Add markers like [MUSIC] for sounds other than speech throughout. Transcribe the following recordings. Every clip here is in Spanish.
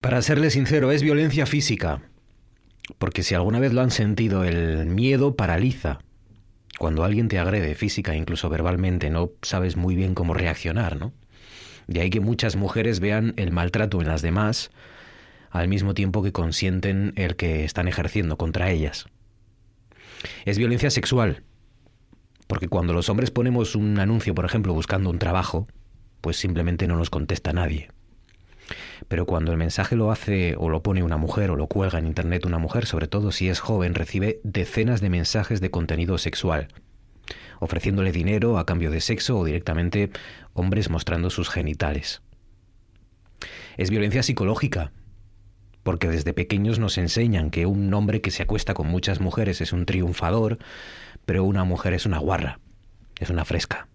Para serle sincero, es violencia física. Porque si alguna vez lo han sentido, el miedo paraliza. Cuando alguien te agrede física, incluso verbalmente, no sabes muy bien cómo reaccionar, ¿no? De ahí que muchas mujeres vean el maltrato en las demás al mismo tiempo que consienten el que están ejerciendo contra ellas. Es violencia sexual, porque cuando los hombres ponemos un anuncio, por ejemplo, buscando un trabajo, pues simplemente no nos contesta nadie. Pero cuando el mensaje lo hace o lo pone una mujer o lo cuelga en Internet una mujer, sobre todo si es joven, recibe decenas de mensajes de contenido sexual, ofreciéndole dinero a cambio de sexo o directamente hombres mostrando sus genitales. Es violencia psicológica, porque desde pequeños nos enseñan que un hombre que se acuesta con muchas mujeres es un triunfador, pero una mujer es una guarra, es una fresca.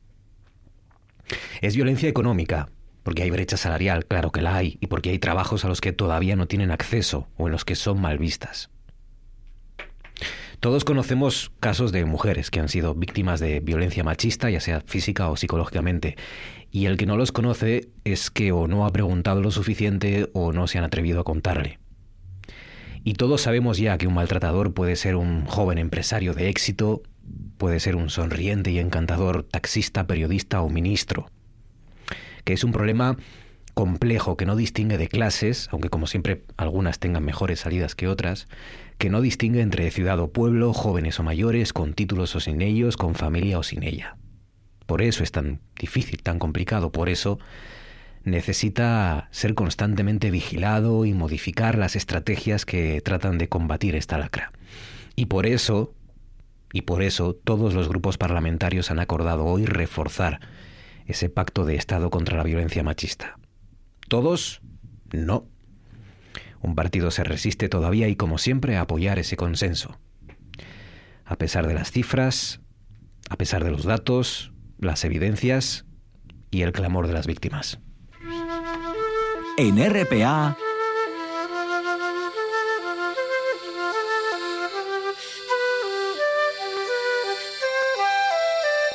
Es violencia económica, porque hay brecha salarial, claro que la hay, y porque hay trabajos a los que todavía no tienen acceso o en los que son mal vistas. Todos conocemos casos de mujeres que han sido víctimas de violencia machista, ya sea física o psicológicamente, y el que no los conoce es que o no ha preguntado lo suficiente o no se han atrevido a contarle. Y todos sabemos ya que un maltratador puede ser un joven empresario de éxito, puede ser un sonriente y encantador taxista, periodista o ministro que es un problema complejo que no distingue de clases, aunque como siempre algunas tengan mejores salidas que otras, que no distingue entre ciudad o pueblo, jóvenes o mayores, con títulos o sin ellos, con familia o sin ella. Por eso es tan difícil, tan complicado, por eso necesita ser constantemente vigilado y modificar las estrategias que tratan de combatir esta lacra. Y por eso, y por eso todos los grupos parlamentarios han acordado hoy reforzar ese pacto de Estado contra la violencia machista. ¿Todos? No. Un partido se resiste todavía y, como siempre, a apoyar ese consenso. A pesar de las cifras, a pesar de los datos, las evidencias y el clamor de las víctimas. En RPA.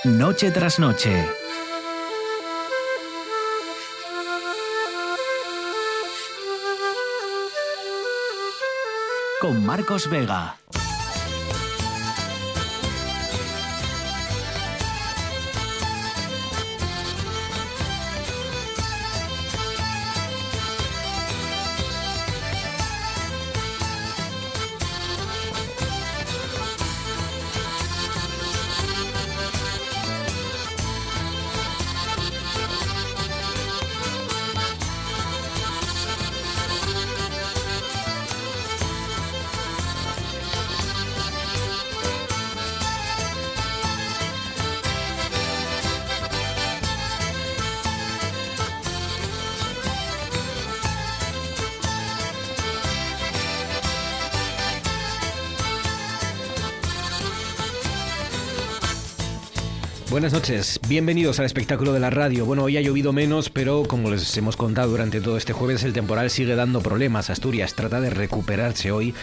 Noche tras noche. Con Marcos Vega. Buenas noches, bienvenidos al espectáculo de la radio. Bueno, hoy ha llovido menos, pero como les hemos contado durante todo este jueves, el temporal sigue dando problemas. Asturias trata de recuperarse hoy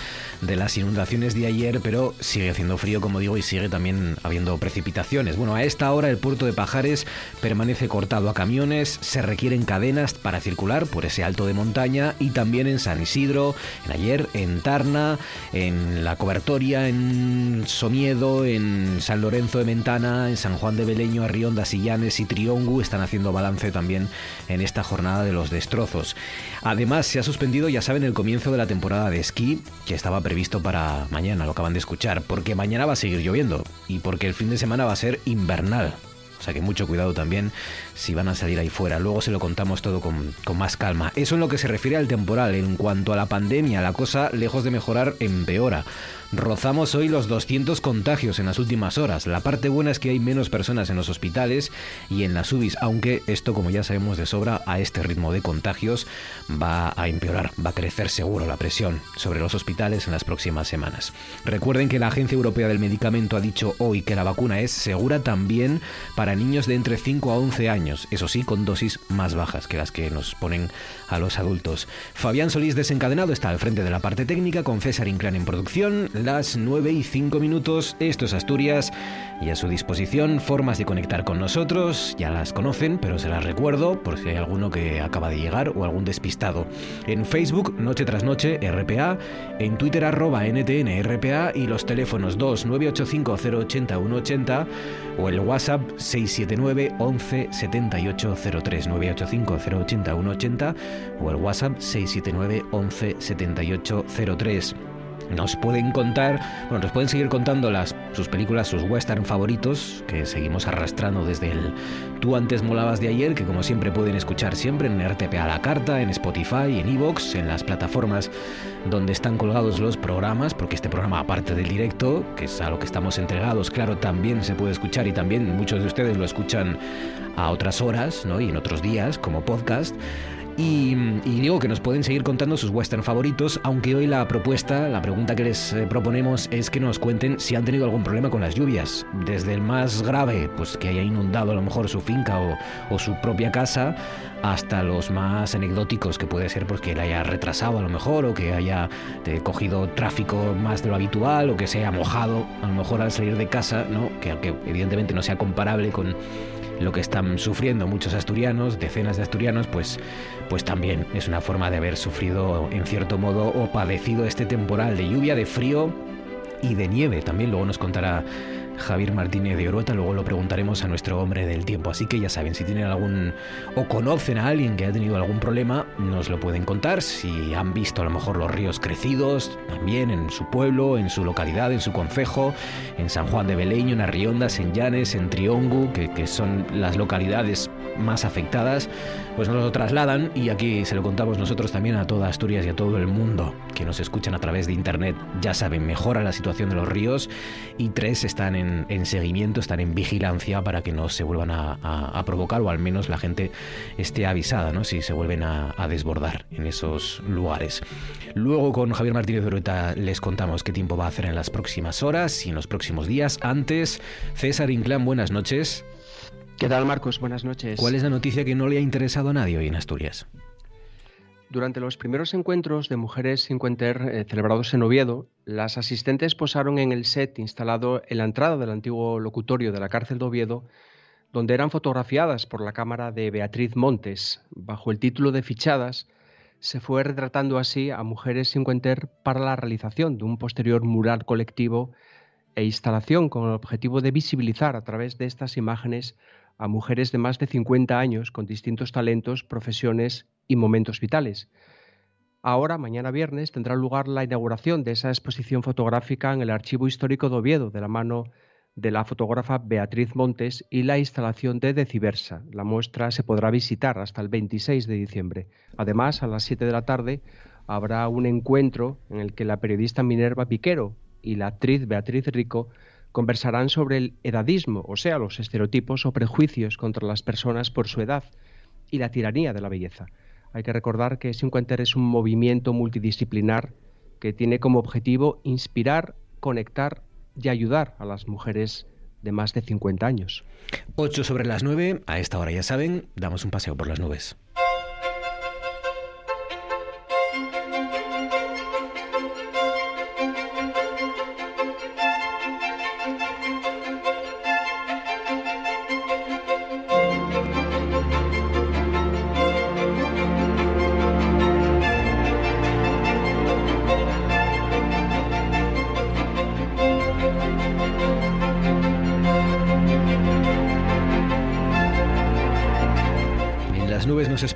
de las inundaciones de ayer, pero sigue haciendo frío, como digo, y sigue también habiendo precipitaciones. Bueno, a esta hora el puerto de Pajares permanece cortado a camiones, se requieren cadenas para circular por ese alto de montaña y también en San Isidro, en ayer, en Tarna, en La Cobertoria, en Somiedo, en San Lorenzo de Mentana, en San Juan de Beleño, Arrionda, Sillanes y Triongu están haciendo balance también en esta jornada de los destrozos. Además, se ha suspendido, ya saben, el comienzo de la temporada de esquí, que estaba previsto para mañana, lo acaban de escuchar, porque mañana va a seguir lloviendo y porque el fin de semana va a ser invernal. O sea que mucho cuidado también si van a salir ahí fuera. Luego se lo contamos todo con, con, más calma. Eso en lo que se refiere al temporal. En cuanto a la pandemia, la cosa, lejos de mejorar, empeora. Rozamos hoy los 200 contagios en las últimas horas. La parte buena es que hay menos personas en los hospitales y en las UBIs, aunque esto, como ya sabemos de sobra, a este ritmo de contagios va a empeorar, va a crecer seguro la presión sobre los hospitales en las próximas semanas. Recuerden que la Agencia Europea del Medicamento ha dicho hoy que la vacuna es segura también para niños de entre 5 a 11 años, eso sí, con dosis más bajas que las que nos ponen a los adultos. Fabián Solís desencadenado está al frente de la parte técnica con César Inclán en producción. Las 9 y 5 minutos. Esto es Asturias y a su disposición formas de conectar con nosotros. Ya las conocen, pero se las recuerdo por si hay alguno que acaba de llegar o algún despistado. En Facebook, Noche tras Noche, RPA. En Twitter, arroba NTN, RPA. Y los teléfonos 2 985 080 180 o el WhatsApp 679 11 78 03 985 080 180 o el WhatsApp 679 11 78 03 nos pueden contar, bueno, nos pueden seguir contando las, sus películas, sus western favoritos, que seguimos arrastrando desde el Tú antes molabas de ayer, que como siempre pueden escuchar siempre en RTP a la carta, en Spotify, en Evox, en las plataformas donde están colgados los programas, porque este programa, aparte del directo, que es a lo que estamos entregados, claro, también se puede escuchar y también muchos de ustedes lo escuchan a otras horas, ¿no? Y en otros días, como podcast. Y, digo que nos pueden seguir contando sus western favoritos, aunque hoy la propuesta, la pregunta que les eh, proponemos es que nos cuenten si han tenido algún problema con las lluvias. Desde el más grave, pues que haya inundado a lo mejor su finca o, su propia casa, hasta los más anecdóticos, que puede ser porque le haya retrasado a lo mejor, o que haya eh, cogido tráfico más de lo habitual, o que se haya mojado a lo mejor al salir de casa, ¿no? que evidentemente no sea comparable con lo que están sufriendo muchos asturianos, decenas de asturianos, pues, pues también es una forma de haber sufrido en cierto modo o padecido este temporal de lluvia, de frío y de nieve. También luego nos contará Javier Martínez de Orueta, luego lo preguntaremos a nuestro hombre del tiempo. Así que ya saben, si tienen algún o conocen a alguien que ha tenido algún problema, nos lo pueden contar. Si han visto a lo mejor los ríos crecidos, también en su pueblo, en su localidad, en su concejo, en San Juan de Beleño, en Arriondas, en Llanes, en Triongu, que, que son las localidades más afectadas, pues nos lo trasladan y aquí se lo contamos nosotros también a toda Asturias y a todo el mundo que nos escuchan a través de internet. Ya saben, mejora la situación de los ríos y tres están en, seguimiento, están en vigilancia para que no se vuelvan a, provocar o al menos la gente esté avisada ¿no? si se vuelven a, desbordar en esos lugares. Luego con Javier Martínez de les contamos qué tiempo va a hacer en las próximas horas y en los próximos días. Antes, César Inclán, buenas noches. ¿Qué tal, Marcos? Buenas noches. ¿Cuál es la noticia que no le ha interesado a nadie hoy en Asturias? Durante los primeros encuentros de mujeres sin eh, celebrados en Oviedo, las asistentes posaron en el set instalado en la entrada del antiguo locutorio de la cárcel de Oviedo, donde eran fotografiadas por la cámara de Beatriz Montes. Bajo el título de Fichadas, se fue retratando así a mujeres sin para la realización de un posterior mural colectivo e instalación con el objetivo de visibilizar a través de estas imágenes a mujeres de más de 50 años con distintos talentos, profesiones y momentos vitales. Ahora, mañana viernes, tendrá lugar la inauguración de esa exposición fotográfica en el Archivo Histórico de Oviedo, de la mano de la fotógrafa Beatriz Montes y la instalación de Deciversa. La muestra se podrá visitar hasta el 26 de diciembre. Además, a las 7 de la tarde habrá un encuentro en el que la periodista Minerva Piquero y la actriz Beatriz Rico conversarán sobre el edadismo, o sea, los estereotipos o prejuicios contra las personas por su edad y la tiranía de la belleza. Hay que recordar que Cinquenter es un movimiento multidisciplinar que tiene como objetivo inspirar, conectar y ayudar a las mujeres de más de 50 años. 8 sobre las 9, a esta hora ya saben, damos un paseo por las nubes.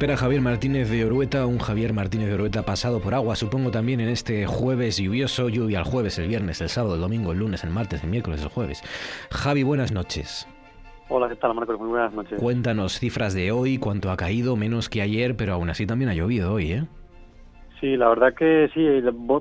Espera Javier Martínez de Orueta, un Javier Martínez de Orueta pasado por agua, supongo también en este jueves lluvioso, lluvia el jueves, el viernes, el sábado, el domingo, el lunes, el martes, el miércoles, el jueves. Javi, buenas noches. Hola, ¿qué tal, Marcos? Muy buenas noches. Cuéntanos cifras de hoy, cuánto ha caído, menos que ayer, pero aún así también ha llovido hoy, ¿eh? Sí, la verdad que sí,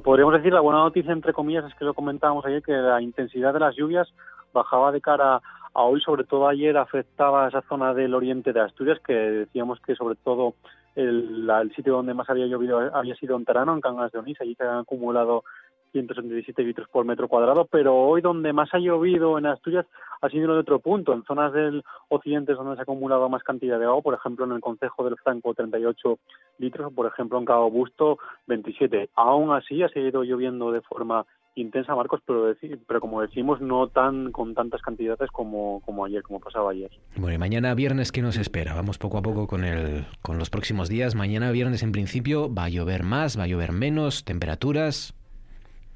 podríamos decir la buena noticia, entre comillas, es que lo comentábamos ayer, que la intensidad de las lluvias bajaba de cara a hoy, sobre todo ayer, afectaba a esa zona del oriente de Asturias, que decíamos que sobre todo el, sitio donde más había llovido había sido en Tarano, en Cangas de Onís, allí se han acumulado 177 litros por metro cuadrado, pero hoy donde más ha llovido en Asturias ha sido en otro punto, en zonas del occidente donde se ha acumulado más cantidad de agua, por ejemplo en el Concejo del Franco 38 litros, por ejemplo en Cabo Busto 27. Aún así ha seguido lloviendo de forma intensa, Marcos, pero, pero como decimos, no tan con tantas cantidades como, como ayer, como pasaba ayer. Bueno, y mañana viernes, ¿qué nos espera? Vamos poco a poco con, el, con los próximos días. Mañana viernes, en principio, va a llover más, va a llover menos, temperaturas.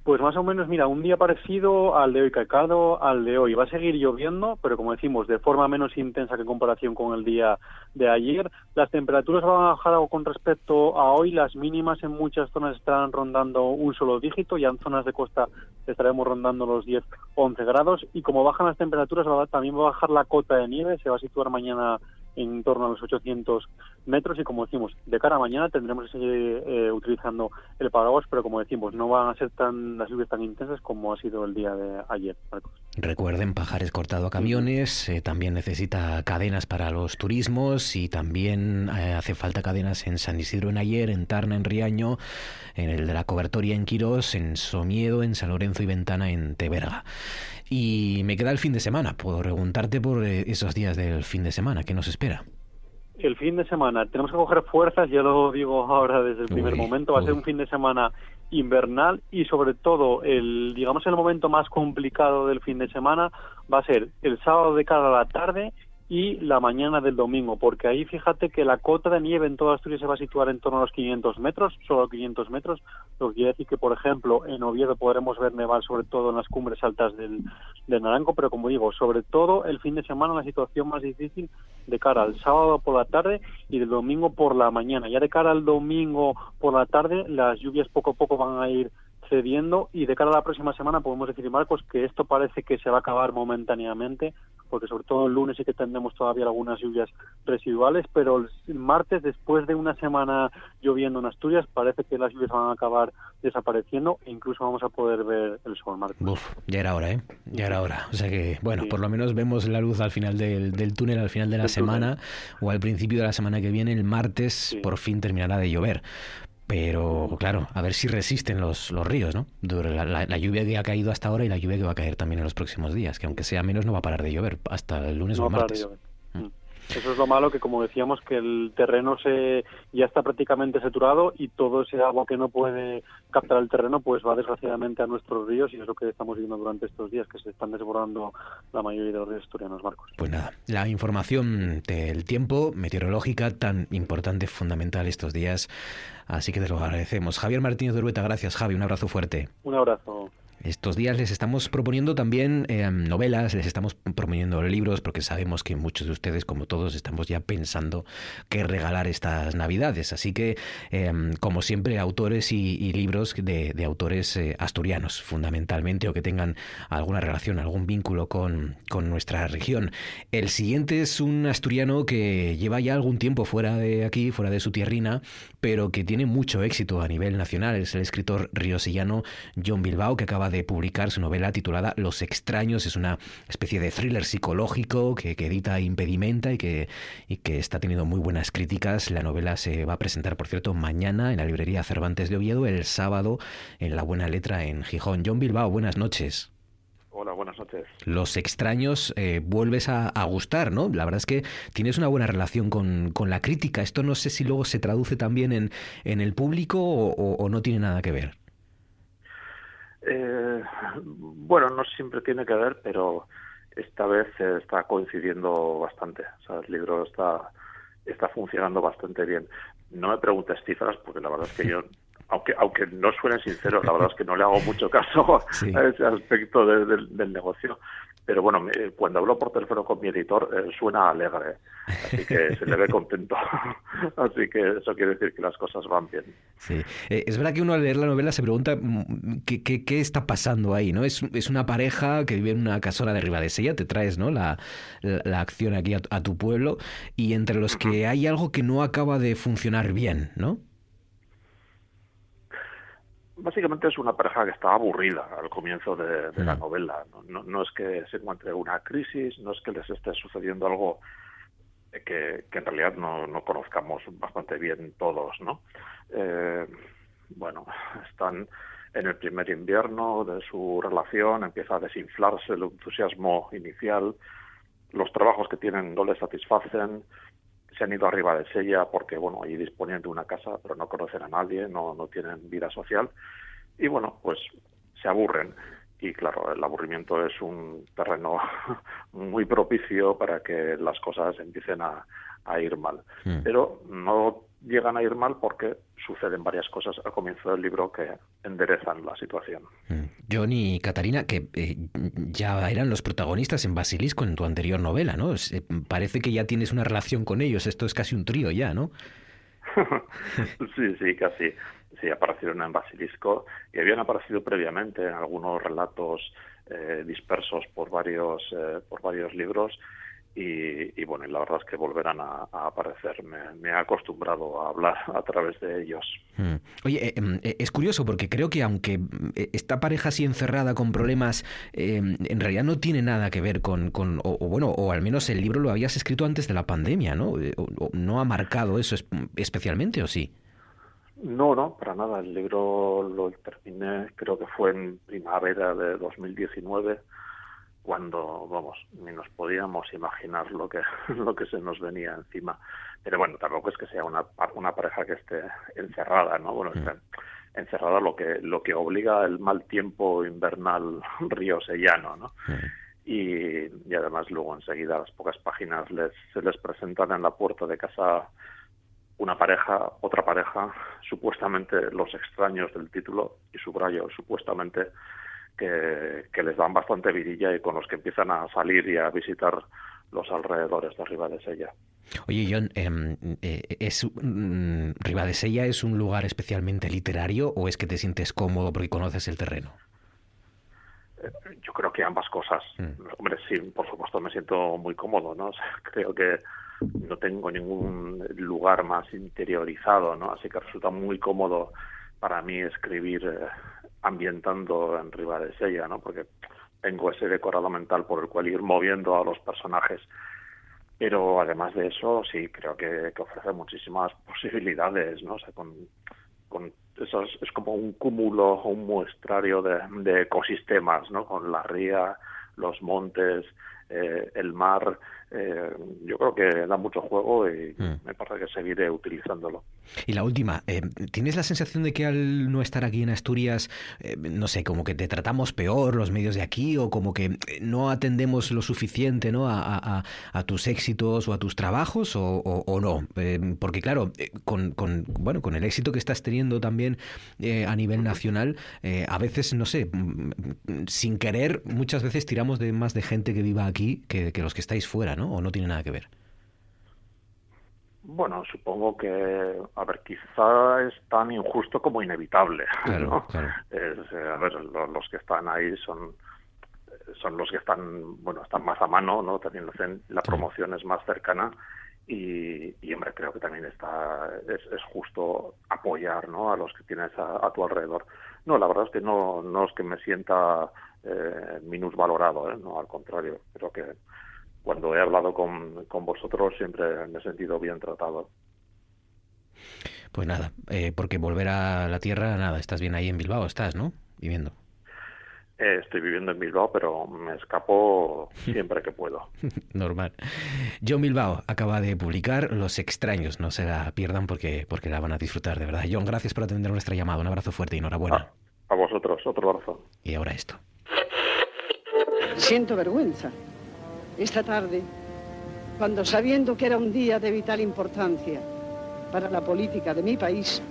Pues más o menos, mira, un día parecido al de hoy, calcado al de hoy. Va a seguir lloviendo, pero como decimos, de forma menos intensa que en comparación con el día de ayer. Las temperaturas van a bajar algo con respecto a hoy. Las mínimas en muchas zonas estarán rondando un solo dígito. Ya en zonas de costa estaremos rondando los 10-11 grados. Y como bajan las temperaturas, también va a bajar la cota de nieve. Se va a situar mañana en torno a los 800 metros y como decimos, de cara a mañana tendremos que seguir eh, utilizando el paraguas, pero como decimos, no van a ser tan las lluvias tan intensas como ha sido el día de ayer. Recuerden, Pajares cortado a camiones, eh, también necesita cadenas para los turismos y también eh, hace falta cadenas en San Isidro en Ayer, en Tarna, en Riaño, en el de la Cobertoria en Quirós, en Somiedo, en San Lorenzo y Ventana en Teberga. Y me queda el fin de semana. Puedo preguntarte por eh, esos días del fin de semana. ¿Qué nos espera? El fin de semana. Tenemos que coger fuerzas, ya lo digo ahora desde el primer momento. Va a ser un fin de semana invernal y sobre todo el digamos el momento más complicado del fin de semana va a ser el sábado de cara a la tarde y la mañana del domingo, porque ahí fíjate que la cota de nieve en toda Asturias se va a situar en torno a los 500 metros, solo 500 metros, lo que quiere decir que, por ejemplo, en Oviedo podremos ver nevar sobre todo en las cumbres altas del, del Naranco, pero como digo, sobre todo el fin de semana la situación más difícil de cara al sábado por la tarde y del domingo por la mañana. Ya de cara al domingo por la tarde las lluvias poco a poco van a ir cediendo y de cara a la próxima semana podemos decir, Marcos, que esto parece que se va a acabar momentáneamente, porque sobre todo el lunes sí que tendremos todavía algunas lluvias residuales, pero el martes, después de una semana lloviendo en Asturias, parece que las lluvias van a acabar desapareciendo e incluso vamos a poder ver el sol, Marcos. Uf, ya era hora, ¿eh? Ya era hora. O sea que, bueno, por lo menos vemos la luz al final del, del túnel, al final de la semana o al principio de la semana que viene, el martes, por fin terminará de llover. Pero claro, a ver si resisten los, los ríos, ¿no? La, la, lluvia que ha caído hasta ahora y la lluvia que va a caer también en los próximos días, que aunque sea menos no va a parar de llover hasta el lunes o martes. Eso es lo malo que, como decíamos, que el terreno se ya está prácticamente saturado y todo ese agua que no puede captar el terreno, pues va desgraciadamente a nuestros ríos y es lo que estamos viendo durante estos días, que se están desbordando la mayoría de los ríos asturianos, Marcos. Pues nada, la información del tiempo meteorológica tan importante, fundamental estos días, así que te lo agradecemos. Javier Martínez de Urueta, gracias Javi, un abrazo fuerte. Un abrazo. Estos días les estamos proponiendo también eh, novelas, les estamos proponiendo libros, porque sabemos que muchos de ustedes, como todos, estamos ya pensando qué regalar estas Navidades. Así que, eh, como siempre, autores y, libros de, autores eh, asturianos, fundamentalmente, o que tengan alguna relación, algún vínculo con, con nuestra región. El siguiente es un asturiano que lleva ya algún tiempo fuera de aquí, fuera de su tierrina, pero que tiene mucho éxito a nivel nacional. Es el escritor riosillano John Bilbao, que acaba de de publicar su novela titulada Los extraños. Es una especie de thriller psicológico que, edita Impedimenta y que, y que está teniendo muy buenas críticas. La novela se va a presentar, por cierto, mañana en la librería Cervantes de Oviedo, el sábado en La Buena Letra en Gijón. John Bilbao, buenas noches. Hola, buenas noches. Los extraños eh, vuelves a, gustar, ¿no? La verdad es que tienes una buena relación con, la crítica. Esto no sé si luego se traduce también en, en el público o no tiene nada que ver. Eh, bueno, no siempre tiene que ver, pero esta vez está coincidiendo bastante. O sea, el libro está, está funcionando bastante bien. No me preguntes cifras, porque la verdad es que yo, [LAUGHS] aunque, aunque no suene sincero, la verdad es que no le hago mucho caso a ese aspecto del negocio pero bueno, cuando hablo por teléfono con mi editor eh, suena alegre, así que se le ve contento. [LAUGHS] así que eso quiere decir que las cosas van bien. Sí. Eh, es verdad que uno al leer la novela se pregunta mm, qué, qué, qué está pasando ahí, ¿no? Es, es, una pareja que vive en una casona de Ribadesella, te traes ¿no? la, la, acción aquí a, a, tu pueblo, y entre los que hay algo que no acaba de funcionar bien, ¿no? Básicamente es una pareja que está aburrida al comienzo de, la novela. No, no, es que se encuentre una crisis, no es que les esté sucediendo algo que, en realidad no, no, conozcamos bastante bien todos, ¿no? Eh, bueno, están en el primer invierno de su relación, empieza a desinflarse el entusiasmo inicial, los trabajos que tienen no le satisfacen, se han ido arriba de Sella porque, bueno, allí disponen de una casa, pero no conocen a nadie, no, no tienen vida social, y bueno, pues se aburren. Y claro, el aburrimiento es un terreno [LAUGHS] muy propicio para que las cosas empiecen a, a ir mal. Hmm. Pero no llegan a ir mal porque suceden varias cosas al comienzo del libro que enderezan la situación. Hmm. John y Catarina, que eh, ya eran los protagonistas en Basilisco en tu anterior novela, ¿no? Eh, parece que ya tienes una relación con ellos, esto es casi un trío ya, ¿no? [LAUGHS] sí, sí, casi. Sí, aparecieron en Basilisco y habían aparecido previamente en algunos relatos eh, dispersos por varios, por varios libros y, bueno, la verdad es que volverán a, aparecer. Me, he acostumbrado a hablar [LAUGHS] a través de ellos. Hmm. Oye, eh, em, eh, es curioso porque creo que aunque eh, esta pareja así encerrada con problemas, em, en realidad no tiene nada que ver con, con o, bueno, o al menos el libro lo habías escrito antes de la pandemia, ¿no? ¿No ha marcado eso especialmente o sí? No, no, para nada. El libro lo terminé, creo que fue en primavera de 2019 cuando, vamos, ni nos podíamos imaginar lo que, [LAUGHS] lo que se nos venía encima. Pero bueno, tampoco es que sea una, una pareja que esté encerrada, ¿no? Bueno, está encerrada lo que, lo que obliga el mal tiempo invernal [LAUGHS] río sellano, ¿no? Y, y, además luego enseguida a las pocas páginas les, se les presentan en la puerta de casa una pareja, otra pareja, supuestamente los extraños del título, y subrayo, supuestamente que, les dan bastante virilla y con los que empiezan a salir y a visitar los alrededores de Ribadesella. Oye, John, eh, ¿es, mm, ¿Ribadesella es un lugar especialmente literario o es que te sientes cómodo porque conoces el terreno? Eh, yo creo que ambas cosas. Mm. Hombre, sí, por supuesto me siento muy cómodo, ¿no? [LAUGHS] creo que no tengo ningún lugar más interiorizado, ¿no? Así que resulta muy cómodo para mí escribir eh, ambientando en Sella, ¿no? Porque tengo ese decorado mental por el cual ir moviendo a los personajes. Pero además de eso, sí, creo que, ofrece muchísimas [LAUGHS] posibilidades, ¿no? O sea, con, con es, como un cúmulo, un muestrario de, de, ecosistemas, ¿no? Con la ría, los montes, eh, el mar, eh, yo creo que da mucho juego y mm. me parece que seguiré utilizándolo. Y la última, eh, ¿tienes la sensación de que al no estar aquí en Asturias, eh, no sé, como que te tratamos peor los medios de aquí o como que no atendemos lo suficiente ¿no? a, tus éxitos o a tus trabajos o, no? porque claro, con, con, bueno, con el éxito que estás teniendo también a nivel nacional, a veces, no sé, mm, sin querer, muchas veces tiramos de más de gente que viva aquí que, que los que estáis fuera, ¿no? ¿O no tiene nada que ver? Bueno, supongo que, a ver, quizá es tan injusto como inevitable. [LAUGHS] Claro, eh, a ver, los, que están ahí son son los que están, bueno, están más a mano, ¿no? También la promoción es más cercana y, y, hombre, creo que también está, es, justo apoyar, ¿no? A los que tienes a, tu alrededor. No, la verdad es que no, no es que me sienta eh, minusvalorado, ¿eh? No, al contrario, creo que cuando he hablado con, con vosotros siempre me he sentido bien tratado. Pues nada, eh, porque volver a la tierra, nada, estás bien ahí en Bilbao, estás, ¿no? Viviendo. Eh, estoy viviendo en Bilbao, pero me escapo [LAUGHS] siempre que puedo. [LAUGHS] Normal. John Bilbao acaba de publicar Los extraños, no se la pierdan porque, porque la van a disfrutar, de verdad. John, gracias por atender nuestra llamada. Un abrazo fuerte y enhorabuena. a vosotros, otro abrazo. Y ahora esto. Siento vergüenza esta tarde, cuando sabiendo que era un día de vital importancia para la política de mi país,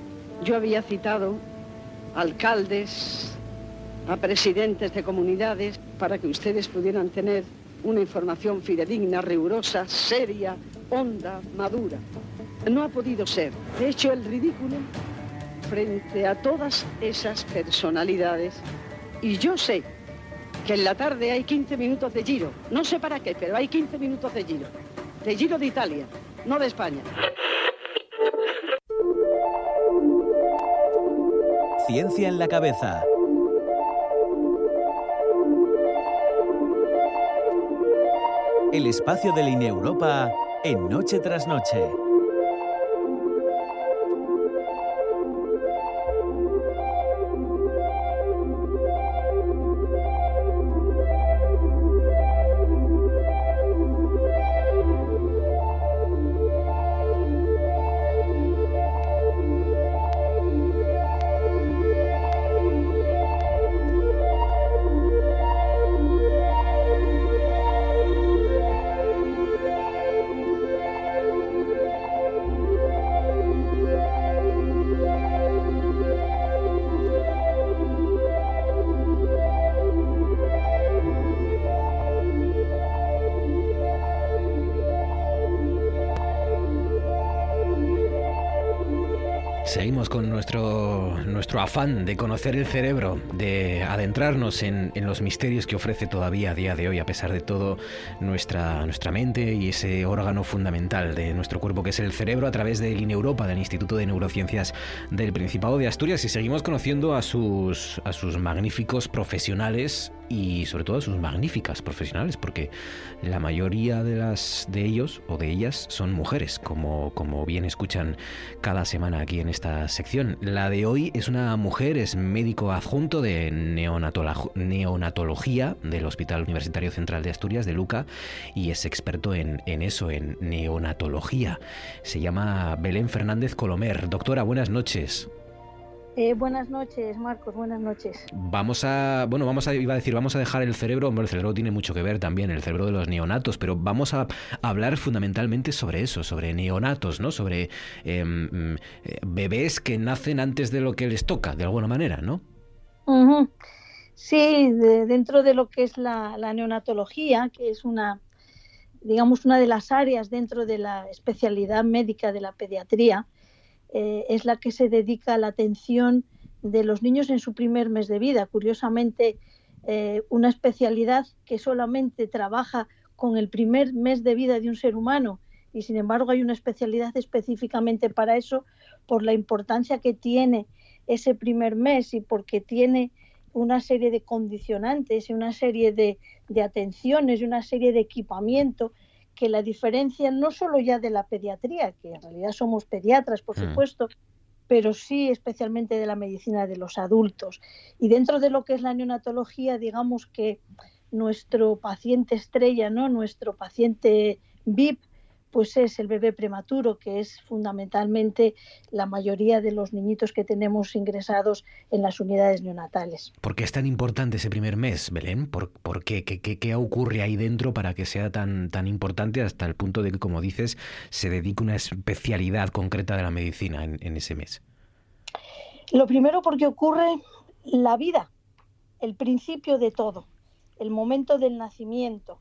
yo había citado alcaldes, a presidentes de comunidades, para que ustedes pudieran tener una información fidedigna, rigurosa, seria, honda, madura. No ha podido ser. He hecho el ridículo frente a todas esas personalidades y yo sé que en la tarde hay 15 minutos de giro. No sé para qué, pero hay 15 minutos de giro. De giro de Italia, no de España. Ciencia en la cabeza. El espacio de Línea Europa en Noche tras Noche. Afán de conocer el cerebro, de adentrarnos en, los misterios que ofrece todavía a día de hoy, a pesar de todo, nuestra, nuestra mente y ese órgano fundamental de nuestro cuerpo que es el cerebro a través del INEUROPA, del Instituto de Neurociencias del Principado de Asturias. Y seguimos conociendo a sus, a sus magníficos profesionales y sobre todo a sus magníficas profesionales, porque la mayoría de, las, de ellos o de ellas son mujeres, como, como bien escuchan cada semana aquí en esta sección. La de hoy es una mujer, es médico adjunto de neonatología del Hospital Universitario Central de Asturias de Luca y es experto en, en eso, en neonatología. Se llama Belén Fernández Colomer. Doctora, buenas noches. Eh, buenas noches, Marcos, buenas noches. Vamos a, bueno, vamos a, iba a decir, vamos a dejar el cerebro, hombre, el cerebro tiene mucho que ver también, el cerebro de los neonatos, pero vamos a hablar fundamentalmente sobre eso, sobre neonatos, ¿no? Sobre em, eh, bebés que nacen antes de lo que les toca, de alguna manera, ¿no? Sí, dentro de lo que es la, la neonatología, que es una, digamos, una de las áreas dentro de la especialidad médica de la pediatría, eh, es la que se dedica a la atención de los niños en su primer mes de vida. Curiosamente, eh, una especialidad que solamente trabaja con el primer mes de vida de un ser humano y sin embargo hay una especialidad específicamente para eso por la importancia que tiene ese primer mes y porque tiene una serie de condicionantes y una serie de, de atenciones y una serie de equipamiento que la diferencia no solo ya de la pediatría, que en realidad somos pediatras, por mm. supuesto, pero sí especialmente de la medicina de los adultos. Y dentro de lo que es la neonatología, digamos que nuestro paciente estrella, ¿no? nuestro paciente VIP, pues es el bebé prematuro, que es fundamentalmente la mayoría de los niñitos que tenemos ingresados en las unidades neonatales. ¿Por qué es tan importante ese primer mes, Belén? ¿Por, qué? qué? ocurre ahí dentro para que sea tan, tan importante hasta el punto de que, como dices, se dedique una especialidad concreta de la medicina en, en ese mes? Lo primero porque ocurre la vida, el principio de todo, el momento del nacimiento.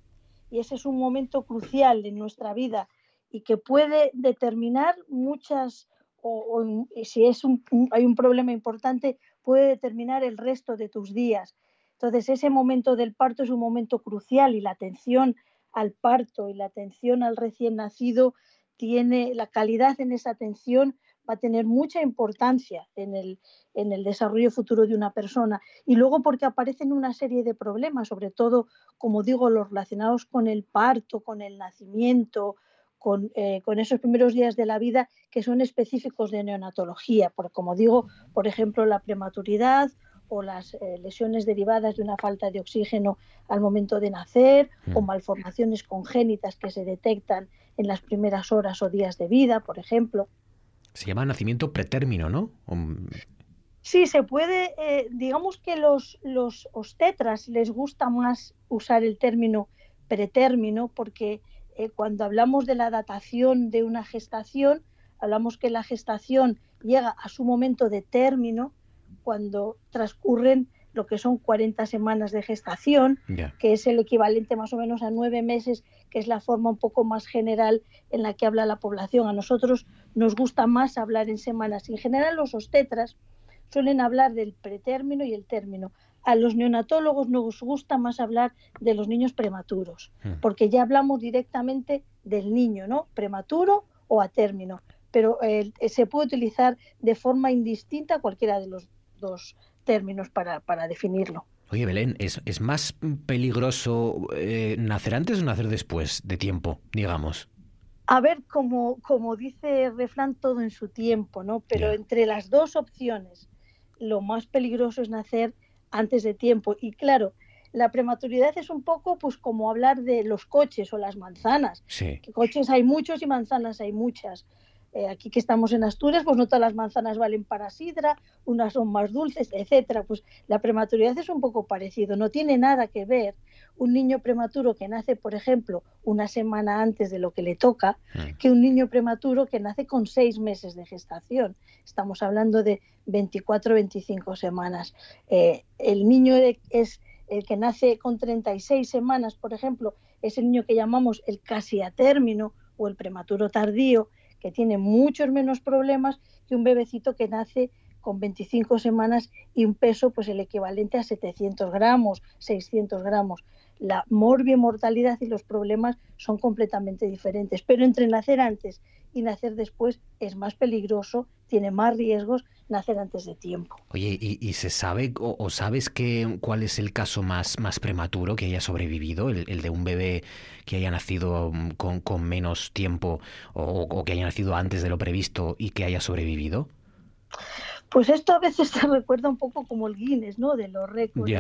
Y ese es un momento crucial en nuestra vida y que puede determinar muchas, o, si es un, hay un problema importante, puede determinar el resto de tus días. Entonces, ese momento del parto es un momento crucial y la atención al parto y la atención al recién nacido tiene la calidad en esa atención va a tener mucha importancia en el, en el desarrollo futuro de una persona. Y luego porque aparecen una serie de problemas, sobre todo, como digo, los relacionados con el parto, con el nacimiento, eh, con, esos primeros días de la vida que son específicos de neonatología, como digo, por ejemplo, la prematuridad o las eh, lesiones derivadas de una falta de oxígeno al momento de nacer o mm. malformaciones congénitas que se detectan en las primeras horas o días de vida, por ejemplo. Se llama nacimiento pretérmino, ¿no? Sí, se puede, eh, digamos que los, los obstetras les gusta más usar el término pretérmino porque eh, cuando hablamos de la datación de una gestación, hablamos que la gestación llega a su momento de término cuando transcurren lo que son 40 semanas de gestación, que es el equivalente más o menos a nueve meses, que es la forma un poco más general en la que habla la población. A nosotros nos gusta más hablar en semanas. En general los obstetras suelen hablar del pretérmino y el término a los neonatólogos nos gusta más hablar de los niños prematuros, hmm. porque ya hablamos directamente del niño, ¿no? Prematuro o a término, pero eh, se puede utilizar de forma indistinta cualquiera de los dos términos para, para definirlo. Oye, Belén, ¿es, es más peligroso eh, nacer antes o nacer después de tiempo, digamos? A ver, como, como dice refrán, todo en su tiempo, ¿no? Pero entre las dos opciones, lo más peligroso es nacer antes de tiempo. Y claro, la prematuridad es un poco pues como hablar de los coches o las manzanas. Que coches hay muchos y manzanas hay muchas. Eh, aquí que estamos en Asturias, pues no todas las manzanas valen para sidra, unas son más dulces, etcétera. Pues la prematuridad es un poco parecido, no tiene nada que ver un niño prematuro que nace, por ejemplo, una semana antes de lo que le toca, mm. que un niño prematuro que nace con seis meses de gestación. Estamos hablando de 24 25 semanas. Eh, el niño es el que nace con 36 semanas, por ejemplo, es el niño que llamamos el casi a término o el prematuro tardío, que tiene muchos menos problemas que un bebecito que nace con 25 semanas y un peso pues el equivalente a 700 gramos, 600 gramos. La mortalidad y los problemas son completamente diferentes, pero entre nacer antes y nacer después es más peligroso, tiene más riesgos nacer antes de tiempo. Oye, ¿y, se sabe o, sabes que, cuál es el caso más, más prematuro que haya sobrevivido? El, de un bebé que haya nacido mm, con, menos tiempo o, que haya nacido antes de lo previsto y que haya sobrevivido? Pues esto a veces se [LAUGHS] recuerda un poco como el Guinness, ¿no? De los récords.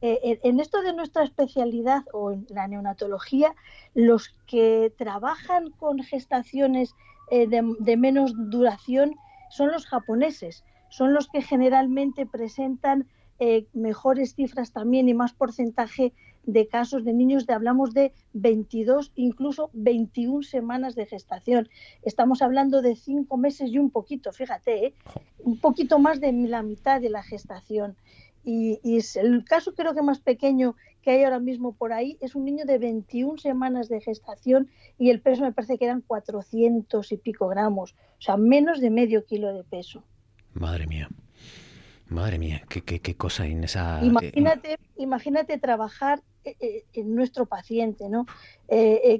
Eh, en esto de nuestra especialidad o en la neonatología, los que trabajan con gestaciones eh, de, menos duración son los japoneses, son los que generalmente presentan eh, mejores cifras también y más porcentaje de casos de niños de hablamos de 22, incluso 21 semanas de gestación. Estamos hablando de cinco meses y un poquito, fíjate, un poquito más de la mitad de la gestación. Y, es el caso creo que más pequeño que hay ahora mismo por ahí es un niño de 21 semanas de gestación y el peso me parece que eran 400 y pico gramos, o sea, menos de medio kilo de peso. Madre mía. Madre mía, qué, qué, cosa en esa... Eh, imagínate, trabajar eh, eh, en nuestro paciente, ¿no?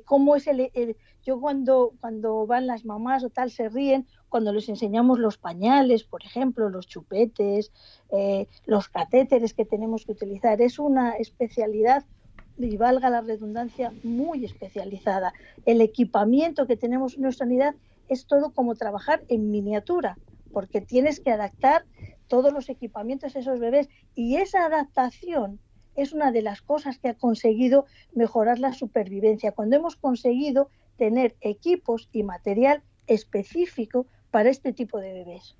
¿Cómo es el, Yo cuando, cuando van las mamás o tal se ríen cuando les enseñamos los pañales, por ejemplo, los chupetes, los catéteres que tenemos que utilizar. Es una especialidad y valga la redundancia, muy especializada. El equipamiento que tenemos en nuestra unidad es todo como trabajar en miniatura, porque tienes que adaptar todos los equipamientos a esos bebés y esa adaptación es una de las cosas que ha conseguido mejorar la supervivencia, cuando hemos conseguido tener equipos y material específico para este tipo de bebés.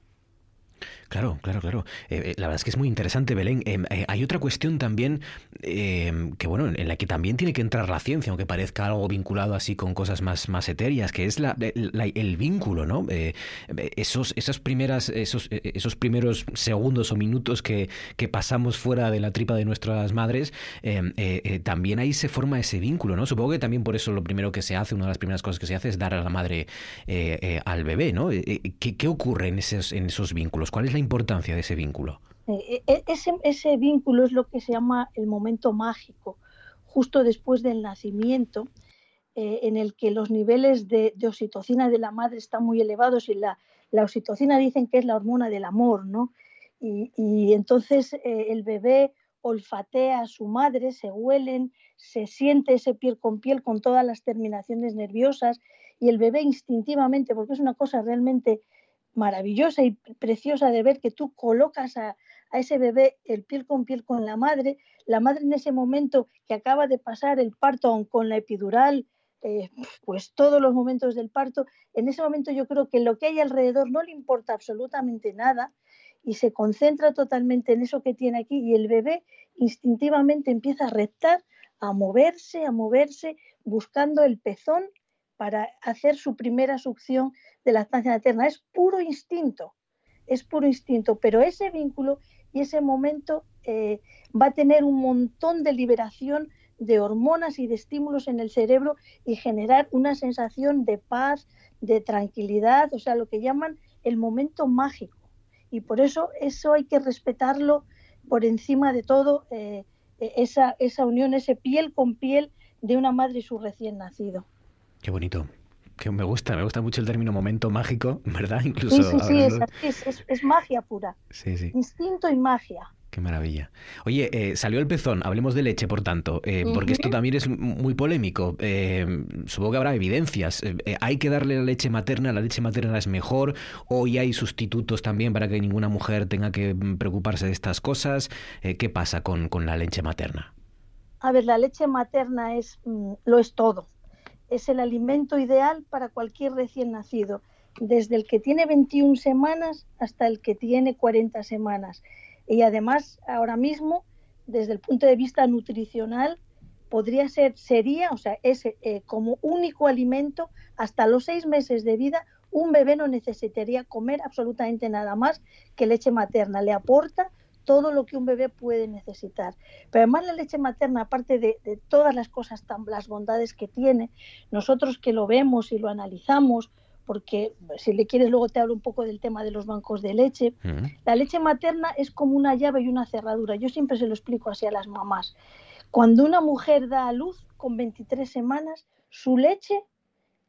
Claro, claro, claro. Eh, eh, la verdad es que es muy interesante, Belén. Em, eh, hay otra cuestión también em, que, bueno, en la que también tiene que entrar la ciencia, aunque parezca algo vinculado así con cosas más, más etéreas, que es la, el vínculo, ¿no? esos, esas primeras, esos, esos primeros segundos o minutos que, que, pasamos fuera de la tripa de nuestras madres, em, también ahí se forma ese vínculo, ¿no? Supongo que también por eso lo primero que se hace, una de las primeras cosas que se hace es dar a la madre al bebé, ¿no? ¿Qué, ¿Qué ocurre en esos, en esos vínculos? ¿Cuál es la importancia de ese vínculo? Eh, eh, ese, vínculo es lo que se llama el momento mágico, justo después del nacimiento, eh, en el que los niveles de, oxitocina de la madre están muy elevados y la, oxitocina dicen que es la hormona del amor, ¿no? Y entonces el bebé olfatea a su madre, se huelen, se siente ese piel con piel con todas las terminaciones nerviosas y el bebé instintivamente, porque es una cosa realmente maravillosa y preciosa de ver que tú colocas a, ese bebé el piel con piel con la madre, la madre en ese momento que acaba de pasar el parto con la epidural, eh, pues todos los momentos del parto, en ese momento yo creo que lo que hay alrededor no le importa absolutamente nada y se concentra totalmente en eso que tiene aquí y el bebé instintivamente empieza a reptar, a moverse, a moverse, buscando el pezón para hacer su primera succión de la estancia materna. Es puro instinto, es puro instinto, pero ese vínculo y ese momento eh, va a tener un montón de liberación de hormonas y de estímulos en el cerebro y generar una sensación de paz, de tranquilidad, o sea, lo que llaman el momento mágico. Y por eso eso hay que respetarlo por encima de todo, eh, esa, esa unión, ese piel con piel de una madre y su recién nacido. Qué bonito que me gusta, me gusta mucho el término momento mágico, [LAUGHS] ¿verdad? Incluso sí, sí, sí, es, es, magia pura. Sí, sí. Instinto y magia. Qué maravilla. Oye, eh, salió el pezón, hablemos de leche, por tanto, eh, porque esto también es muy polémico. Eh, supongo que habrá evidencias. ¿Hay que darle la leche materna? ¿La leche materna es mejor? ¿O ya hay sustitutos también para que ninguna mujer tenga que mm, preocuparse de estas cosas? ¿Qué pasa con, con, la leche materna? A ver, la leche materna es, mm, lo es todo es el alimento ideal para cualquier recién nacido, desde el que tiene 21 semanas hasta el que tiene 40 semanas. Y además, ahora mismo, desde el punto de vista nutricional, podría ser, sería, o sea, es eh, como único alimento hasta los seis meses de vida, un bebé no necesitaría comer absolutamente nada más que leche materna. Le aporta todo lo que un bebé puede necesitar. Pero además la leche materna, aparte de, todas las cosas, tan, las bondades que tiene, nosotros que lo vemos y lo analizamos, porque si le quieres luego te hablo un poco del tema de los bancos de leche. La leche materna es como una llave y una cerradura. Yo siempre se lo explico así a las mamás. Cuando una mujer da a luz con 23 semanas, su leche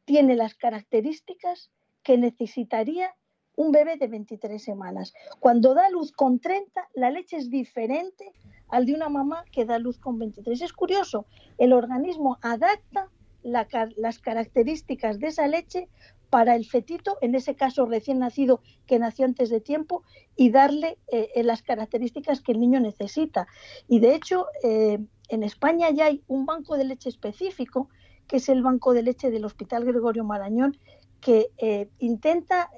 tiene las características que necesitaría un bebé de 23 semanas. Cuando da luz con 30, la leche es diferente al de una mamá que da luz con 23. Es curioso, el organismo adapta las características de esa leche para el fetito, en ese caso recién nacido que nació antes de tiempo, y darle eh, eh, las características que el niño necesita. Y de hecho, eh, en España ya hay un banco de leche específico, que es el banco de leche del Hospital Gregorio Marañón, que intenta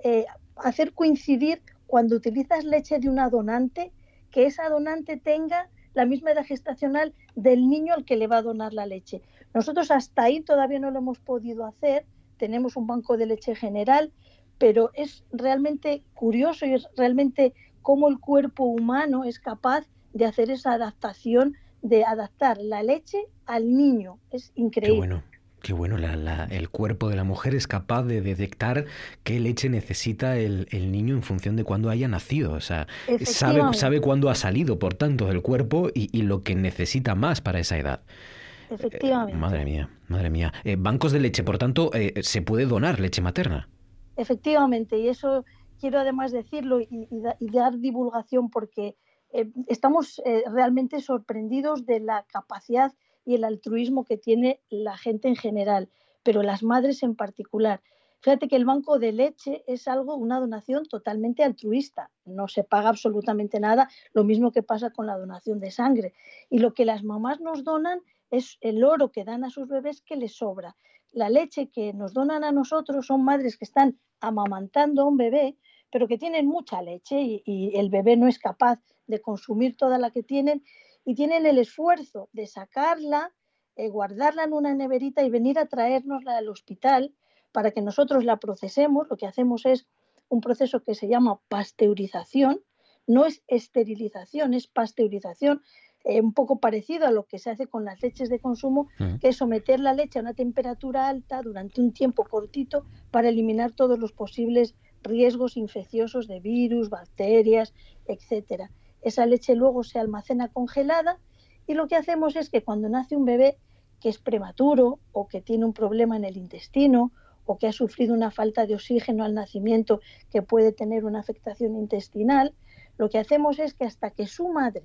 hacer coincidir cuando utilizas leche de una donante, que esa donante tenga la misma edad gestacional del niño al que le va a donar la leche. Nosotros hasta ahí todavía no lo hemos podido hacer, tenemos un banco de leche general, pero es realmente curioso y es realmente cómo el cuerpo humano es capaz de hacer esa adaptación, de adaptar la leche al niño. Es increíble. Qué bueno, el cuerpo de la mujer es capaz de detectar qué leche necesita el, niño en función de cuándo haya nacido. O sea, sabe, sabe cuándo ha salido, por tanto, del cuerpo y lo que necesita más para esa edad. Efectivamente. madre mía, madre mía. Eh, bancos de leche, por tanto, eh, se puede donar leche materna. Efectivamente, y eso quiero además decirlo y, dar divulgación porque eh, estamos realmente sorprendidos de la capacidad y el altruismo que tiene la gente en general, pero las madres en particular. Fíjate que el banco de leche es algo, una donación totalmente altruista. No se paga absolutamente nada, lo mismo que pasa con la donación de sangre. Y lo que las mamás nos donan es el oro que dan a sus bebés que les sobra. La leche que nos donan a nosotros son madres que están amamantando a un bebé, pero que tienen mucha leche y, el bebé no es capaz de consumir toda la que tienen y tienen el esfuerzo de sacarla, eh, guardarla en una neverita y venir a traérnosla al hospital para que nosotros la procesemos. Lo que hacemos es un proceso que se llama pasteurización, no es esterilización, es pasteurización. Eh, un poco parecido a lo que se hace con las leches de consumo, que es someter la leche a una temperatura alta durante un tiempo cortito para eliminar todos los posibles riesgos infecciosos de virus, bacterias, etcétera. Esa leche luego se almacena congelada y lo que hacemos es que cuando nace un bebé que es prematuro o que tiene un problema en el intestino o que ha sufrido una falta de oxígeno al nacimiento que puede tener una afectación intestinal, lo que hacemos es que hasta que su madre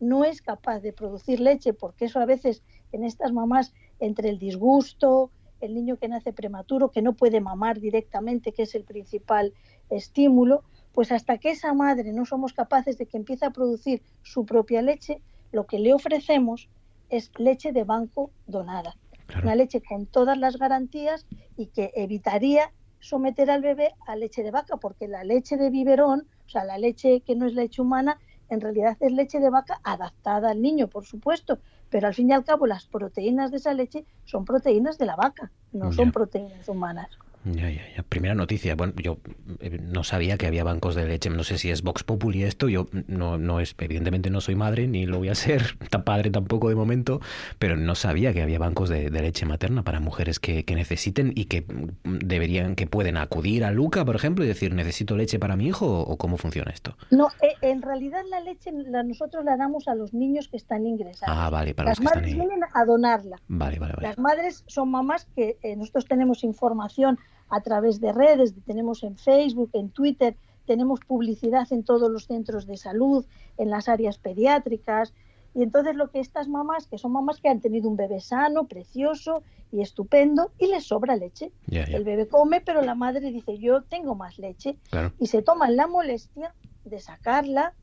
no es capaz de producir leche, porque eso a veces en estas mamás, entre el disgusto, el niño que nace prematuro, que no puede mamar directamente, que es el principal estímulo, pues hasta que esa madre no somos capaces de que empiece a producir su propia leche, lo que le ofrecemos es leche de banco donada. Una leche con todas las garantías y que evitaría someter al bebé a leche de vaca, porque la leche de biberón, o sea, la leche que no es leche humana, en realidad es leche de vaca adaptada al niño, por supuesto, pero al fin y al cabo las proteínas de esa leche son proteínas de la vaca, no son proteínas humanas. Ya, ya, ya. Primera noticia. Bueno, yo eh, no sabía que había bancos de leche. No sé si es Vox Populi esto. Yo no, no es, evidentemente no soy madre, ni lo voy a [LAUGHS] ser, tan padre tampoco de momento, pero no sabía que había bancos de, leche materna para mujeres que, necesiten y que deberían, que pueden acudir a Luca, por ejemplo, y decir, necesito leche para mi hijo, o, cómo funciona esto. No, eh, en realidad la leche la, nosotros la damos a los niños que están ingresados. Ah, vale, para Las los que madres vienen a donarla. Vale, vale, vale. Las madres son mamás que eh, nosotros tenemos información a través de redes, tenemos en Facebook, en Twitter, tenemos publicidad en todos los centros de salud, en las áreas pediátricas. Y entonces lo que estas mamás, que son mamás que han tenido un bebé sano, precioso y estupendo, y les sobra leche. El bebé come, pero la madre dice, yo tengo más leche. Y se toman la molestia de sacarla,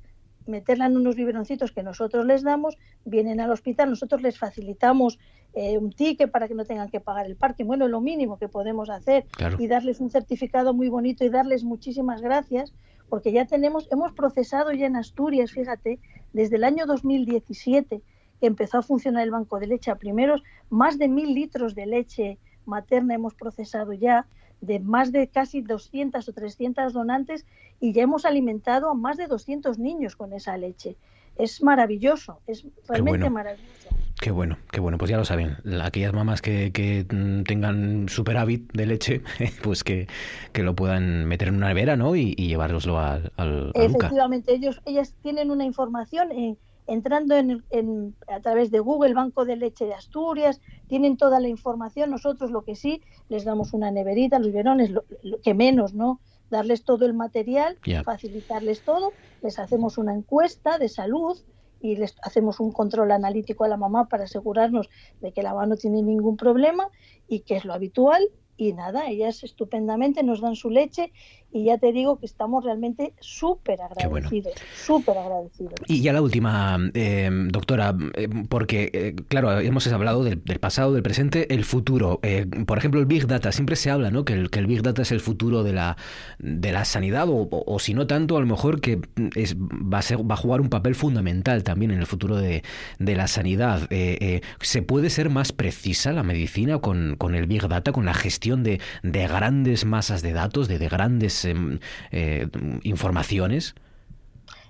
meterla en unos biberoncitos que nosotros les damos, vienen al hospital, nosotros les facilitamos eh, un ticket para que no tengan que pagar el parque, bueno, lo mínimo que podemos hacer y darles un certificado muy bonito y darles muchísimas gracias, porque ya tenemos, hemos procesado ya en Asturias, fíjate, desde el año 2017 que empezó a funcionar el banco de leche a primeros, más de mil litros de leche materna hemos procesado ya, de más de casi 200 o 300 donantes y ya hemos alimentado a más de 200 niños con esa leche. Es maravilloso, es realmente maravilloso. Qué bueno, qué bueno, pues ya lo saben. Aquellas mamás que, que mm, tengan superávit de leche, [LAUGHS] pues que, que, lo puedan meter en una nevera, ¿no? Y, y al, al Efectivamente, ellos, ellas tienen una información en, entrando en, en, a través de Google, Banco de Leche de Asturias, tienen toda la información. Nosotros lo que sí, les damos una neverita, los biberones, lo, que menos, ¿no? Darles todo el material, yeah. facilitarles todo, les hacemos una encuesta de salud y les hacemos un control analítico a la mamá para asegurarnos de que la mamá no tiene ningún problema y que es lo habitual y nada, ellas estupendamente nos dan su leche y ya te digo que estamos realmente súper agradecidos, súper bueno. agradecidos. Y ya la última, eh, doctora, eh, porque eh, claro, hemos hablado del, del, pasado, del presente, el futuro. Eh, por ejemplo, el Big Data, siempre se habla, ¿no? Que el, que el Big Data es el futuro de la, de la sanidad, o, o, o si no tanto, a lo mejor que es, va, a ser, va a jugar un papel fundamental también en el futuro de, de la sanidad. Eh, ¿Se puede ser más precisa la medicina con, con el Big Data, con la gestión de, de grandes masas de datos, de, de grandes eh, informaciones?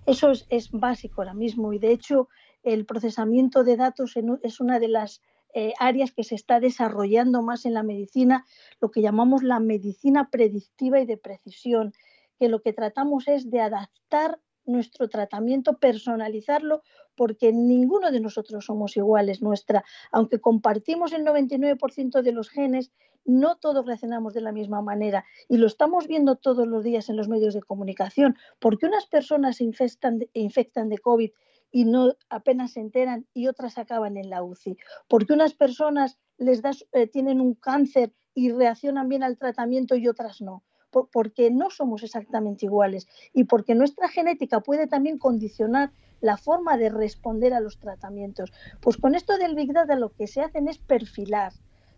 Eso es, es, básico ahora mismo y de hecho el procesamiento de datos es una de las eh, áreas que se está desarrollando más en la medicina, lo que llamamos la medicina predictiva y de precisión, que lo que tratamos es de adaptar nuestro tratamiento, personalizarlo, porque ninguno de nosotros somos iguales. Nuestra, aunque compartimos el 99% de los genes, no todos reaccionamos de la misma manera. Y lo estamos viendo todos los días en los medios de comunicación, porque unas personas se infectan de, infectan de COVID y no apenas se enteran y otras acaban en la UCI, porque unas personas les das, eh, tienen un cáncer y reaccionan bien al tratamiento y otras no porque no somos exactamente iguales y porque nuestra genética puede también condicionar la forma de responder a los tratamientos. Pues con esto del Big Data lo que se hacen es perfilar,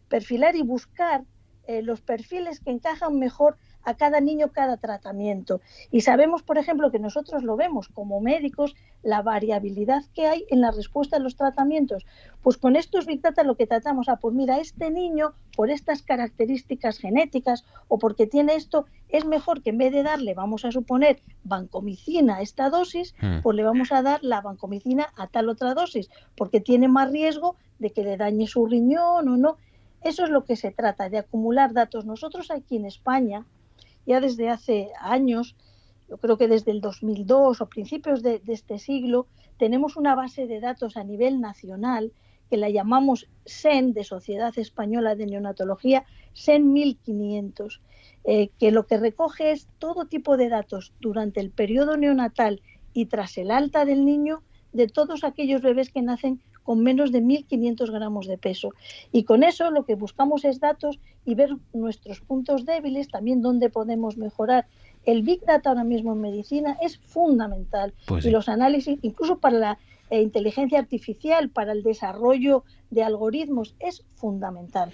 perfilar y buscar eh, los perfiles que encajan mejor a cada niño cada tratamiento. Y sabemos, por ejemplo, que nosotros lo vemos como médicos, la variabilidad que hay en la respuesta a los tratamientos. Pues con estos Big Data lo que tratamos, ah, pues mira, este niño, por estas características genéticas o porque tiene esto, es mejor que en vez de darle, vamos a suponer, vancomicina a esta dosis, mm. pues le vamos a dar la vancomicina a tal otra dosis, porque tiene más riesgo de que le dañe su riñón o no. Eso es lo que se trata, de acumular datos. Nosotros aquí en España, ya desde hace años, yo creo que desde el 2002 o principios de, este siglo, tenemos una base de datos a nivel nacional que la llamamos SEN, de Sociedad Española de Neonatología, SEN 1500, eh, que lo que recoge es todo tipo de datos durante el periodo neonatal y tras el alta del niño de todos aquellos bebés que nacen con menos de 1.500 gramos de peso. Y con eso lo que buscamos es datos y ver nuestros puntos débiles, también dónde podemos mejorar. El Big Data ahora mismo en medicina es fundamental pues sí. y los análisis, incluso para la eh, inteligencia artificial, para el desarrollo de algoritmos, es fundamental.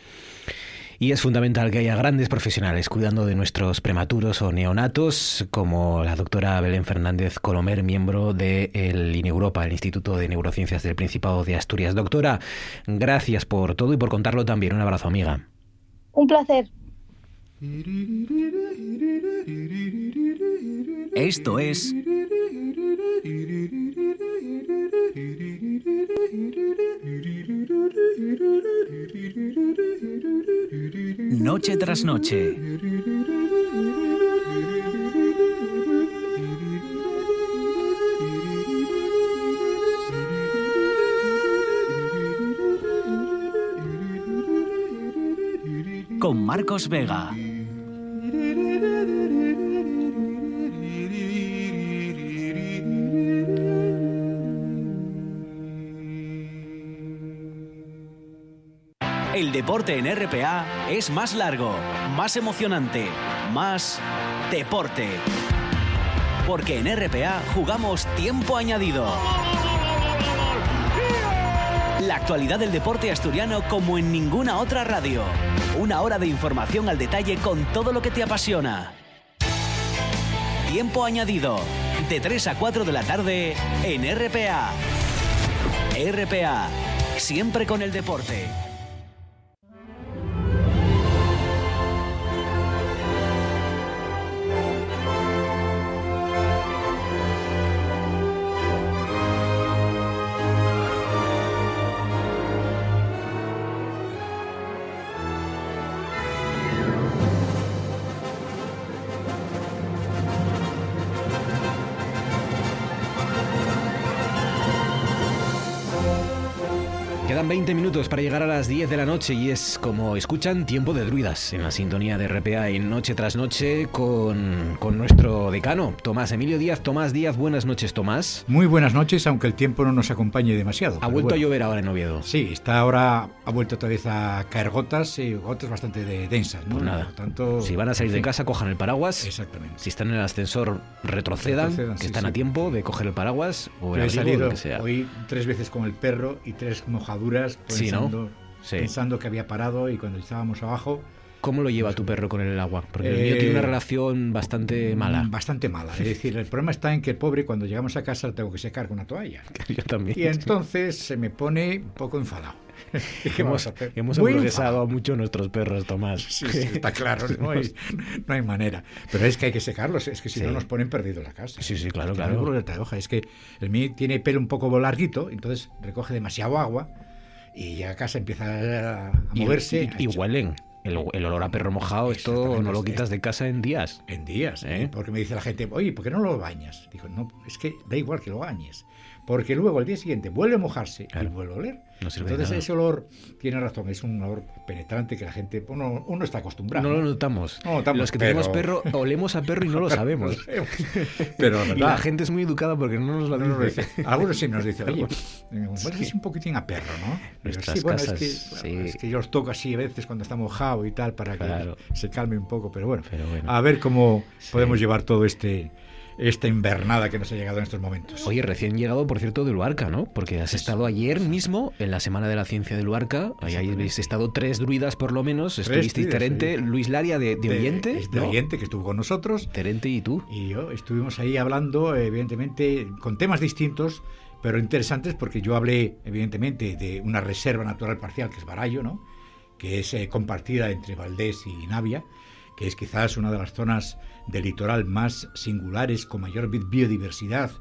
Y es fundamental que haya grandes profesionales cuidando de nuestros prematuros o neonatos, como la doctora Belén Fernández Colomer, miembro del de INEUROPA, el Instituto de Neurociencias del Principado de Asturias. Doctora, gracias por todo y por contarlo también. Un abrazo, amiga. Un placer. Esto es Noche tras noche. Con Marcos Vega. El deporte en RPA es más largo, más emocionante, más deporte. Porque en RPA jugamos tiempo añadido. La actualidad del deporte asturiano como en ninguna otra radio. Una hora de información al detalle con todo lo que te apasiona. Tiempo añadido. De 3 a 4 de la tarde en RPA. RPA. Siempre con el deporte. Minutos para llegar a las 10 de la noche y es como escuchan Tiempo de Druidas en la sintonía de RPA en Noche tras Noche con, con, nuestro decano, Tomás Emilio Díaz. Tomás Díaz, buenas noches, Tomás. Muy buenas noches, aunque el tiempo no nos acompañe demasiado. Ha vuelto a llover ahora en Oviedo. Sí, está ahora, ha vuelto otra vez a caer gotas y gotas bastante densas. ¿no? Pues nada, tanto, si van a salir de casa, cojan el paraguas. Exactamente. Si están en el ascensor, retrocedan, que están a tiempo de coger el paraguas o el he salido lo que sea. hoy tres veces con el perro y tres mojaduras. Sí, ¿no? Sí. pensando que había parado y cuando estábamos abajo... ¿Cómo lo lleva tu perro con el agua? Porque el mío tiene una relación bastante mala. Bastante mala. Es decir, el problema está en que el pobre cuando llegamos a casa tengo que secar con una toalla. [LAUGHS] Yo también. Y entonces se me pone un poco enfadado. [LAUGHS] hemos hemos progresado mucho nuestros perros, Tomás. Sí, sí, está claro, no [LAUGHS] hay, no hay, manera. Pero es que hay que secarlos, es que si no nos ponen perdidos la casa. Sí, sí, claro, claro. Es que el mío tiene pelo un poco larguito, entonces recoge demasiado agua y ya casa empieza a moverse. Y, huelen. El, olor a perro mojado, esto no lo quitas de casa en días. En días, ¿eh? Porque me dice la gente, oye, ¿por qué no lo bañas? Digo, no, es que da igual que lo bañes porque luego al día siguiente vuelve a mojarse y vuelve a oler. Entonces ese olor tiene razón, es un olor penetrante que la gente, uno, uno está acostumbrado. No lo notamos. Los que tenemos perro, olemos a perro y no lo [LAUGHS] sabemos. [LAUGHS] pero y la gente es muy educada porque no nos lo dice. Algunos sí nos dicen, oye, [LAUGHS] es un poquitín a perro, ¿no? sí, bueno, es, que, es que yo los toco así a veces cuando está mojado y tal para que se calme un poco, pero bueno, a ver cómo podemos llevar todo este esta invernada que nos ha llegado en estos momentos. Oye, recién llegado, por cierto, de Luarca, ¿no? Porque has estado ayer mismo en la Semana de la Ciencia de Luarca. Ahí habéis estado tres druidas por lo menos. Estuvisteis Terente, Luis Laria de, Oyente. De, Oyente, que estuvo con nosotros. Terente y tú. Y yo estuvimos ahí hablando, evidentemente, con temas distintos pero interesantes porque yo hablé, evidentemente, de una reserva natural parcial que es Barallo, ¿no? que es eh, compartida entre Valdés y Navia, que es quizás una de las zonas del litoral más singulares, con mayor biodiversidad,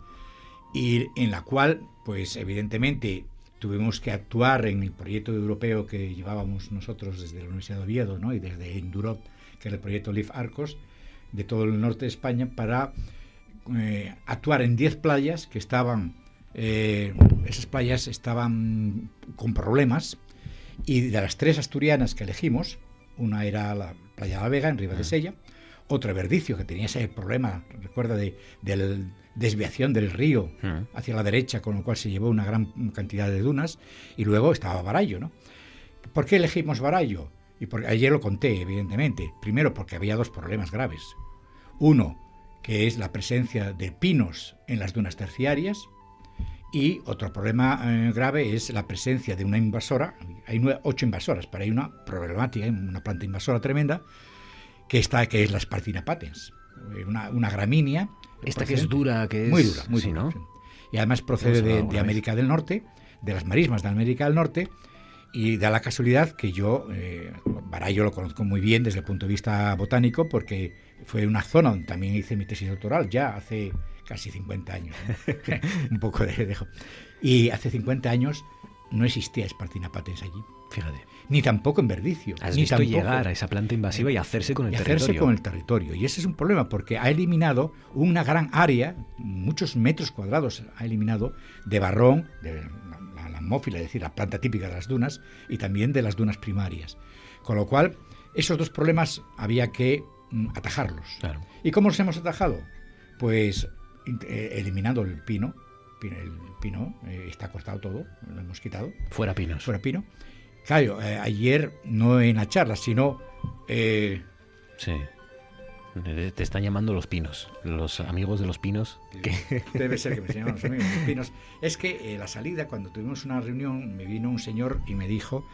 y en la cual, pues evidentemente, tuvimos que actuar en el proyecto europeo que llevábamos nosotros desde la Universidad de Oviedo ¿no? y desde Endurop, que era el proyecto LIF Arcos, de todo el norte de España, para eh, actuar en 10 playas que estaban, eh, esas playas estaban con problemas, y de las tres asturianas que elegimos, una era la playa de la Vega, en Ribas de ah. Sella, otro Verdicio, que tenía ese problema, recuerda, de, desviación del río ah. hacia la derecha, con lo cual se llevó una gran cantidad de dunas, y luego estaba Barallo, ¿no? ¿Por qué elegimos Barallo? Y porque ayer lo conté, evidentemente. Primero, porque había dos problemas graves. Uno, que es la presencia de pinos en las dunas terciarias, y otro problema eh, grave es la presencia de una invasora. Hay ocho invasoras, pero hay una problemática, una planta invasora tremenda, que está que es la Spartina patens, eh, una, una gramínea. Esta que es dura, que es... Muy dura, muy dura. Y además procede de, América del Norte, de las marismas de América del Norte, y da la casualidad que yo, eh, Barallo lo conozco muy bien desde el punto de vista botánico, porque fue una zona donde también hice mi tesis doctoral, ya hace casi 50 años. [LAUGHS] Un poco de dejo. Y hace 50 años no existía Spartina patens allí. Fíjate. Ni tampoco en Verdicio. Has ni visto llegar a esa planta invasiva y hacerse con el y territorio. hacerse con el territorio. Y ese es un problema porque ha eliminado una gran área, muchos metros cuadrados ha eliminado de barrón, de la, la mófila, es decir, la planta típica de las dunas, y también de las dunas primarias. Con lo cual, esos dos problemas había que mm, atajarlos. ¿Y cómo los hemos atajado? Pues eh, eliminando el pino, el pino eh, está cortado todo, lo hemos quitado. Fuera pinos. Fuera pino. Claro, eh, ayer no en la charla, sino... sí. Te están llamando los pinos, los amigos de los pinos. Debe ser que me [LAUGHS] llaman los amigos de los pinos. Es que la salida, cuando tuvimos una reunión, me vino un señor y me dijo,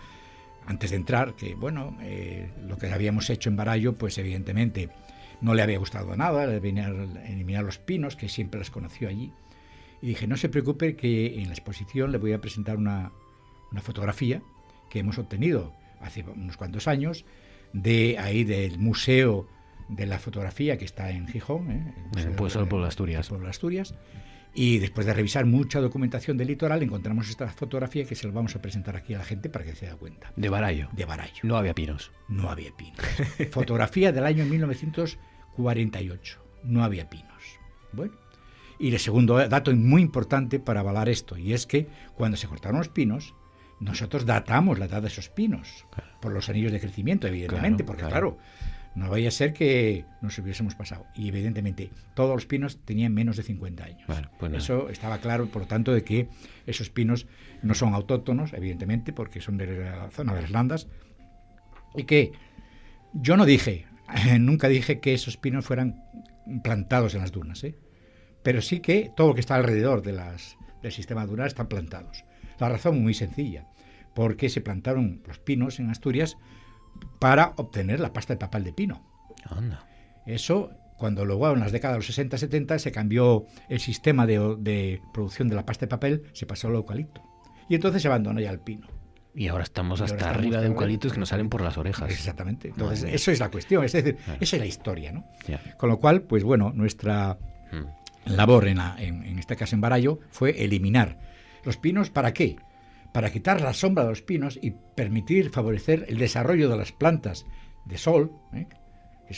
antes de entrar, que bueno, lo que habíamos hecho en Barallo, pues evidentemente no le había gustado nada, eliminar, eliminar los pinos, que siempre los conoció allí. Y dije, no se preocupe que en la exposición le voy a presentar una, fotografía que hemos obtenido hace unos cuantos años de ahí del Museo de la Fotografía que está en Gijón, ¿eh? el Museo por Asturias. Por Asturias. Y después de revisar mucha documentación del litoral, encontramos esta fotografía que se la vamos a presentar aquí a la gente para que se dé cuenta. De Barallo. De Barallo. No había pinos. No había pinos. [LAUGHS] fotografía del año 1900 48. No había pinos. Bueno, y el segundo dato muy importante para avalar esto, y es que cuando se cortaron los pinos, nosotros datamos la edad de esos pinos por los anillos de crecimiento, evidentemente, porque claro. no vaya a ser que nos hubiésemos pasado. Y evidentemente todos los pinos tenían menos de 50 años. Pues Eso estaba claro, por lo tanto, de que esos pinos no son autóctonos, evidentemente, porque son de la zona de las landas. Y que yo no dije, [LAUGHS] nunca dije que esos pinos fueran plantados en las dunas, ¿eh? pero sí que todo lo que está alrededor de las, del sistema dunar están plantados. La razón muy sencilla, porque se plantaron los pinos en Asturias para obtener la pasta de papel de pino. Eso, cuando luego en las décadas de los 60-70 se cambió el sistema de, de, producción de la pasta de papel, se pasó al eucalipto. Y entonces se abandonó ya el pino. Y ahora estamos hasta arriba de eucaliptos que nos salen por las orejas. Exactamente. Entonces, eso es la cuestión. Es decir, esa es la historia, ¿no? Con lo cual, pues bueno, nuestra hmm. labor en, en, este caso en Barallo fue eliminar los pinos. ¿Para qué? Para quitar la sombra de los pinos y permitir favorecer el desarrollo de las plantas de sol, ¿eh?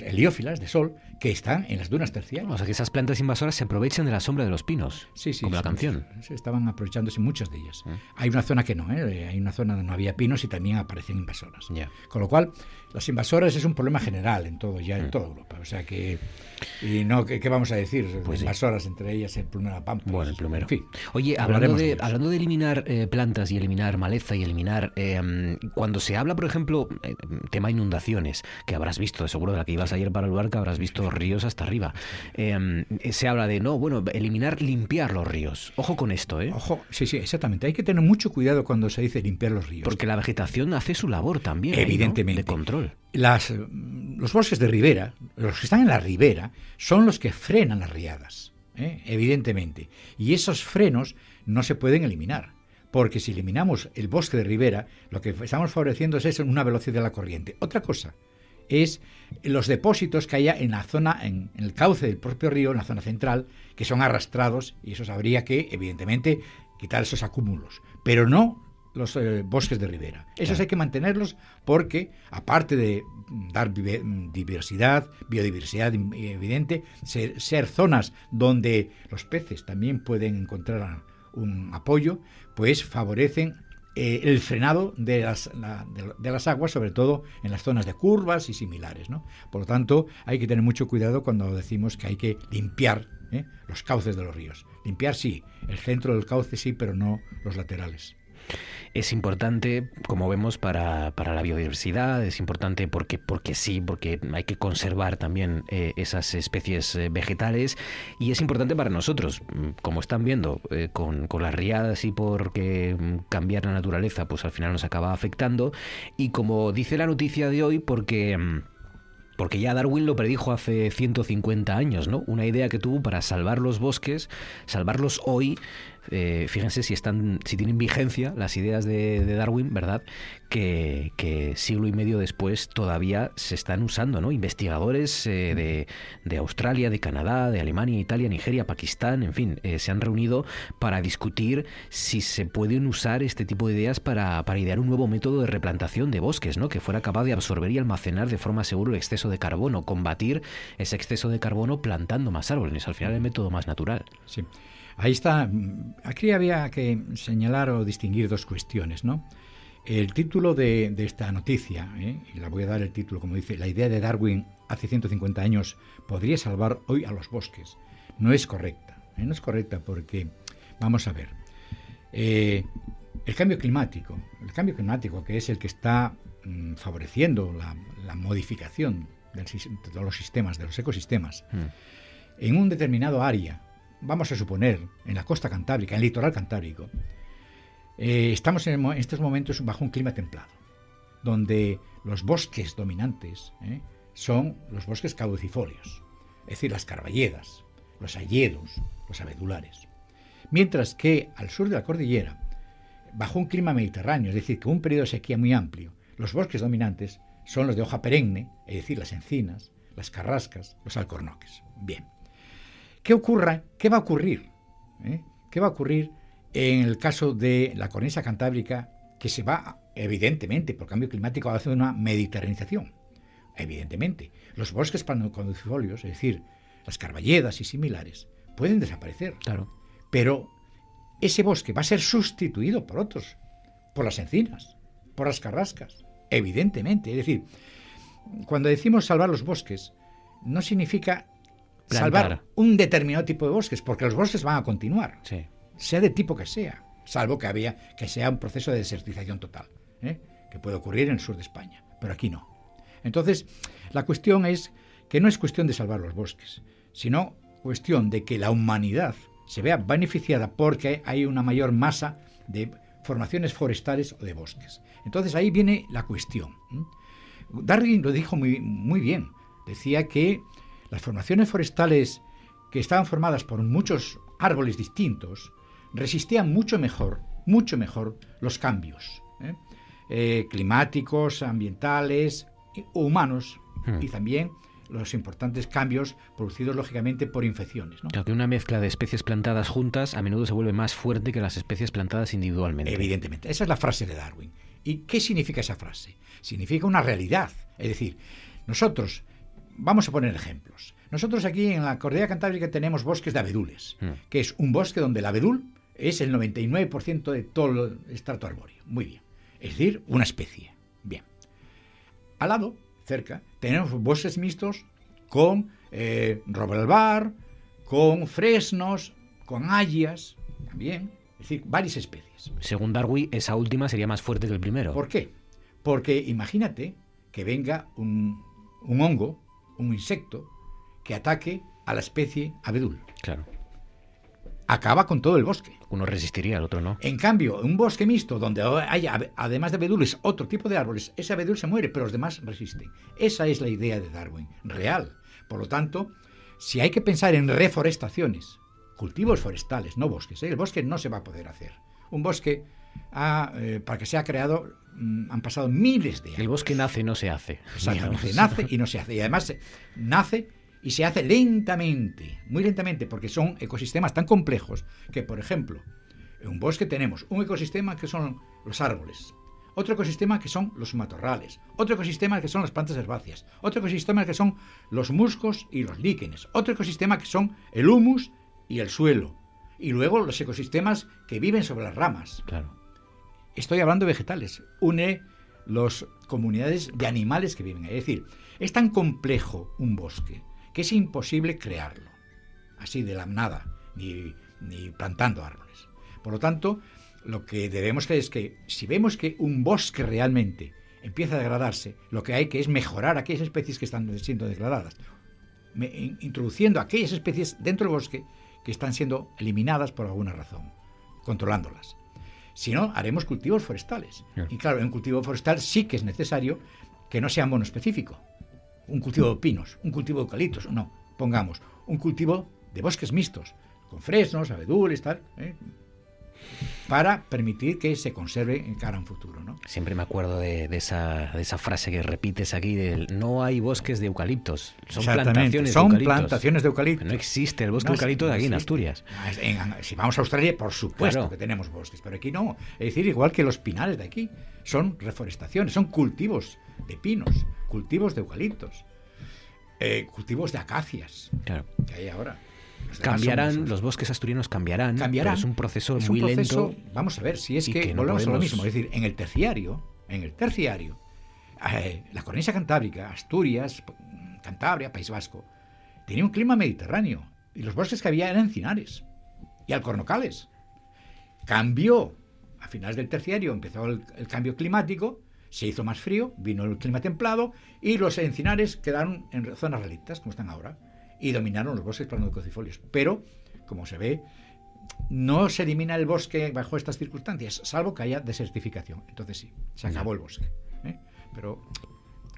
Heliófilas de sol que están en las dunas terciarias. O sea que esas plantas invasoras se aprovechan de la sombra de los pinos. Sí, sí. Como la canción. Se estaban aprovechándose muchas de ellas. Ah. Hay una zona que no, ¿eh? hay una zona donde no había pinos y también aparecen invasoras. Con lo cual, las invasoras es un problema general en todo, ya en mm. toda Europa. O sea que. Y no, ¿qué, vamos a decir? Pues invasoras, entre ellas el plumero pampa. Bueno, el plumero. En fin, Oye, hablando de, hablando de eliminar eh, plantas y eliminar maleza y eliminar. Eh, cuando se habla, por ejemplo, tema inundaciones, que habrás visto, seguro de la que ayer para el que habrás visto ríos hasta arriba. Em, se habla de, no, bueno, eliminar, limpiar los ríos. Ojo con esto, ¿eh? Ojo, sí, sí, exactamente. Hay que tener mucho cuidado cuando se dice limpiar los ríos. Porque la vegetación hace su labor también. Evidentemente. De control. Las, los bosques de ribera, los que están en la ribera, son los que frenan las riadas, ¿eh? evidentemente. Y esos frenos no se pueden eliminar porque si eliminamos el bosque de ribera, lo que estamos favoreciendo es una velocidad de la corriente. Otra cosa, es los depósitos que haya en la zona, en, el cauce del propio río, en la zona central, que son arrastrados y eso habría que, evidentemente, quitar esos acúmulos, pero no los eh, bosques de ribera. Esos hay que mantenerlos porque, aparte de dar diversidad, biodiversidad evidente, ser zonas donde los peces también pueden encontrar un apoyo, pues favorecen eh, el frenado de las, de, las, aguas, sobre todo en las zonas de curvas y similares. ¿no? Por lo tanto, hay que tener mucho cuidado cuando decimos que hay que limpiar ¿eh? los cauces de los ríos. Limpiar sí, el centro del cauce sí, pero no los laterales es importante, como vemos, para, para, la biodiversidad, es importante porque, porque sí, porque hay que conservar también eh, esas especies eh, vegetales y es importante para nosotros, mm, como están viendo, eh, con, con, las riadas y porque mm, cambiar la naturaleza, pues al final nos acaba afectando y como dice la noticia de hoy, porque... Mm, porque ya Darwin lo predijo hace 150 años, ¿no? Una idea que tuvo para salvar los bosques, salvarlos hoy, eh, fíjense si están, si tienen vigencia las ideas de, Darwin, ¿verdad? Que, siglo y medio después todavía se están usando, ¿no? Investigadores eh, de, Australia, de Canadá, de Alemania, Italia, Nigeria, Pakistán, en fin, eh, se han reunido para discutir si se pueden usar este tipo de ideas para, para idear un nuevo método de replantación de bosques, ¿no? Que fuera capaz de absorber y almacenar de forma segura el exceso de carbono, combatir ese exceso de carbono plantando más árboles, al final el método más natural. Sí. Ahí está. Aquí había que señalar o distinguir dos cuestiones, ¿no? El título de, esta noticia, ¿eh? y la voy a dar el título, como dice, la idea de Darwin hace 150 años podría salvar hoy a los bosques, no es correcta. ¿eh? No es correcta porque, vamos a ver, eh, el cambio climático, el cambio climático que es el que está mm, favoreciendo la, modificación de los sistemas, de los ecosistemas, mm. en un determinado área, vamos a suponer, en la costa cantábrica, en el litoral cantábrico, eh, estamos en, estos momentos bajo un clima templado, donde los bosques dominantes eh, son los bosques caducifolios, es decir, las carballedas, los hayedos, los abedulares. Mientras que al sur de la cordillera, bajo un clima mediterráneo, es decir, con un periodo de sequía muy amplio, los bosques dominantes son los de hoja perenne, es decir, las encinas, las carrascas, los alcornoques. Bien. ¿Qué ocurra? ¿Qué va a ocurrir? ¿Eh? ¿Qué va a ocurrir en el caso de la cornisa cantábrica que se va, evidentemente, por cambio climático, a hacer una mediterranización? Evidentemente. Los bosques caducifolios, es decir, las carballedas y similares, pueden desaparecer. Claro. Pero ese bosque va a ser sustituido por otros por las encinas, por las carrascas, evidentemente. Es decir, cuando decimos salvar los bosques, no significa salvar un determinado tipo de bosques, porque los bosques van a continuar, sea de tipo que sea, salvo que, había, que sea un proceso de desertización total, ¿eh? que puede ocurrir en el sur de España, pero aquí no. Entonces, la cuestión es que no es cuestión de salvar los bosques, sino cuestión de que la humanidad se vea beneficiada porque hay una mayor masa de formaciones forestales o de bosques. Entonces ahí viene la cuestión. Darwin lo dijo muy, muy bien. Decía que las formaciones forestales que estaban formadas por muchos árboles distintos resistían mucho mejor, mucho mejor los cambios ¿eh? Eh, climáticos, ambientales, humanos hmm. y también los importantes cambios producidos lógicamente por infecciones. Claro que una mezcla de especies plantadas juntas a menudo se vuelve más fuerte que las especies plantadas individualmente. Evidentemente, esa es la frase de Darwin. ¿Y qué significa esa frase? Significa una realidad. Es decir, nosotros, vamos a poner ejemplos. Nosotros aquí en la Cordillera Cantábrica tenemos bosques de abedules, hmm. que es un bosque donde el abedul es el 99% de todo el estrato arbóreo. Muy bien. Es decir, una especie. Bien. Al lado cerca, tenemos bosques mixtos con eh, con fresnos, con hayas, también, es decir, varias especies. Según Darwin, esa última sería más fuerte que el primero. ¿Por qué? Porque imagínate que venga un, un hongo, un insecto, que ataque a la especie abedul. Claro acaba con todo el bosque. Uno resistiría, el otro no. En cambio, un bosque mixto donde haya, además de abedules, otro tipo de árboles, ese abedul se muere, pero los demás resisten. Esa es la idea de Darwin, real. Por lo tanto, si hay que pensar en reforestaciones, cultivos forestales, no bosques, ¿eh? el bosque no se va a poder hacer. Un bosque, eh, para que sea creado, mm, han pasado miles de años. El bosque nace y no se hace. Exactamente, nace y no se hace. Y además nace y se hace lentamente, muy lentamente, porque son ecosistemas tan complejos que, por ejemplo, en un bosque tenemos un ecosistema que son los árboles, otro ecosistema que son los matorrales, otro ecosistema que son las plantas herbáceas, otro ecosistema que son los musgos y los líquenes, otro ecosistema que son el humus y el suelo, y luego los ecosistemas que viven sobre las ramas. Claro. Estoy hablando de vegetales, une las comunidades de animales que viven. Es decir, es tan complejo un bosque que es imposible crearlo, así de la nada, ni, plantando árboles. Por lo tanto, lo que debemos hacer es que si vemos que un bosque realmente empieza a degradarse, lo que hay que es mejorar aquellas especies que están siendo degradadas, introduciendo aquellas especies dentro del bosque que están siendo eliminadas por alguna razón, controlándolas. Si no, haremos cultivos forestales. Y claro, en cultivo forestal sí que es necesario que no sea monoespecífico, un cultivo de pinos, un cultivo de eucaliptos, no, pongamos un cultivo de bosques mixtos, con fresnos, abedules, tal, ¿eh? Para permitir que se conserve en cara a un futuro. ¿no? Siempre me acuerdo de, esa, de esa frase que repites aquí, del no hay bosques de eucaliptos, son plantaciones son de eucaliptos. plantaciones de eucaliptos. No existe el bosque de eucalipto de aquí en Asturias. si vamos a Australia, por supuesto que tenemos bosques, pero aquí no. Es decir, igual que los pinares de aquí, son reforestaciones, son cultivos de pinos, cultivos de eucaliptos, eh, cultivos de acacias claro. que hay ahora. Cambiarán, los bosques asturianos cambiarán, cambiarán. es un proceso muy lento. Vamos a ver, si es que, volvemos a lo mismo, es decir, en el terciario, en el terciario, eh, la cornisa cantábrica, Asturias, Cantabria, País Vasco, tenía un clima mediterráneo y los bosques que había eran encinares y alcornocales. Cambió a finales del terciario, empezó el cambio climático se hizo más frío, vino el clima templado y los encinares quedaron en zonas relictas, como están ahora, y dominaron los bosques planodicofolios. Pero, como se ve, no se elimina el bosque bajo estas circunstancias, salvo que haya desertificación. Entonces sí, se acabó el bosque. ¿eh? Pero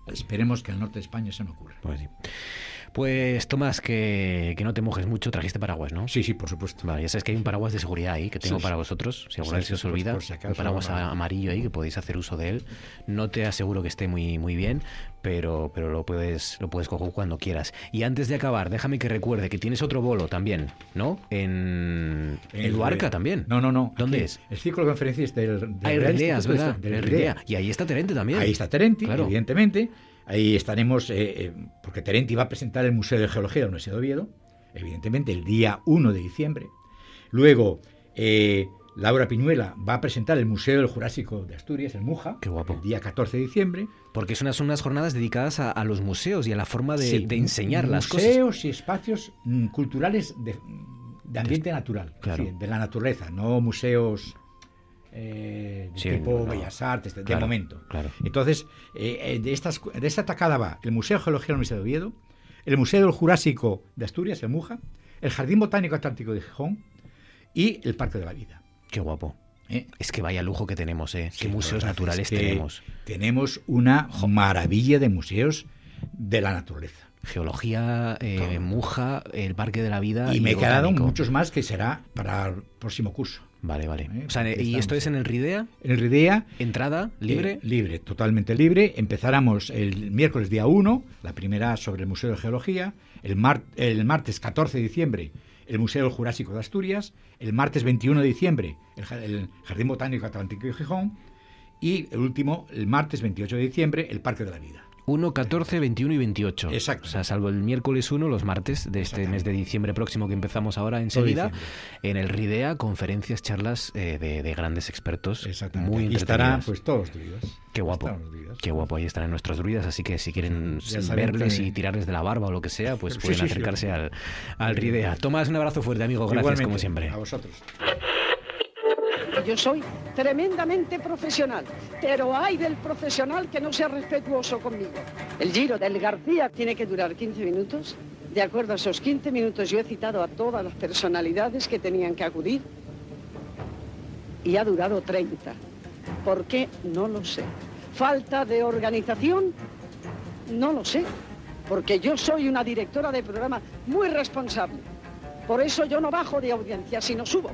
esperemos que el norte de España eso no ocurra. Pues sí. Pues Tomás, que, que, no te mojes mucho, trajiste paraguas, ¿no? Sí, sí, por supuesto. Vale, ya sabes que hay un paraguas de seguridad ahí que tengo para vosotros, si alguna vez se os olvida. un paraguas amarillo ahí que podéis hacer uso de él. No te aseguro que esté muy, muy bien, pero, pero lo puedes lo puedes coger cuando quieras. Y antes de acabar, déjame que recuerde que tienes otro bolo también, ¿no? En, en Luarca también. No, no, no. ¿Dónde es? El ciclo de conferencias del, del ah, ¿verdad? Del Y ahí está Terente también. Ahí está Terente, evidentemente. Ahí estaremos, eh, eh, porque Terenti va a presentar el Museo de Geología de la Universidad de Oviedo, evidentemente el día 1 de diciembre. Luego, eh, Laura Piñuela va a presentar el Museo del Jurásico de Asturias, el MUJA, Qué guapo. el día 14 de diciembre. Porque son unas, unas jornadas dedicadas a, a los museos y a la forma de, Sí, de enseñar las cosas. Museos y espacios mm, culturales de, de ambiente natural, Claro. de la naturaleza, no museos eh, Sí, tipo no, Bellas Artes, de, momento. claro. Entonces, eh, eh, de, estas, de esta tacada va el Museo de Geología de la Universidad de Oviedo, el Museo del Jurásico de Asturias, el MUJA, el Jardín Botánico Atlántico de Gijón y el Parque de la Vida. Qué guapo. ¿eh? Es que vaya lujo que tenemos, ¿eh? Sí, Qué museos es naturales que tenemos. Tenemos una maravilla de museos de la naturaleza. Geología, eh. Muja, el Parque de la Vida. Y me he quedado muchos más que será para el próximo curso. Vale, vale. Eh, O sea, porque ¿Y esto es en el RIDEA? En el RIDEA, ¿Entrada? ¿Libre? eh, libre, totalmente libre. Empezáramos el miércoles día 1, la primera sobre el Museo de Geología, el, mar- el martes 14 de diciembre el Museo Jurásico de Asturias, el martes 21 de diciembre el, el Jardín Botánico Atlántico de Gijón y el último, el martes 28 de diciembre, el Parque de la Vida. 1, 14, 21 y 28. Exacto. O sea, salvo el miércoles 1, los martes de este mes de diciembre próximo que empezamos ahora enseguida, en el RIDEA, conferencias, charlas eh, de, de grandes expertos. Exactamente. Muy estarán entretenidas. pues todos los druidas. Qué guapo. Los druidas. Qué guapo, ahí estarán nuestros druidas, así que si quieren verles que- y tirarles de la barba o lo que sea, pues [LAUGHS] Sí, pueden sí, sí. acercarse al, al RIDEA. Tomás, un abrazo fuerte, amigo. Gracias, Igualmente, como siempre. A vosotros. Yo soy tremendamente profesional, pero hay del profesional que no sea respetuoso conmigo. El giro del García tiene que durar 15 minutos. De acuerdo a esos 15 minutos yo he citado a todas las personalidades que tenían que acudir y ha durado 30. ¿Por qué? No lo sé. ¿Falta de organización? No lo sé, porque yo soy una directora de programa muy responsable. Por eso yo no bajo de audiencia, sino subo.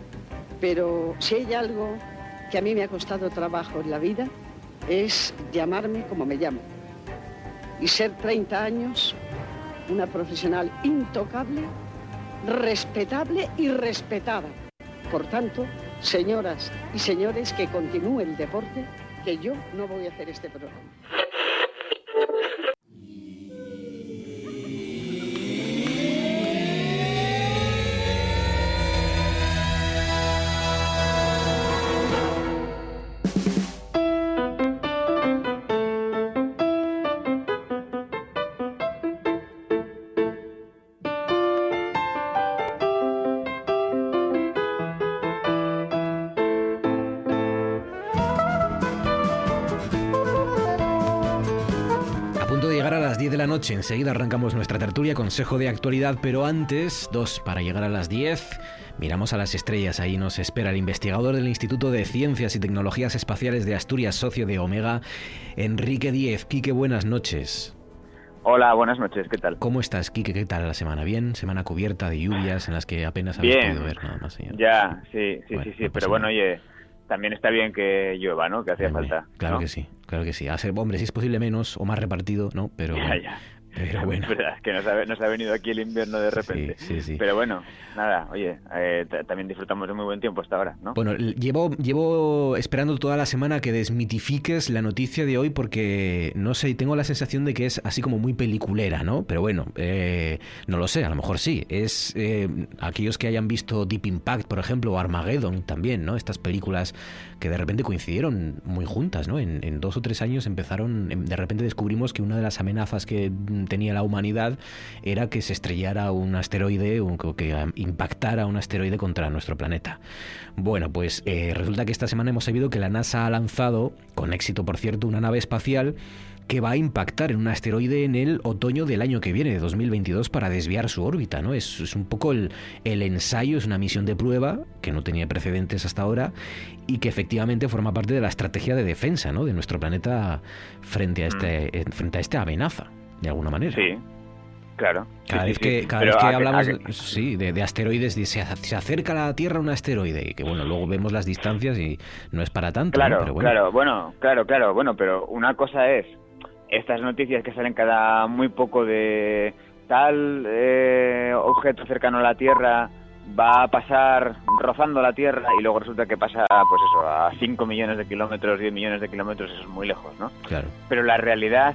Pero si hay algo que a mí me ha costado trabajo en la vida, es llamarme como me llamo. Y ser 30 años una profesional intocable, respetable y respetada. Por tanto, señoras y señores, que continúe el deporte, que yo no voy a hacer este programa. Noche, enseguida arrancamos nuestra tertulia, consejo de actualidad, pero antes, dos, para llegar a las 10, miramos a las estrellas, ahí nos espera el investigador del Instituto de Ciencias y Tecnologías Espaciales de Asturias, socio de Omega, Enrique Diez. Quique, buenas noches. Hola, buenas noches, ¿qué tal? ¿Cómo estás, Quique? ¿Qué tal la semana? ¿Bien? Semana cubierta de lluvias en las que apenas habéis Bien. podido ver nada más. allá. Ya, sí, sí, Bueno, sí, sí, no pasa pero bueno, oye, también está bien que llueva, ¿no? Que hacía falta. Claro ¿no? que sí, claro que sí. A ser, hombre, si es posible menos o más repartido, ¿no? Pero, Ya, ya. Pero [LAUGHS] bueno. Es verdad, que nos ha, nos ha venido aquí el invierno de repente. Sí, sí, sí. Pero bueno, nada, oye, eh, también disfrutamos de muy buen tiempo hasta ahora, ¿no? Bueno, llevo, llevo esperando toda la semana que desmitifiques la noticia de hoy porque, no sé, tengo la sensación de que es así como muy peliculera, ¿no? Pero bueno, eh, no lo sé, a lo mejor sí. Es eh, aquellos que hayan visto Deep Impact, por ejemplo, o Armageddon también, ¿no? Estas películas que de repente coincidieron muy juntas, ¿no? En, dos o tres años empezaron, em, de repente descubrimos que una de las amenazas que mm, tenía la humanidad era que se estrellara un asteroide o que- am, impactara un asteroide contra nuestro planeta. Bueno, pues eh, resulta que esta semana hemos sabido que la NASA ha lanzado, con éxito por cierto, una nave espacial que va a impactar en un asteroide en el otoño del año que viene, de 2022, para desviar su órbita, ¿no? Es, es un poco el, el ensayo, es una misión de prueba que no tenía precedentes hasta ahora y que efectivamente forma parte de la estrategia de defensa, ¿no? De nuestro planeta frente a este, eh, frente a esta amenaza, de alguna manera. Sí, claro. Cada Sí, vez que, sí. cada vez que hablamos que- sí, de, de asteroides, de- se, se acerca a la Tierra un asteroide, y que bueno, luego vemos las distancias y no es para tanto, ¿no? Claro, pero bueno. claro, bueno, claro, claro, bueno, pero una cosa es estas noticias que salen cada muy poco de tal eh, objeto cercano a la Tierra va a pasar rozando la Tierra y luego resulta que pasa, pues eso, a 5 millones de kilómetros, 10 millones de kilómetros, eso es muy lejos, ¿no? Claro. Pero la realidad,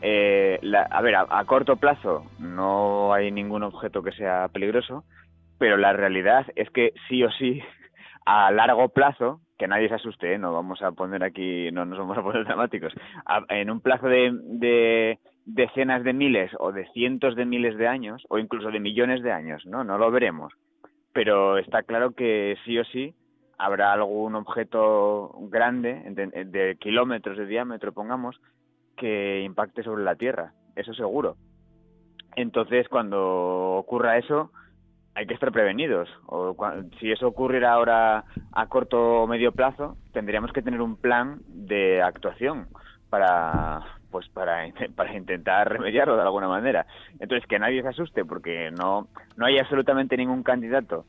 eh, la- a ver, a, a corto plazo no hay ningún objeto que sea peligroso, pero la realidad es que sí o sí a largo plazo, que nadie se asuste, ¿eh? no vamos a poner aquí, no nos vamos a poner [LAUGHS] dramáticos, en un plazo de, de decenas de miles o de cientos de miles de años o incluso de millones de años, ¿no? No lo veremos. Pero está claro que sí o sí habrá algún objeto grande de, kilómetros de diámetro, pongamos, que impacte sobre la Tierra, eso seguro. Entonces, cuando ocurra eso, hay que estar prevenidos. O si eso ocurriera ahora a corto o medio plazo, tendríamos que tener un plan de actuación para pues para, [LAUGHS] para intentar remediarlo de alguna manera. Entonces, que nadie se asuste porque no, no hay absolutamente ningún candidato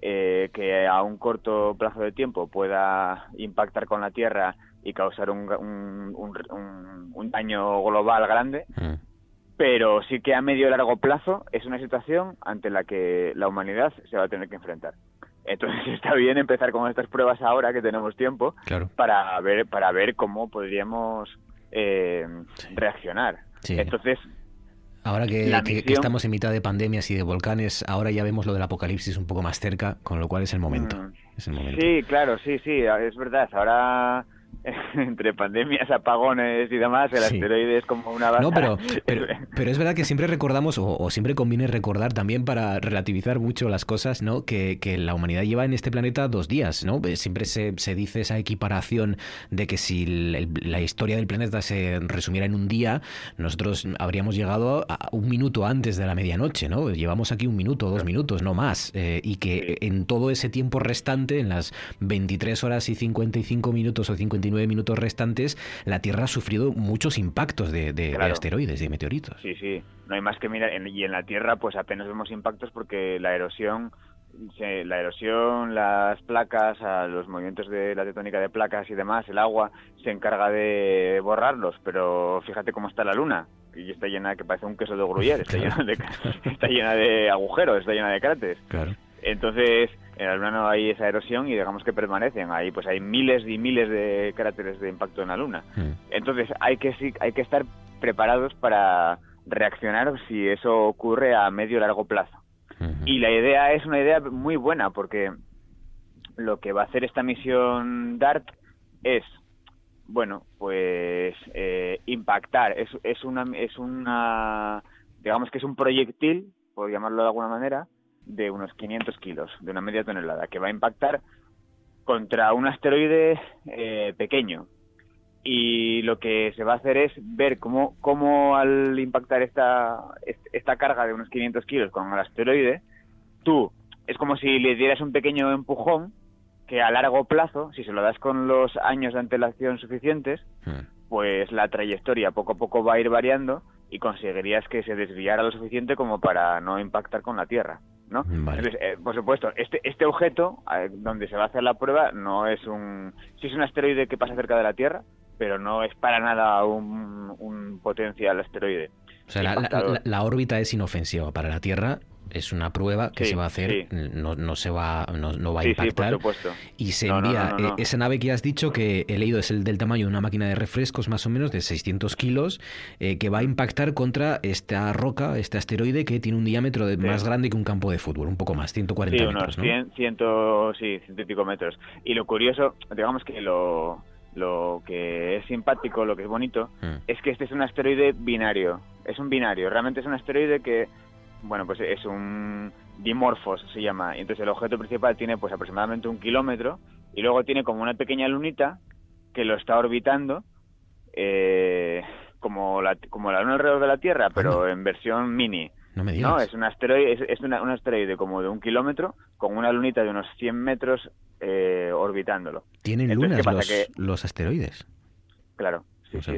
eh, que a un corto plazo de tiempo pueda impactar con la Tierra y causar un, un, daño global grande, mm. Pero sí que a medio y largo plazo es una situación ante la que la humanidad se va a tener que enfrentar. Entonces [LAUGHS] está bien empezar con estas pruebas ahora que tenemos tiempo para ver para ver cómo podríamos eh, reaccionar. Entonces Ahora que, estamos en mitad de pandemias y de volcanes, ahora ya vemos lo del apocalipsis un poco más cerca, con lo cual es el momento. Mm. Es el momento. Sí, claro, sí, sí, es verdad. Ahora [LAUGHS] entre pandemias, apagones y demás, el asteroide es como una base. No, pero, [LAUGHS] pero, es verdad que siempre recordamos, o, siempre conviene recordar también para relativizar mucho las cosas, ¿no? Que, la humanidad lleva en este planeta dos días, ¿no? Eh, siempre se, se dice esa equiparación de que si la historia del planeta se resumiera en un día, nosotros habríamos llegado a un minuto antes de la medianoche, ¿no? Llevamos aquí un minuto, dos minutos, no más. Eh, y que en todo ese tiempo restante, en las 23 horas y 55 minutos o 59 minutos restantes, la Tierra ha sufrido muchos impactos de, de, asteroides, de meteoritos. Sí, sí, no hay más que mirar. y en la Tierra, pues apenas vemos impactos porque la erosión la erosión, las placas, los movimientos de la tectónica de placas y demás, el agua se encarga de borrarlos, pero fíjate cómo está la luna, y está llena, que parece un queso de gruyere, está, llena de, [LAUGHS] está llena de agujeros, está llena de cráteres. Claro. Entonces, en la Luna no hay esa erosión y digamos que permanecen. Ahí pues hay miles y miles de cráteres de impacto en la Luna. Hmm. Entonces hay que, hay que estar preparados para reaccionar si eso ocurre a medio o largo plazo. Hmm. Y la idea es una idea muy buena porque lo que va a hacer esta misión DART es, bueno, pues eh, impactar. Es, es, una, es una, digamos que es un proyectil, por llamarlo de alguna manera, de unos 500 kilos, de una media tonelada, que va a impactar contra un asteroide eh, pequeño. Y lo que se va a hacer es ver cómo, cómo al impactar esta, esta carga de unos 500 kilos con el asteroide, tú es como si le dieras un pequeño empujón que a largo plazo, si se lo das con los años de antelación suficientes, hmm. pues la trayectoria poco a poco va a ir variando y conseguirías que se desviara lo suficiente como para no impactar con la Tierra. ¿No? Eh, por supuesto, este, este objeto donde se va a hacer la prueba no es un... Sí es un asteroide que pasa cerca de la Tierra, pero no es para nada un, un potencial asteroide. O sea, la, órbita es inofensiva para la Tierra es una prueba que se va a hacer, no, no, se va, no, va a impactar. y se envía eh, esa nave que has dicho, que he leído es el del tamaño de una máquina de refrescos más o menos, de 600 kilos, eh, que va a impactar contra esta roca, este asteroide que tiene un diámetro de, más grande que un campo de fútbol, un poco más, 140 metros. ¿no? 100, sí, ciento y pico metros. Y lo curioso, digamos que lo, lo que es simpático, lo que es bonito, mm. es que este es un asteroide binario. Es un binario, realmente es un asteroide que bueno, pues es un dimorfos, se llama. Y entonces el objeto principal tiene pues aproximadamente un kilómetro y luego tiene como una pequeña lunita que lo está orbitando eh, como, la, como la luna alrededor de la Tierra, pero en versión mini. No me digas. No, es un asteroide, es, un asteroide como de un kilómetro con una lunita de unos 100 metros eh, orbitándolo. ¿Tienen lunas los, los asteroides? Claro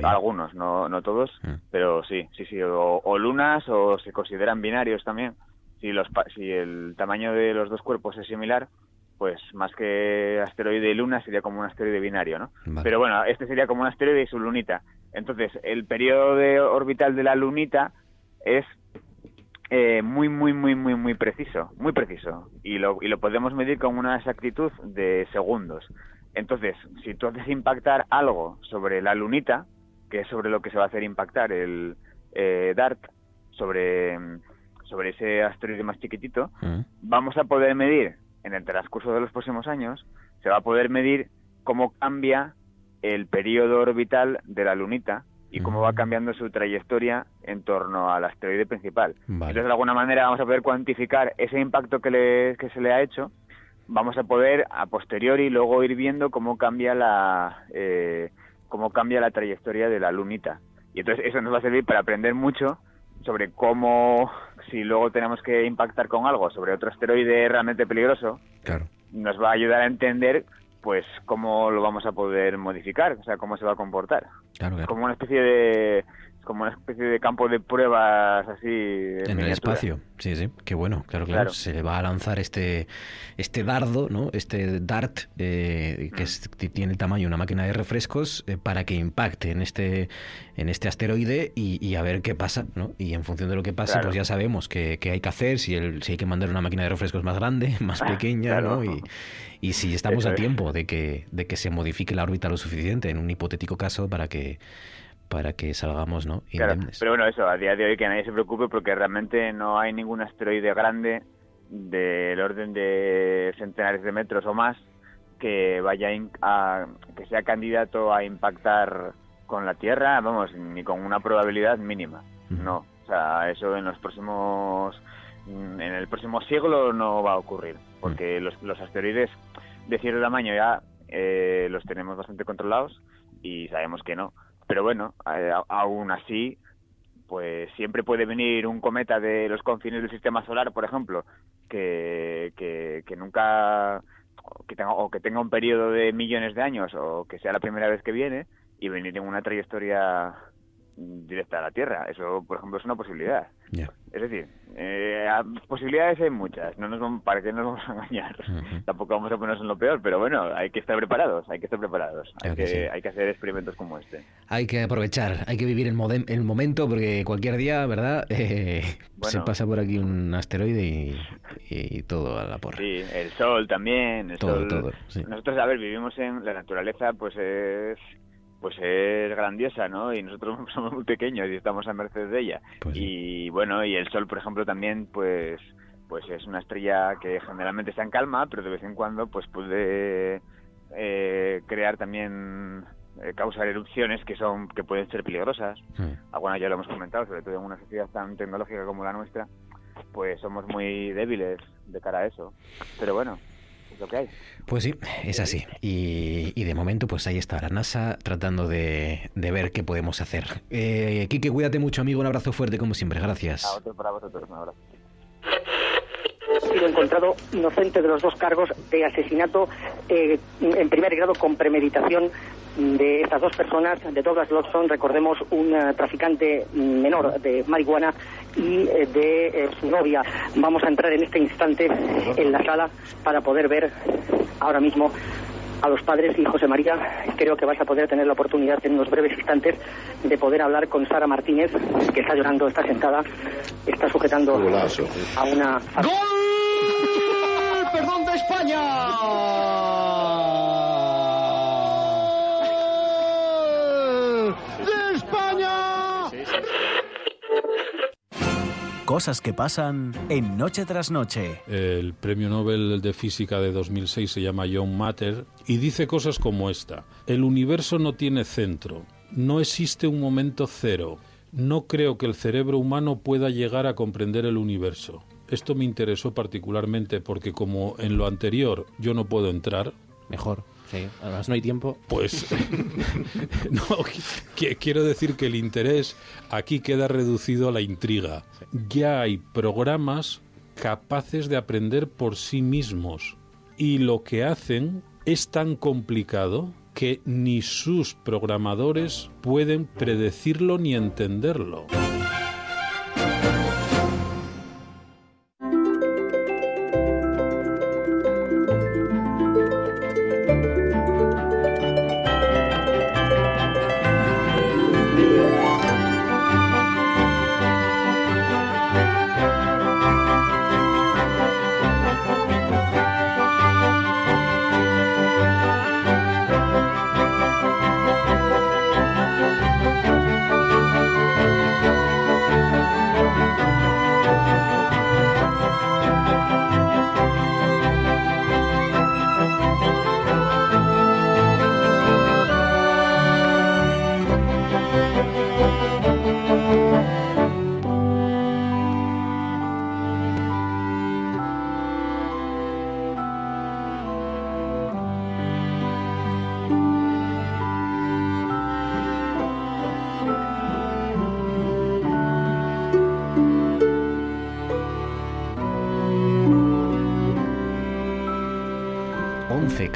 algunos, no, no todos, mm. pero sí, sí, sí, o, lunas o se consideran binarios también. Si, los, si el tamaño de los dos cuerpos es similar, pues más que asteroide y luna sería como un asteroide binario, ¿no? Pero bueno, este sería como un asteroide y su lunita. Entonces, el periodo de orbital de la lunita es eh, muy, muy, muy, muy, muy preciso, muy preciso. Y lo, y lo podemos medir con una exactitud de segundos. Entonces, si tú haces impactar algo sobre la lunita, que es sobre lo que se va a hacer impactar el eh, DART, sobre, sobre ese asteroide más chiquitito, mm. vamos a poder medir en el transcurso de los próximos años se va a poder medir cómo cambia el periodo orbital de la lunita y cómo va cambiando su trayectoria en torno al asteroide principal. Entonces, de alguna manera vamos a poder cuantificar ese impacto que, le, que se le ha hecho, vamos a poder a posteriori luego ir viendo cómo cambia la eh, cómo cambia la trayectoria de la lunita. Y entonces eso nos va a servir para aprender mucho sobre cómo, si luego tenemos que impactar con algo, sobre otro asteroide realmente peligroso, nos va a ayudar a entender pues cómo lo vamos a poder modificar, o sea, cómo se va a comportar. Como una especie de como una especie de campo de pruebas así en, el espacio. Sí sí. Qué bueno claro, claro, se le va a lanzar este este dardo no este dart eh, que, tiene el tamaño de una máquina de refrescos eh, para que impacte en este en este asteroide y, a ver qué pasa no y en función de lo que pase pues ya sabemos qué, hay que hacer. Si el, si hay que mandar una máquina de refrescos más grande [LAUGHS] más pequeña no y, y si estamos a tiempo de que de que se modifique la órbita lo suficiente en un hipotético caso para que para que salgamos no pero bueno eso a día de hoy que nadie se preocupe porque realmente no hay ningún asteroide grande del orden de centenares de metros o más que vaya a, que sea candidato a impactar con la Tierra vamos ni con una probabilidad mínima no. O sea eso en los próximos en el próximo siglo no va a ocurrir porque los, los asteroides de cierto tamaño ya eh, los tenemos bastante controlados y sabemos que no pero bueno, eh, aún así, pues siempre puede venir un cometa de los confines del sistema solar, por ejemplo, que, que, nunca que tenga, o que tenga un periodo de millones de años o que sea la primera vez que viene y venir en una trayectoria directa a la Tierra. Eso, por ejemplo, es una posibilidad. Es decir, eh, posibilidades hay muchas. No nos vamos, ¿Para qué nos vamos a engañar? Tampoco vamos a ponernos en lo peor, pero bueno, hay que estar preparados. Hay que estar preparados. Hay que, hay que hacer experimentos como este. Hay que aprovechar, hay que vivir el, el momento porque cualquier día, ¿verdad? Eh, [LAUGHS] se pasa por aquí un asteroide y, todo a la porra. Sí, el sol también. El todo, todo. Nosotros, a ver, vivimos en la naturaleza, pues es pues es grandiosa, ¿no? Y nosotros [LAUGHS] somos muy pequeños y estamos a merced de ella. Pues y bueno, y el Sol, por ejemplo, también, pues pues es una estrella que generalmente está en calma, pero de vez en cuando pues puede eh, crear también eh, causar erupciones que son que pueden ser peligrosas. Algunas ya lo hemos comentado, sobre todo en una sociedad tan tecnológica como la nuestra, pues somos muy débiles de cara a eso. Pero bueno, pues sí, es así. Y, de momento, pues ahí está la NASA tratando de, ver qué podemos hacer. Eh, Quique, cuídate mucho, amigo. Un abrazo fuerte, como siempre. Gracias. A otro para vosotros. Un abrazo. Sido encontrado inocente de los dos cargos de asesinato eh, en primer grado con premeditación de estas dos personas, de Douglas Lodson, recordemos un eh, traficante menor de marihuana y eh, de su novia. Vamos a entrar en este instante en la sala para poder ver ahora mismo a los padres y José María, creo que vais a poder tener la oportunidad en unos breves instantes de poder hablar con Sara Martínez, que está llorando, está sentada, está sujetando a una... ¡Gol! ¡Perdón de España! Cosas que pasan en Noche tras Noche. El premio Nobel de Física de 2006 se llama John Matter y dice cosas como esta. El universo no tiene centro. No existe un momento cero. No creo que el cerebro humano pueda llegar a comprender el universo. Esto me interesó particularmente porque como en lo anterior yo no puedo entrar, mejor Sí, además no hay tiempo. Pues [LAUGHS] [LAUGHS] no, quiero decir que el interés aquí queda reducido a la intriga. Ya hay programas capaces de aprender por sí mismos y lo que hacen es tan complicado que ni sus programadores pueden predecirlo ni entenderlo.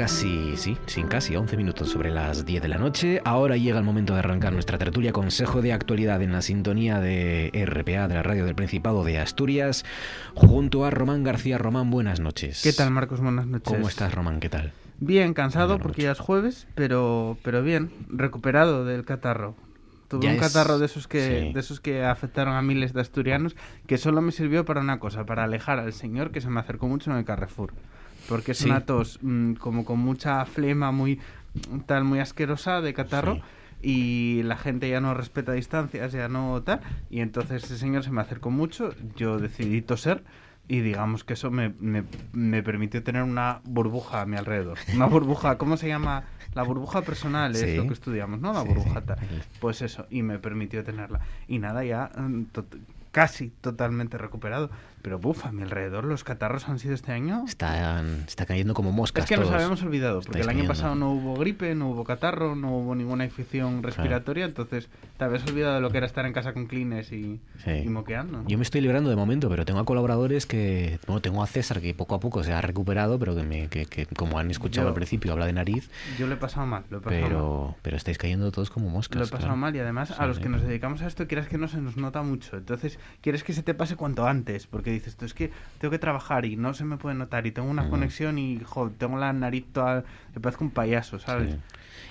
Casi, sí, sin casi 11 minutos sobre las 10 de la noche. Ahora llega el momento de arrancar nuestra tertulia Consejo de Actualidad en la sintonía de RPA, de la Radio del Principado de Asturias, junto a Román García. Román, buenas noches. ¿Qué tal, Marcos? Buenas noches. ¿Cómo estás, Román? ¿Qué tal? Bien, cansado porque ya es jueves, pero, pero bien, recuperado del catarro. Tuve un catarro de esos que de esos que afectaron a miles de asturianos que solo me sirvió para una cosa, para alejar al señor que se me acercó mucho en el Carrefour porque es una tos mm, como con mucha flema, muy tal, muy asquerosa de catarro. Y la gente ya no respeta distancias, ya no tal. Y entonces ese señor se me acercó mucho. Yo decidí toser y digamos que eso me, me, me, permitió tener una burbuja a mi alrededor. Una [LAUGHS] burbuja, ¿cómo se llama? La burbuja personal es lo que estudiamos, ¿no? La burbujata. Pues eso, y me permitió tenerla. Y nada, ya mm, casi totalmente recuperado. Pero buf, a mi alrededor los catarros han sido este año. Están, está cayendo como moscas. Es que nos habíamos olvidado, porque el año pasado no hubo gripe, no hubo catarro, no hubo ninguna infección respiratoria, entonces te habías olvidado de lo que era estar en casa con clines y, moqueando. Yo me estoy librando de momento, pero tengo a colaboradores que. Bueno, tengo a César que poco a poco se ha recuperado, pero que, me, que, como han escuchado al principio, habla de nariz. Yo lo he pasado mal, lo he pasado pero, mal. Pero estáis cayendo todos como moscas. Lo he pasado mal y además a los que nos dedicamos a esto, quieras que no se nos nota mucho. Entonces, quieres que se te pase cuanto antes, porque dices, tú es que tengo que trabajar y no se me puede notar y tengo una conexión y joder, tengo la nariz toda, me parezco un payaso, ¿sabes?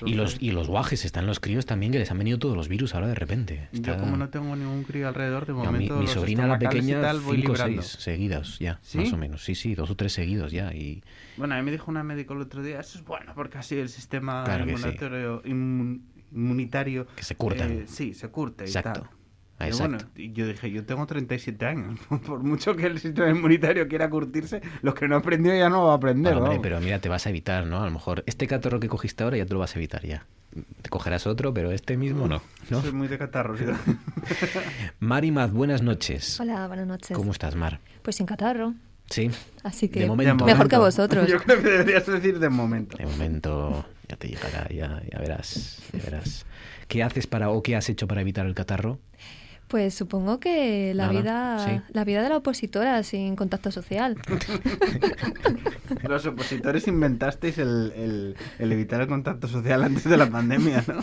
y los y los guajes están los críos también que les han venido todos los virus ahora de repente. Yo como no tengo ningún crío alrededor de momento. mi, sobrina la pequeña tal, cinco o seis seguidas ya, más o menos. Sí, sí, dos o tres seguidos ya y. Bueno, a mí me dijo una médico el otro día, eso es bueno porque así el sistema inmunitario, que se curta. Eh, sí, se curte Exacto. y tal. Bueno, yo dije, yo tengo 37 años. [LAUGHS] Por mucho que el sistema inmunitario quiera curtirse, lo que no aprendió ya no va a aprender. pero mira, te vas a evitar, ¿no? A lo mejor este catarro que cogiste ahora ya te lo vas a evitar ya. Te cogerás otro, pero este mismo no. ¿no? Soy muy de catarro. ¿sí? [LAUGHS] Mari Maz, buenas noches. Hola, buenas noches. ¿Cómo estás, Mar? Pues sin catarro. Sí. Así que mejor que vosotros. Yo creo que deberías decir de momento. De momento ya te llegará, ya, ya verás, ya verás. ¿Qué haces para o qué has hecho para evitar el catarro? Pues supongo que la vida la vida de la opositora sin contacto social. [LAUGHS] Los opositores inventasteis el, evitar el contacto social antes de la pandemia, ¿no?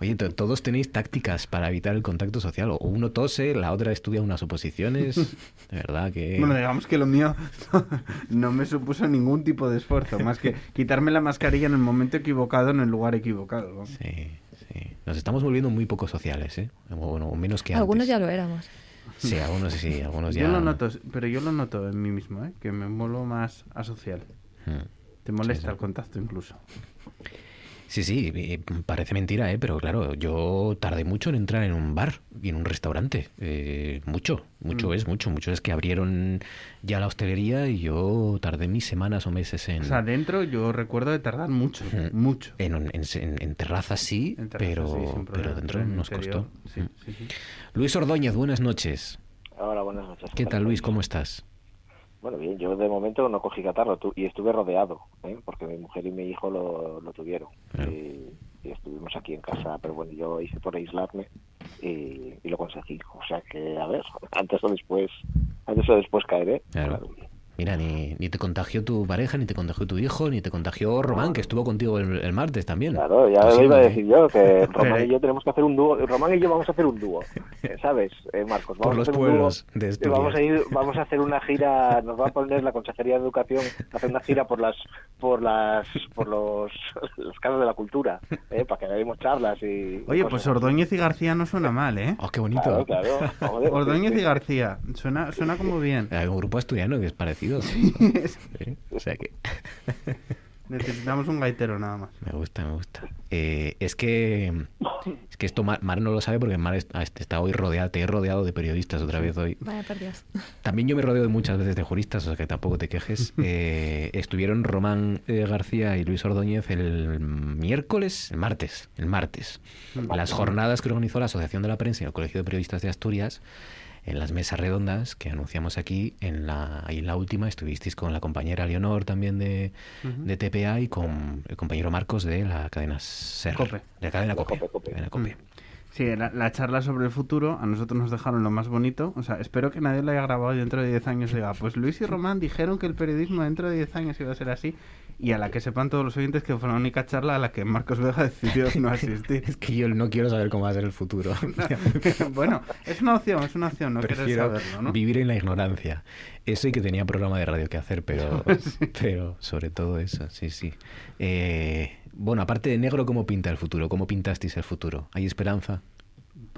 Oye, todos tenéis tácticas para evitar el contacto social. O uno tose, la otra estudia unas oposiciones. De verdad que... Bueno, digamos que lo mío [LAUGHS] no me supuso ningún tipo de esfuerzo, más que quitarme la mascarilla en el momento equivocado, en el lugar equivocado. Sí. Nos estamos volviendo muy poco sociales, ¿eh? Bueno, menos que Algunos ya lo éramos. Sí, algunos sí, algunos ya... Yo lo noto, pero yo lo noto en mí mismo, ¿eh? Que me vuelvo más asocial. Hmm. Te molesta el contacto incluso. Sí, sí, parece mentira, ¿eh? pero claro, yo tardé mucho en entrar en un bar y en un restaurante. Eh, mucho, mucho mm. es, mucho, mucho es que abrieron ya la hostelería y yo tardé mis semanas o meses en... O sea, dentro yo recuerdo de tardar mucho, mucho. En, en, terrazas sí, pero, pero dentro nos costó. Luis Ordóñez, buenas noches. Hola, buenas noches. ¿Qué tal, Luis? ¿Cómo estás? Bueno, bien, yo de momento no cogí catarro y estuve rodeado, ¿eh? porque mi mujer y mi hijo lo, lo tuvieron. Y, estuvimos aquí en casa, pero bueno, yo hice por aislarme y, lo conseguí. O sea que, a ver, [LAUGHS] antes o después, antes o después caeré. Claro. Mira, ni, ni te contagió tu pareja, ni te contagió tu hijo, ni te contagió Román, que estuvo contigo el, martes también. Claro, ya lo iba a decir yo, que [LAUGHS] Román y yo tenemos que hacer un dúo. Román y yo vamos a hacer un dúo, eh, ¿sabes, eh, Marcos? Vamos Por los a hacer pueblos un dúo, de Vamos a, ir, vamos a hacer una gira, nos va a poner la Consejería de Educación a hacer una gira por las por las por los, los casas de la cultura, ¿eh? para que hagamos charlas y... Oye, pues Ordóñez y García no suena mal, ¿eh? Oh, qué bonito. Claro, claro. [LAUGHS] Ordóñez y García, suena, suena como bien. Hay un grupo asturiano que es parecido [LAUGHS] o sea que... [LAUGHS] Necesitamos un gaitero nada más. Me gusta, me gusta. Eh, es que es que esto Mar, no lo sabe porque Mar está hoy rodeado, te he rodeado de periodistas otra vez hoy. Vaya perdidos. También yo me rodeo muchas veces de juristas, o sea que tampoco te quejes. [LAUGHS] Eh, estuvieron Román eh, García y Luis Ordóñez el miércoles, el martes, el martes. Las jornadas que organizó la Asociación de la Prensa y el Colegio de Periodistas de Asturias en las mesas redondas que anunciamos aquí. En la, en la última estuvisteis con la compañera Leonor también de, de TPA y con el compañero Marcos de la cadena SER. Cope. De la cadena Cope. Cope, Cadena Cope. Sí, la, charla sobre el futuro a nosotros nos dejaron lo más bonito. O sea, espero que nadie lo haya grabado y dentro de 10 años diga, pues Luis y Román dijeron que el periodismo dentro de 10 años iba a ser así. Y a la que sepan todos los oyentes que fue la única charla a la que Marcos Vega [LAUGHS] decidió no [LAUGHS] asistir. es que yo no quiero saber cómo va a ser el futuro. [LAUGHS] bueno, es una opción, es una opción, no Prefiero saberlo, ¿no? vivir en la ignorancia. Eso y que tenía programa de radio que hacer, pero, [LAUGHS] pero sobre todo eso, sí, sí. Eh, bueno, aparte de negro, ¿cómo pinta el futuro? ¿Cómo pintasteis el futuro? ¿Hay esperanza?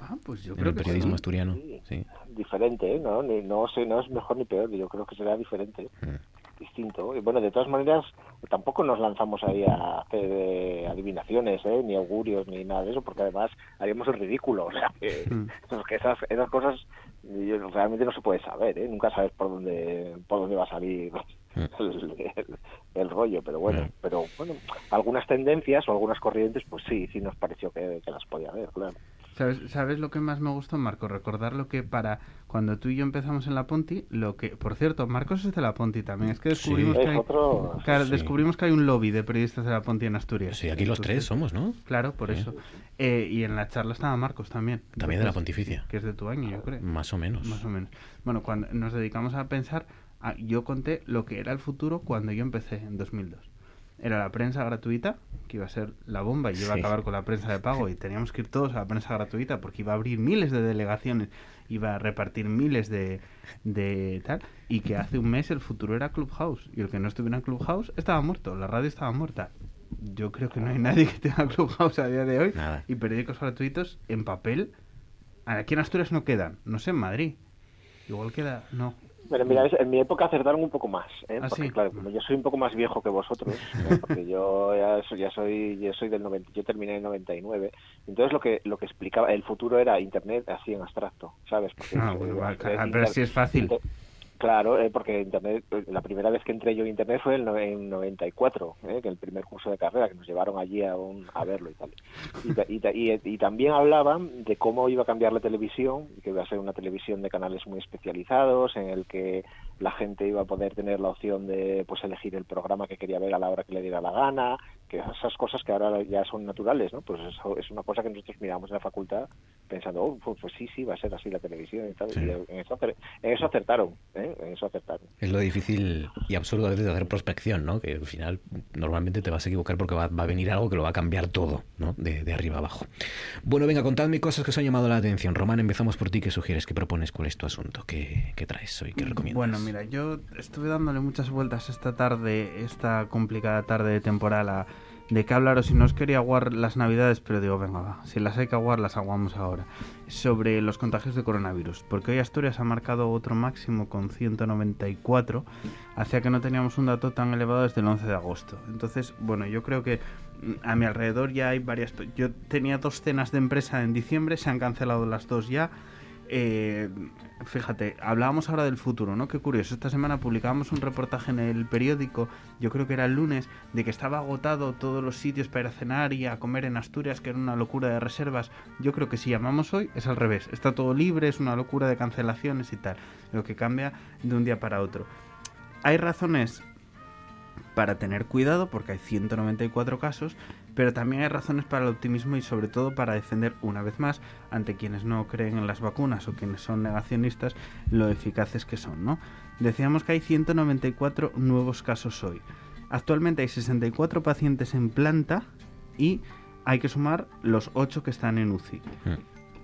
Ah, pues yo en creo el periodismo asturiano. Sí. Diferente, ¿eh? ¿no? no, sé, no es mejor ni peor, yo creo que será diferente. Mm. Distinto. Y bueno, de todas maneras, tampoco nos lanzamos ahí a hacer eh, adivinaciones, ¿eh? ni augurios, ni nada de eso, porque además haríamos el ridículo. O sea, que, mm. [LAUGHS] esas, esas cosas realmente no se puede saber, ¿eh? Nunca sabes por dónde, por dónde va a salir [LAUGHS] el, rollo, pero bueno, pero bueno, algunas tendencias o algunas corrientes, pues sí, sí nos pareció que, las podía haber, claro. ¿Sabes, ¿Sabes lo que más me gustó, Marco? Recordar lo que para cuando tú y yo empezamos en la Ponti, lo que, por cierto, Marcos es de la Ponti también, es que descubrimos, que, hay, descubrimos que hay un lobby de periodistas de la Ponti en Asturias. Sí, aquí los tres somos, ¿no? Claro, por eso. Eh, y en la charla estaba Marcos también. También de la Pontificia. Que es de tu año, yo creo. Más o menos. Más o menos. Bueno, cuando nos dedicamos a pensar yo conté lo que era el futuro cuando yo empecé en 2002. Era la prensa gratuita, que iba a ser la bomba y iba a acabar con la prensa de pago y teníamos que ir todos a la prensa gratuita porque iba a abrir miles de delegaciones, iba a repartir miles de, de tal y que hace un mes el futuro era Clubhouse y el que no estuviera en Clubhouse estaba muerto, la radio estaba muerta. Yo creo que no hay nadie que tenga Clubhouse a día de hoy y periódicos gratuitos en papel. Aquí en Asturias no quedan, no sé en Madrid. Igual queda, no, pero mira, en mi época acertaron un poco más, ¿eh? Ah, porque claro, yo soy un poco más viejo que vosotros, [LAUGHS] ¿eh? porque yo ya soy, ya soy, yo soy del 90, yo terminé en el 99, entonces lo que lo que explicaba el futuro era Internet así en abstracto, ¿sabes? Porque, ah, pero si es fácil. Claro, eh, porque Internet, eh, la primera vez que entré yo en Internet fue en, en 94, eh, que el primer curso de carrera, que nos llevaron allí a, a verlo y tal. Y, también hablaban de cómo iba a cambiar la televisión, que iba a ser una televisión de canales muy especializados, en el que la gente iba a poder tener la opción de pues elegir el programa que quería ver a la hora que le diera la gana, que esas cosas que ahora ya son naturales, ¿no? Pues eso es una cosa que nosotros miramos en la facultad pensando, oh, pues, pues sí, sí, va a ser así la televisión y tal. Y en, eso, en eso acertaron, ¿eh? eso Es lo difícil y absurdo a veces de hacer prospección, ¿no? Que al final normalmente te vas a equivocar porque va, a venir algo que lo va a cambiar todo, ¿no? De, de, arriba abajo. Bueno, venga, contadme cosas que os han llamado la atención. Román, empezamos por ti. ¿Qué sugieres? ¿Qué propones? ¿Cuál es tu asunto? ¿Qué, qué traes hoy? ¿Qué recomiendas? Bueno, mira, yo estuve dándole muchas vueltas esta tarde, esta complicada tarde de temporada de qué hablaros si no os quería aguar las navidades, pero digo, venga, va, si las hay que aguar, las aguamos ahora. Sobre los contagios de coronavirus, porque hoy Asturias ha marcado otro máximo con 194, hacía que no teníamos un dato tan elevado desde el 11 de agosto. Entonces, bueno, yo creo que mm, a mi alrededor ya hay varias... Yo tenía dos cenas de empresa en diciembre, se han cancelado las dos ya. Eh, fíjate, hablábamos ahora del futuro, ¿no? Qué curioso. Esta semana publicábamos un reportaje en el periódico, yo creo que era el lunes, de que estaba agotado todos los sitios para cenar y a comer en Asturias, que era una locura de reservas. Yo creo que si llamamos hoy es al revés. Está todo libre, es una locura de cancelaciones y tal. Lo que cambia de un día para otro. Hay razones para tener cuidado porque hay 194 casos, pero también hay razones para el optimismo y sobre todo para defender una vez más ante quienes no creen en las vacunas o quienes son negacionistas lo eficaces que son, ¿no? Decíamos que hay 194 nuevos casos hoy. Actualmente hay 64 pacientes en planta y hay que sumar los 8 que están en UCI. Hmm.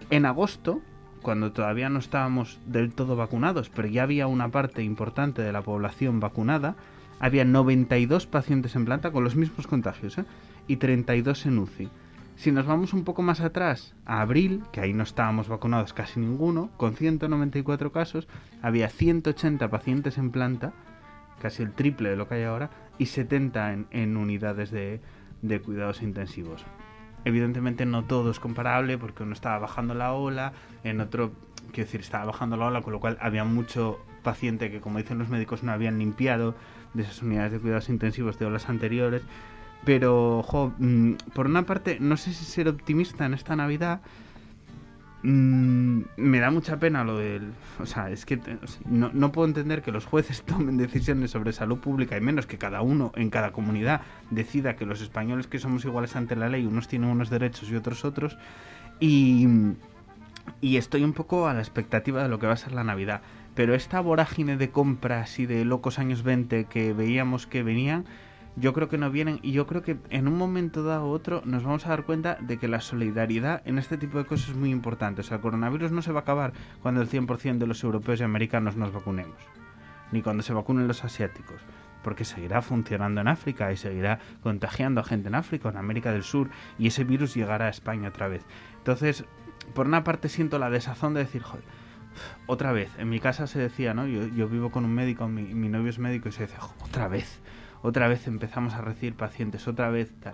En agosto, cuando todavía no estábamos del todo vacunados, pero ya había una parte importante de la población vacunada, había 92 pacientes en planta con los mismos contagios ¿eh? Y 32 en UCI. Si nos vamos un poco más atrás, a abril, que ahí no estábamos vacunados casi ninguno, con 194 casos, había 180 pacientes en planta, casi el triple de lo que hay ahora, y 70 en, unidades de, de cuidados intensivos. Evidentemente no todo es comparable porque uno estaba bajando la ola, en otro, quiero decir, estaba bajando la ola, con lo cual había mucho paciente que, como dicen los médicos, no habían limpiado de esas unidades de cuidados intensivos de olas anteriores. Pero, ojo, mm, por una parte, no sé si ser optimista en esta Navidad, Mm, me da mucha pena lo del... O sea, es que no, no, puedo entender que los jueces [LAUGHS] tomen decisiones sobre salud pública y menos que cada uno en cada comunidad decida que los españoles que somos iguales ante la ley, unos tienen unos derechos y otros otros. Y, y estoy un poco a la expectativa de lo que va a ser la Navidad. Pero esta vorágine de compras y de locos años 20 que veíamos que venían yo creo que no vienen y yo creo que en un momento dado u otro nos vamos a dar cuenta de que la solidaridad en este tipo de cosas es muy importante. O sea, el coronavirus no se va a acabar cuando el 100% de los europeos y americanos nos vacunemos, ni cuando se vacunen los asiáticos, porque seguirá funcionando en África y seguirá contagiando a gente en África, en América del Sur, y ese virus llegará a España otra vez. Entonces, por una parte siento la desazón de decir, joder, otra vez, en mi casa se decía, ¿no? Yo, yo vivo con un médico, mi, mi novio es médico y se decía, otra vez otra vez empezamos a recibir pacientes, otra vez tal.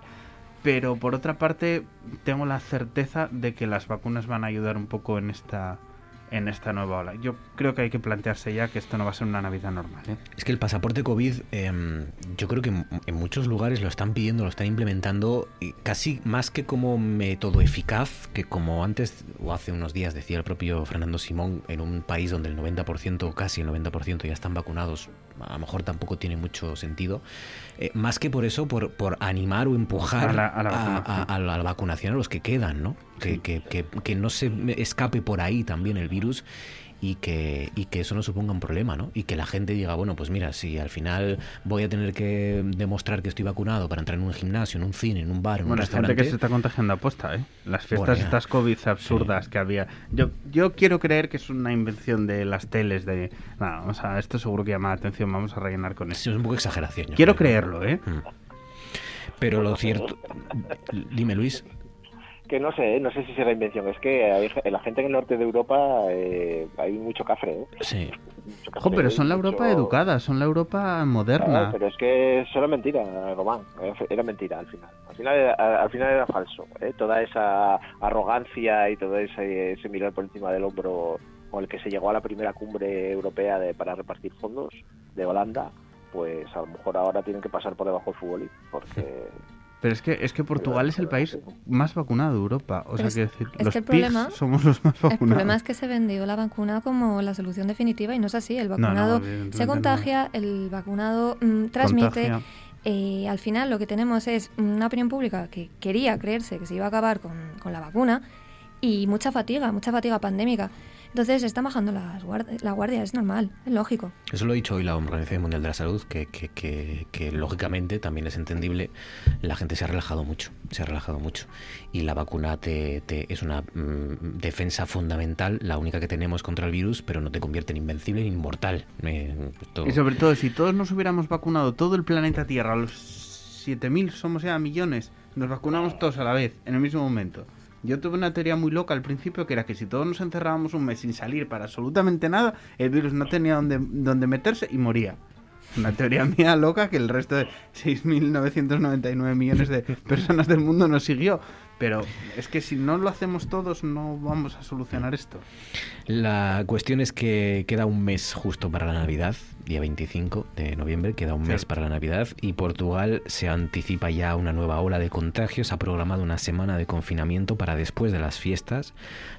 Pero por otra parte, tengo la certeza de que las vacunas van a ayudar un poco en esta, en esta nueva ola. Yo creo que hay que plantearse ya que esto no va a ser una Navidad normal. ¿eh? Es que el pasaporte COVID, em, yo creo que en muchos lugares lo están pidiendo, lo están implementando casi más que como método eficaz, que como antes o hace unos días decía el propio Fernando Simón, en un país donde el 90%, casi el 90% ya están vacunados, a lo mejor tampoco tiene mucho sentido. Eh, más que por eso, por, por animar o empujar a la, vacunación a los que quedan, ¿no? Que, que, que, no se escape por ahí también el virus y que, y que eso no suponga un problema, ¿no? Y que la gente diga, bueno, pues mira, si al final voy a tener que demostrar que estoy vacunado para entrar en un gimnasio, en un cine, en un bar, en un restaurante... gente que se está contagiando aposta, ¿eh? Las fiestas estas COVID absurdas que había. Yo, yo quiero creer que es una invención de las teles de... Nada, o sea, esto seguro que llama la atención, vamos a rellenar con eso. es un poco exageración. Quiero creerlo, ¿eh? Mm. Pero lo cierto... Dime, Luis que no sé, no sé si será invención. Es que hay, la gente en el norte de Europa eh, hay mucho café. ¿eh? Sí. pero son la Europa educada, son la Europa moderna. pero es que eso era mentira, Román. Era mentira al final. Al final, era, al final era falso. ¿eh? Toda esa arrogancia y todo ese, ese mirar por encima del hombro con el que se llegó a la primera cumbre europea de, para repartir fondos de Holanda, pues a lo mejor ahora tienen que pasar por debajo del fútbol, porque pero es que, es que Portugal es el país más vacunado de Europa. O sea, decir, los el somos los más vacunados. El problema es que se vendió la vacuna como la solución definitiva y no es así. El vacunado se contagia, el vacunado mm, transmite. Eh, al final lo que tenemos es una opinión pública que quería creerse que se iba a acabar con, con la vacuna y mucha fatiga, mucha fatiga pandémica. Entonces está bajando las la guardia, es normal, es lógico. Eso lo ha dicho hoy la Organización Mundial de la Salud, que, que, que, lógicamente también es entendible, la gente se ha relajado mucho, se ha relajado mucho. Y la vacuna te, es una mm, defensa fundamental, la única que tenemos contra el virus, pero no te convierte en invencible ni inmortal. Y sobre todo, si todos nos hubiéramos vacunado, todo el planeta Tierra, los 7.000 somos ya millones, nos vacunamos todos a la vez, en el mismo momento yo tuve una teoría muy loca al principio que era que si todos nos encerrábamos un mes sin salir para absolutamente nada, el virus no tenía dónde, dónde meterse y moría. Una teoría [LAUGHS] mía loca que el resto de 6.999 millones de [LAUGHS] personas del mundo nos siguió. Pero es que si no lo hacemos todos no vamos a solucionar esto. La cuestión es que queda un mes justo para la Navidad, día 25 de noviembre, queda un mes para la Navidad y Portugal se anticipa ya una nueva ola de contagios, ha programado una semana de confinamiento para después de las fiestas,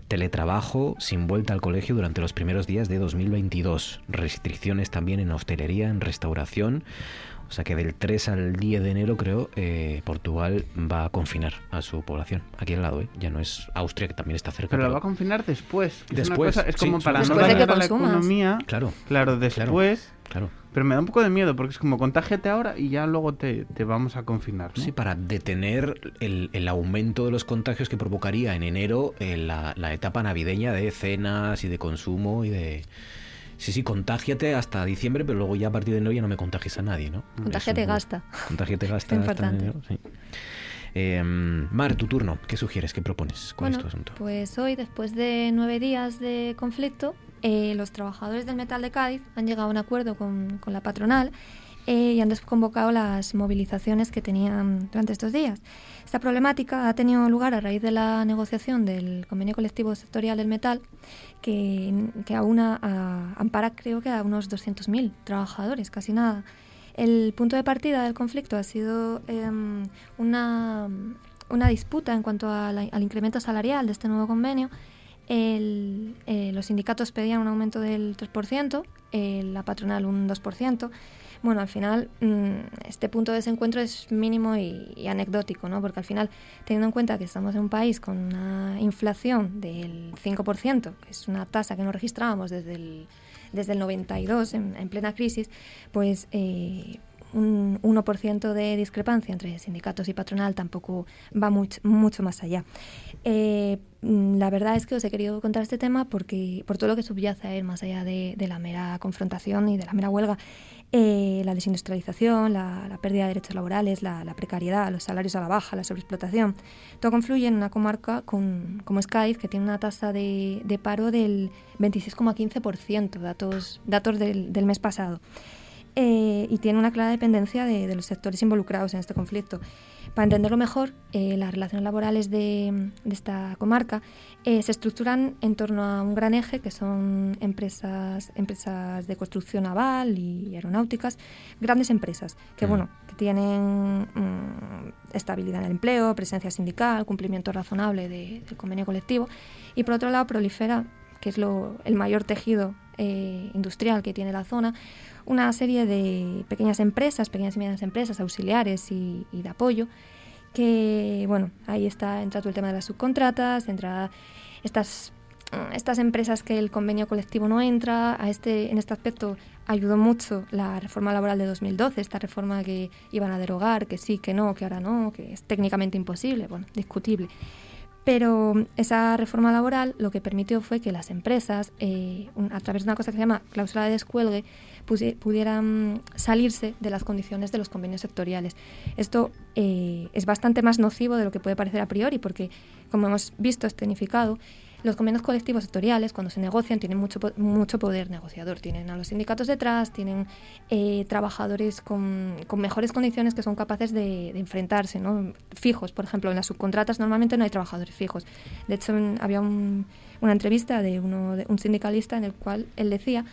teletrabajo sin vuelta al colegio durante los primeros días de 2022, restricciones también en hostelería, en restauración o sea que del 3 al 10 de enero, creo, eh, Portugal va a confinar a su población. Aquí al lado, ¿eh? Ya no es Austria, que también está cerca. Pero, lo va a confinar después. Después. Es, como para no dañar la economía. Claro. Claro, después. Claro. Pero me da un poco de miedo porque es como contágiate ahora y ya luego te, vamos a confinar. Sí, para detener el, el, aumento de los contagios que provocaría en enero eh, la, la etapa navideña de cenas y de consumo y de Sí, sí, contágiate hasta diciembre, pero luego ya a partir de enero ya no me contagies a nadie, ¿no? Contágiate gasta. Contágiate gasta. es importante. sí. Em, Mar, tu turno. ¿Qué sugieres? ¿Qué propones? ¿Cuál es tu asunto? Pues hoy, después de nueve días de conflicto, eh, los trabajadores del metal de Cádiz han llegado a un acuerdo con, con la patronal eh, y han desconvocado las movilizaciones que tenían durante estos días. Esta problemática ha tenido lugar a raíz de la negociación del convenio colectivo sectorial del metal, que, que aúna a, ampara creo que a unos 200.000 trabajadores, casi nada. El punto de partida del conflicto ha sido em, una, una disputa en cuanto al incremento salarial de este nuevo convenio eh, los sindicatos pedían un aumento del 3%, la patronal un 2%. Bueno, al final mm, este punto de desencuentro es mínimo y, anecdótico, ¿no? Porque al final, teniendo en cuenta que estamos en un país con una inflación del 5%, que es una tasa que no registrábamos desde el, desde el 92, en, plena crisis, pues eh, un 1% de discrepancia entre sindicatos y patronal tampoco va mucho, mucho más allá. Eh, mm, la verdad es que os he querido contar este tema porque por todo lo que subyace a él, más allá de, la mera confrontación y de la mera huelga, eh, la desindustrialización, la, pérdida de derechos laborales, la, precariedad, los salarios a la baja, la sobreexplotación, todo confluye en una comarca con, como es que tiene una tasa de, paro del 26,15%, datos, datos del, del mes pasado. Eh, y tiene una clara dependencia de, los sectores involucrados en este conflicto. Para entenderlo mejor, eh, las relaciones laborales de, esta comarca eh, se estructuran en torno a un gran eje que son empresas, empresas de construcción naval y aeronáuticas, grandes empresas que, bueno, que tienen mm, estabilidad en el empleo, presencia sindical, cumplimiento razonable del convenio colectivo y por otro lado prolifera, que es lo, el mayor tejido industrial que tiene la zona, una serie de pequeñas empresas, pequeñas y medianas empresas auxiliares y, de apoyo, que, bueno, ahí está, entra todo el tema de las subcontratas, entra estas, estas empresas que el convenio colectivo no entra, a este, en este aspecto ayudó mucho la reforma laboral de 2012, esta reforma que iban a derogar, que sí, que no, que ahora no, que es técnicamente imposible, bueno, discutible. Pero esa reforma laboral lo que permitió fue que las empresas, eh, a través de una cosa que se llama cláusula de descuelgue, pudieran salirse de las condiciones de los convenios sectoriales. Esto eh, es bastante más nocivo de lo que puede parecer a priori, porque, como hemos visto escenificado, los convenios colectivos sectoriales, cuando se negocian, tienen mucho, mucho poder negociador. Tienen a los sindicatos detrás, tienen eh, trabajadores con, mejores condiciones que son capaces de, enfrentarse, ¿no? fijos. Por ejemplo, en las subcontratas normalmente no hay trabajadores fijos. De hecho, había una entrevista de, uno, de un sindicalista en el cual él decía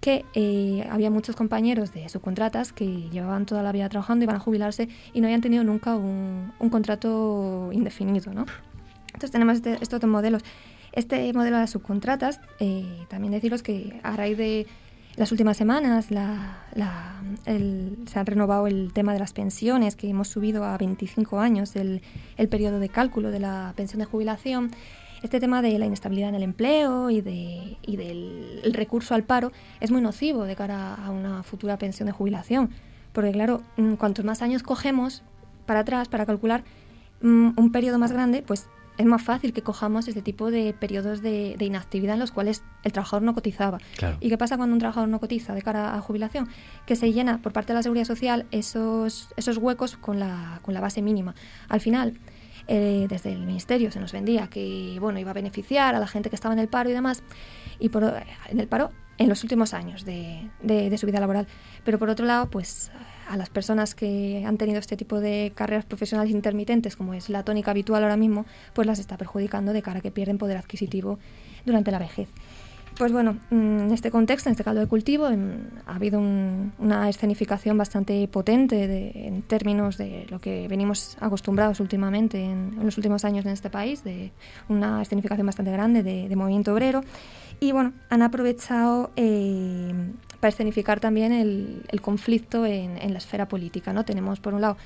que eh, había muchos compañeros de subcontratas que llevaban toda la vida trabajando, iban a jubilarse y no habían tenido nunca un, contrato indefinido, ¿no? Entonces tenemos este, estos dos modelos. Este modelo de las subcontratas, eh, también deciros que a raíz de las últimas semanas se ha renovado el tema de las pensiones, que hemos subido a 25 años el, el periodo de cálculo de la pensión de jubilación este tema de la inestabilidad en el empleo y, de, y del recurso al paro es muy nocivo de cara a una futura pensión de jubilación. Porque claro, mm, cuantos más años cogemos para atrás para calcular mm, un periodo más grande, pues es más fácil que cojamos este tipo de periodos de, inactividad en los cuales el trabajador no cotizaba. ¿Y qué pasa cuando un trabajador no cotiza de cara a jubilación? Que se llena por parte de la seguridad social esos, esos huecos con la, con la base mínima. Al final, eh, desde el ministerio se nos vendía que bueno iba a beneficiar a la gente que estaba en el paro y demás y por, en el paro en los últimos años de, de, su vida laboral pero por otro lado pues a las personas que han tenido este tipo de carreras profesionales intermitentes como es la tónica habitual ahora mismo pues las está perjudicando de cara a que pierden poder adquisitivo durante la vejez pues bueno, mm, en este contexto, en este caldo de cultivo, ha habido una escenificación bastante potente en términos de lo que venimos acostumbrados últimamente en, los últimos años en este país, de una escenificación bastante grande de, movimiento obrero. Y bueno, han aprovechado eh, para escenificar también el, conflicto en, en, la esfera política. ¿no? Tenemos, por un lado,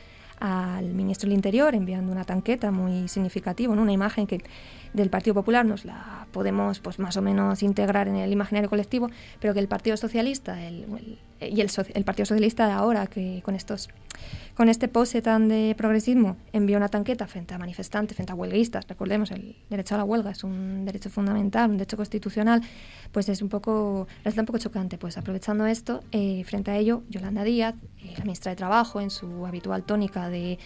al ministro del Interior enviando una tanqueta muy significativa, una imagen que del Partido Popular nos la podemos pues más o menos integrar en el imaginario colectivo, pero que el Partido Socialista el, y el, el, Partido Socialista de ahora, que con estos con este pose tan de progresismo envió una tanqueta frente a manifestantes, frente a huelguistas, recordemos, el derecho a la huelga es un derecho fundamental, un derecho constitucional, pues es un poco, es un poco chocante. Pues aprovechando esto, eh, frente a ello, Yolanda Díaz, eh, la ministra de Trabajo, en su habitual tónica de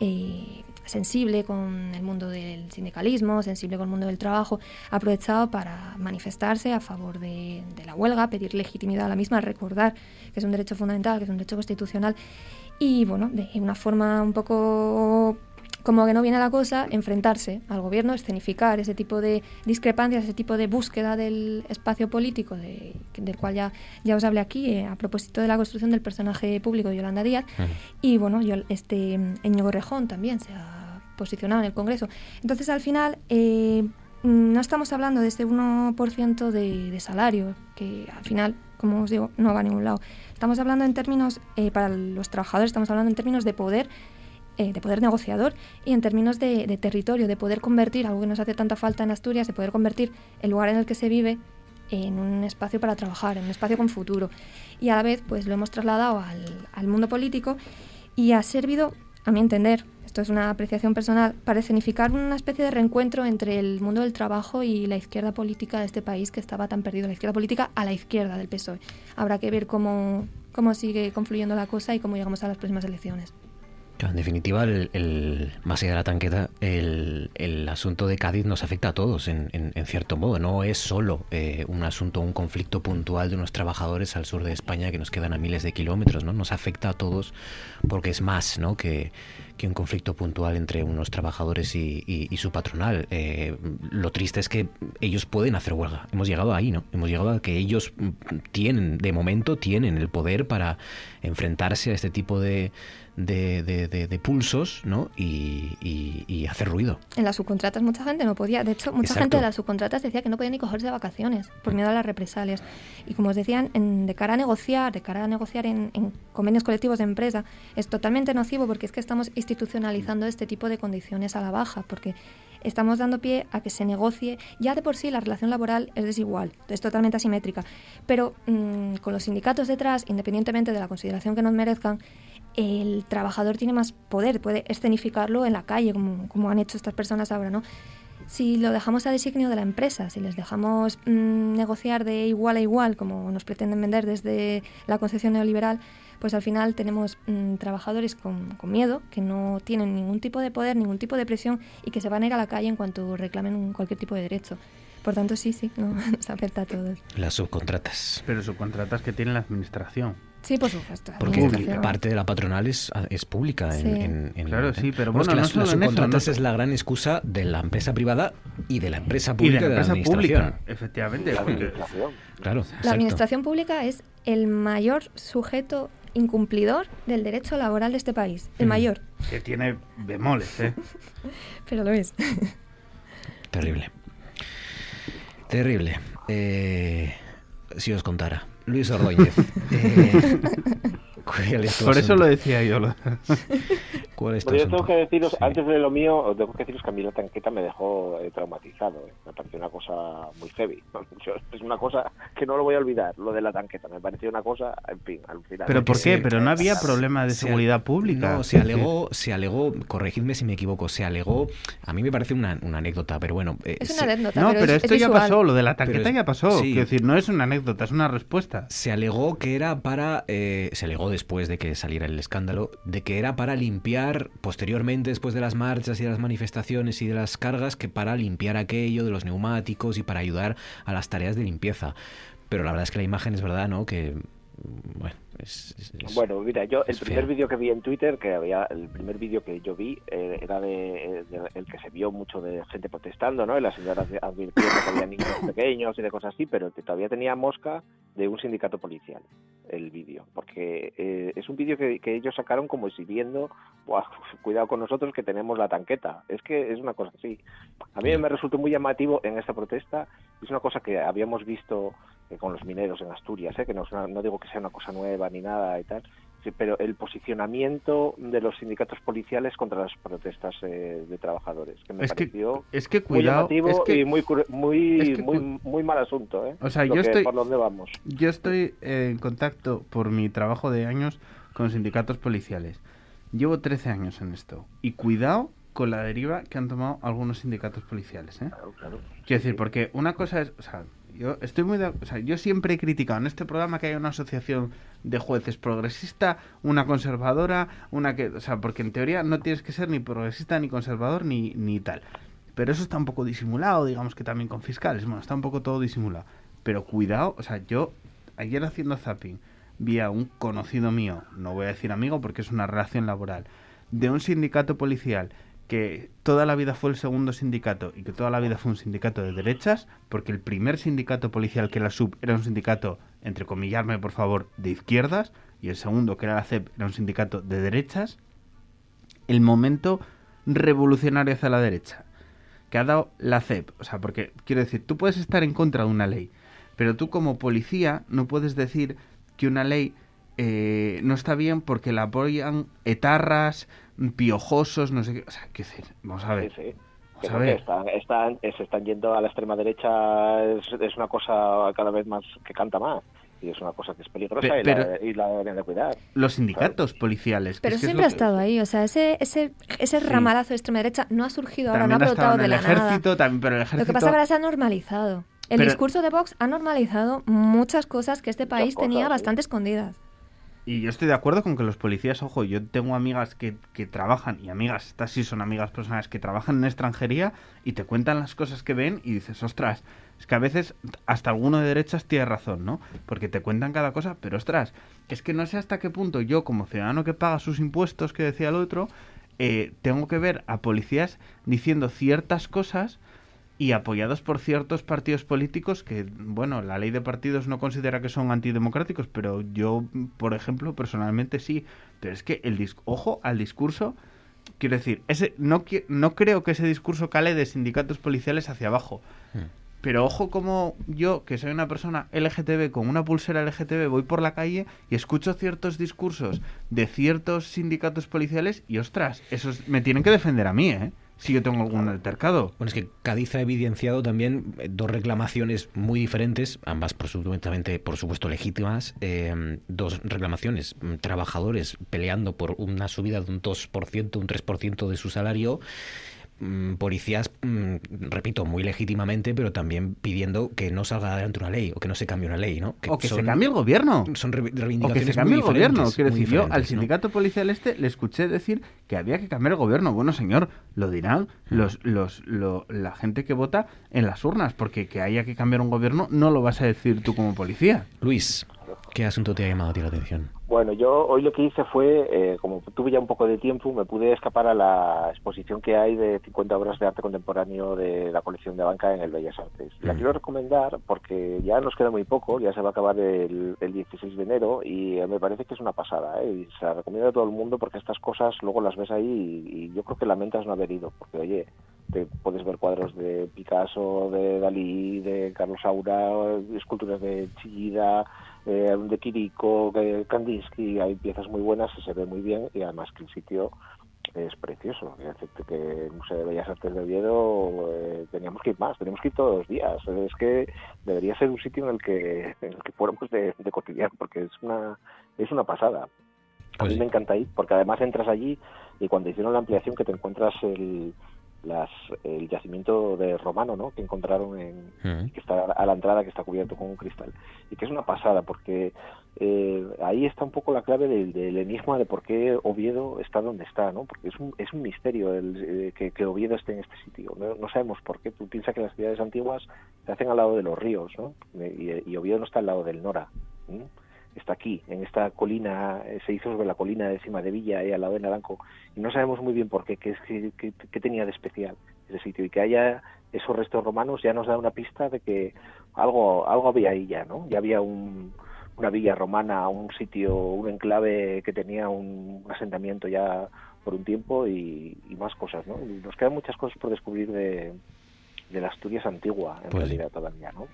eh, sensible con el mundo del sindicalismo, sensible con el mundo del trabajo, ha aprovechado para manifestarse a favor de, la huelga, pedir legitimidad a la misma, recordar que es un derecho fundamental, que es un derecho constitucional y, bueno, de una forma un poco como que no viene la cosa, enfrentarse al gobierno, escenificar ese tipo de discrepancias, ese tipo de búsqueda del espacio político de, del cual ya, ya os hablé aquí eh, a propósito de la construcción del personaje público de Yolanda Díaz. Y bueno, yo, este Ñigo Rejón también se ha posicionado en el Congreso. Entonces, al final, eh, no estamos hablando de este 1% de, de salario, que al final, como os digo, no va a ningún lado. Estamos hablando en términos, eh, para los trabajadores, estamos hablando en términos de poder eh, de poder negociador y en términos de, territorio, de poder convertir, algo que nos hace tanta falta en Asturias, de poder convertir el lugar en el que se vive en un espacio para trabajar, en un espacio con futuro. Y a la vez, pues lo hemos trasladado al mundo político y ha servido, a mi entender, es una apreciación personal, para escenificar una especie de reencuentro entre el mundo del trabajo y la izquierda política de este país que estaba tan perdido, la izquierda política a la izquierda del PSOE. Habrá que ver cómo, cómo sigue confluyendo la cosa y cómo llegamos a las próximas elecciones. En definitiva, el, más allá de la tanqueta, el, el, asunto de Cádiz nos afecta a todos, en, en, cierto modo. No es solo eh, un asunto, un conflicto puntual de unos trabajadores al sur de España que nos quedan a miles de kilómetros, ¿no? Nos afecta a todos porque es más, ¿no? Que, que un conflicto puntual entre unos trabajadores y, su patronal. Eh, lo triste es que ellos pueden hacer huelga. Hemos llegado ahí, ¿no? Hemos llegado a que ellos tienen, de momento, tienen el poder para enfrentarse a este tipo de de, de, de, de pulsos ¿no? Y, y, y, hacer ruido. En las subcontratas mucha gente no podía, de hecho mucha Exacto. gente de las subcontratas decía que no podía ni cogerse de vacaciones por miedo a las represalias. Y como os decían, en, de cara a negociar, de cara a negociar en, en, convenios colectivos de empresa, es totalmente nocivo porque es que estamos institucionalizando este tipo de condiciones a la baja, porque estamos dando pie a que se negocie. Ya de por sí la relación laboral es desigual, es totalmente asimétrica, pero mmm, con los sindicatos detrás, independientemente de la consideración que nos merezcan, el trabajador tiene más poder, puede escenificarlo en la calle, como, como han hecho estas personas ahora, ¿no? Si lo dejamos a designio de la empresa, si les dejamos mmm, negociar de igual a igual, como nos pretenden vender desde la concepción neoliberal, pues al final tenemos mmm, trabajadores con, con, miedo, que no tienen ningún tipo de poder, ningún tipo de presión y que se van a ir a la calle en cuanto reclamen cualquier tipo de derecho. Por tanto, sí, sí, no, [LAUGHS] nos afecta a todos. Las subcontratas. Pero subcontratas que tiene la administración. Sí, por supuesto. Porque parte de la patronal es, es pública. Sí. En, en, claro, sí, pero bueno, bueno no las, las subcontratas eso, no... es la gran excusa de la empresa privada y de la empresa pública. Y de la empresa de pública, efectivamente. La administración. Claro, la administración pública es el mayor sujeto incumplidor del derecho laboral de este país. El Mm. mayor. Que tiene bemoles, ¿eh? [LAUGHS] pero lo es. Terrible. Terrible. Eh, si os contara. Luis Ordóñez. [LAUGHS] eh, Por eso lo decía yo. [LAUGHS] ¿Cuál es Pero yo tengo que deciros, sí. antes de lo mío, tengo que deciros que a mí la tanqueta me dejó eh, traumatizado. Eh. Me pareció una cosa muy heavy. [LAUGHS] Yo, es una cosa que no lo voy a olvidar, lo de la tanqueta. Me pareció una cosa, en fin, alucinante. ¿Pero por qué? Pero no había problema de seguridad pública. No, se alegó, se alegó, corregidme si me equivoco, se alegó, a mí me parece una, una anécdota, pero bueno. Eh, es se, una anécdota. No, pero, pero es, esto es ya visual. pasó, lo de la tanqueta Pero- ya pasó. sí. Quiero decir, no es una anécdota, es una respuesta. se alegó que era para, eh, se alegó después de que saliera el escándalo, de que era para limpiar posteriormente, después de las marchas y de las manifestaciones y de las cargas, que para limpiar aquello de los neumáticos y para ayudar a las tareas de limpieza. Pero la verdad es que la imagen es verdad, ¿no? Que, bueno, es... es- es- Bueno, mira, yo el primer vídeo que vi en Twitter, que había el primer vídeo que yo vi eh, era de, de- el que se vio mucho de gente protestando, ¿no? Y la señora advirtió que había niños [LAUGHS] pequeños y de cosas así, pero que todavía tenía mosca de un sindicato policial el vídeo, porque eh, es un vídeo que, que ellos sacaron como exhibiendo, "Buah, cuidado con nosotros que tenemos la tanqueta. Es que es una cosa así. A mí me resultó muy llamativo en esta protesta, es una cosa que habíamos visto eh, con los mineros en Asturias, ¿eh? que no, no digo que sea una cosa nueva ni nada y tal, sí, pero el posicionamiento de los sindicatos policiales contra las protestas eh, de trabajadores, que me Es que- pareció es que muy cuidado, llamativo es que- y muy muy es que muy, muy mal asunto, ¿eh? O sea, Lo yo que- estoy- por dónde vamos. Yo estoy en contacto por mi trabajo de años con sindicatos policiales. Llevo 13 años en esto. Y cuidado con la deriva que han tomado algunos sindicatos policiales. ¿eh? Claro, claro. Quiero decir, porque una cosa es, o sea, yo estoy muy, de- o sea, yo siempre he criticado en este programa que haya una asociación de jueces progresista, una conservadora, una que, o sea, porque en teoría no tienes que ser ni progresista ni conservador ni ni tal. Pero eso está un poco disimulado, digamos que también con fiscales, bueno, está un poco todo disimulado. Pero cuidado, o sea, yo ayer haciendo zapping vi a un conocido mío, no voy a decir amigo porque es una relación laboral, de un sindicato policial que toda la vida fue el segundo sindicato y que toda la vida fue un sindicato de derechas, porque el primer sindicato policial que era la SUB era un sindicato, entre comillarme por favor, de izquierdas, y el segundo que era la CEP era un sindicato de derechas, el momento revolucionario hacia la derecha. que ha dado la CEP. O sea, porque quiero decir, tú puedes estar en contra de una ley, pero tú como policía no puedes decir que una ley eh, no está bien porque la apoyan etarras, piojosos, no sé qué. O sea, qué decir, vamos a ver. Sí, Están, se están yendo a la extrema derecha, es, una cosa cada vez más que canta más y es una cosa que es peligrosa y, la, deben de cuidar. Los sindicatos policiales. Pero siempre ha estado ahí, o sea, ese, ese, ese ramalazo de extrema derecha no ha surgido ahora, no ha brotado de la ejército, También, pero el ejército... Lo que pasa es que ahora se ha normalizado. El discurso de Vox ha normalizado muchas cosas que este país tenía bastante escondidas. Y yo estoy de acuerdo con que los policías, ojo, yo tengo amigas que, que, trabajan, y amigas, estas sí son amigas personales, que trabajan en extranjería y te cuentan las cosas que ven y dices, ostras, es que a veces hasta alguno de derechas tiene razón, ¿no? Porque te cuentan cada cosa, pero ostras, es que no sé hasta qué punto yo, como ciudadano que paga sus impuestos, que decía el otro, eh, tengo que ver a policías diciendo ciertas cosas y apoyados por ciertos partidos políticos que, bueno, la ley de partidos no considera que son antidemocráticos, pero yo, por ejemplo, personalmente sí. Pero es que el ojo al discurso, quiero decir, ese no, no creo que ese discurso cale de sindicatos policiales hacia abajo. Hmm. Pero ojo como yo, que soy una persona LGTB con una pulsera LGTB, voy por la calle y escucho ciertos discursos de ciertos sindicatos policiales y ostras, esos me tienen que defender a mí, ¿eh? Si yo tengo algún altercado. Bueno, es que Cádiz ha evidenciado también eh, dos reclamaciones muy diferentes, ambas por supuesto legítimas, eh, dos reclamaciones, mm, trabajadores peleando por una subida de un 2%, un 3% de su salario policías, mm, repito, muy legítimamente, pero también pidiendo que no salga adelante una ley o que no se cambie una ley, ¿no? o que se cambie el gobierno. Son reivindicaciones o que se cambie el gobierno. Quiero decir, yo al sindicato policial este le escuché decir que había que cambiar el gobierno. Bueno, señor, lo dirán los, los, la gente que vota en las urnas, porque que haya que cambiar un gobierno no lo vas a decir tú como policía. Luis, ¿qué asunto te ha llamado a ti la atención? Bueno, yo hoy lo que hice fue, eh, como tuve ya un poco de tiempo, me pude escapar a la exposición que hay de 50 obras de arte contemporáneo de la colección de Banca en el Bellas Artes. La mm. quiero recomendar porque ya nos queda muy poco, ya se va a acabar el, 16 de enero y me parece que es una pasada. ¿eh? Y se la recomiendo a todo el mundo porque estas cosas luego las ves ahí y, yo creo que lamentas no haber ido, porque oye, te puedes ver cuadros de Picasso, de Dalí, de Carlos Saura, esculturas de Chillida eh, de Kiriko, de Kandinsky, hay piezas muy buenas y se ve muy bien y además que el sitio es precioso. que el Museo de Bellas Artes de Oviedo eh, teníamos que ir más, teníamos que ir todos los días. Es que debería ser un sitio en el que, en el que fuéramos de, de cotidiano, porque es una, es una pasada. A mí pues me encanta ir, porque además entras allí y cuando hicieron la ampliación que te encuentras el, las, el yacimiento de romano ¿no? que encontraron en, que está a la entrada que está cubierto con un cristal y que es una pasada porque eh, ahí está un poco la clave del, enigma de por qué Oviedo está donde está ¿no? porque es un, es un misterio el, eh, que, Oviedo esté en este sitio no, sabemos por qué tú piensas que las ciudades antiguas se hacen al lado de los ríos ¿no? y, Oviedo no está al lado del Nora está aquí, en esta colina, eh, se hizo sobre la colina de Cima de Villa, ahí al lado de Naranco, y no sabemos muy bien por qué, qué, qué, tenía de especial ese sitio, y que haya esos restos romanos ya nos da una pista de que algo, algo había ahí ya, ¿no? Ya había un, una villa romana, un sitio, un enclave que tenía un, asentamiento ya por un tiempo y, más cosas, ¿no? Y nos quedan muchas cosas por descubrir de, de la Asturias antigua, en pues realidad, todavía, ¿no?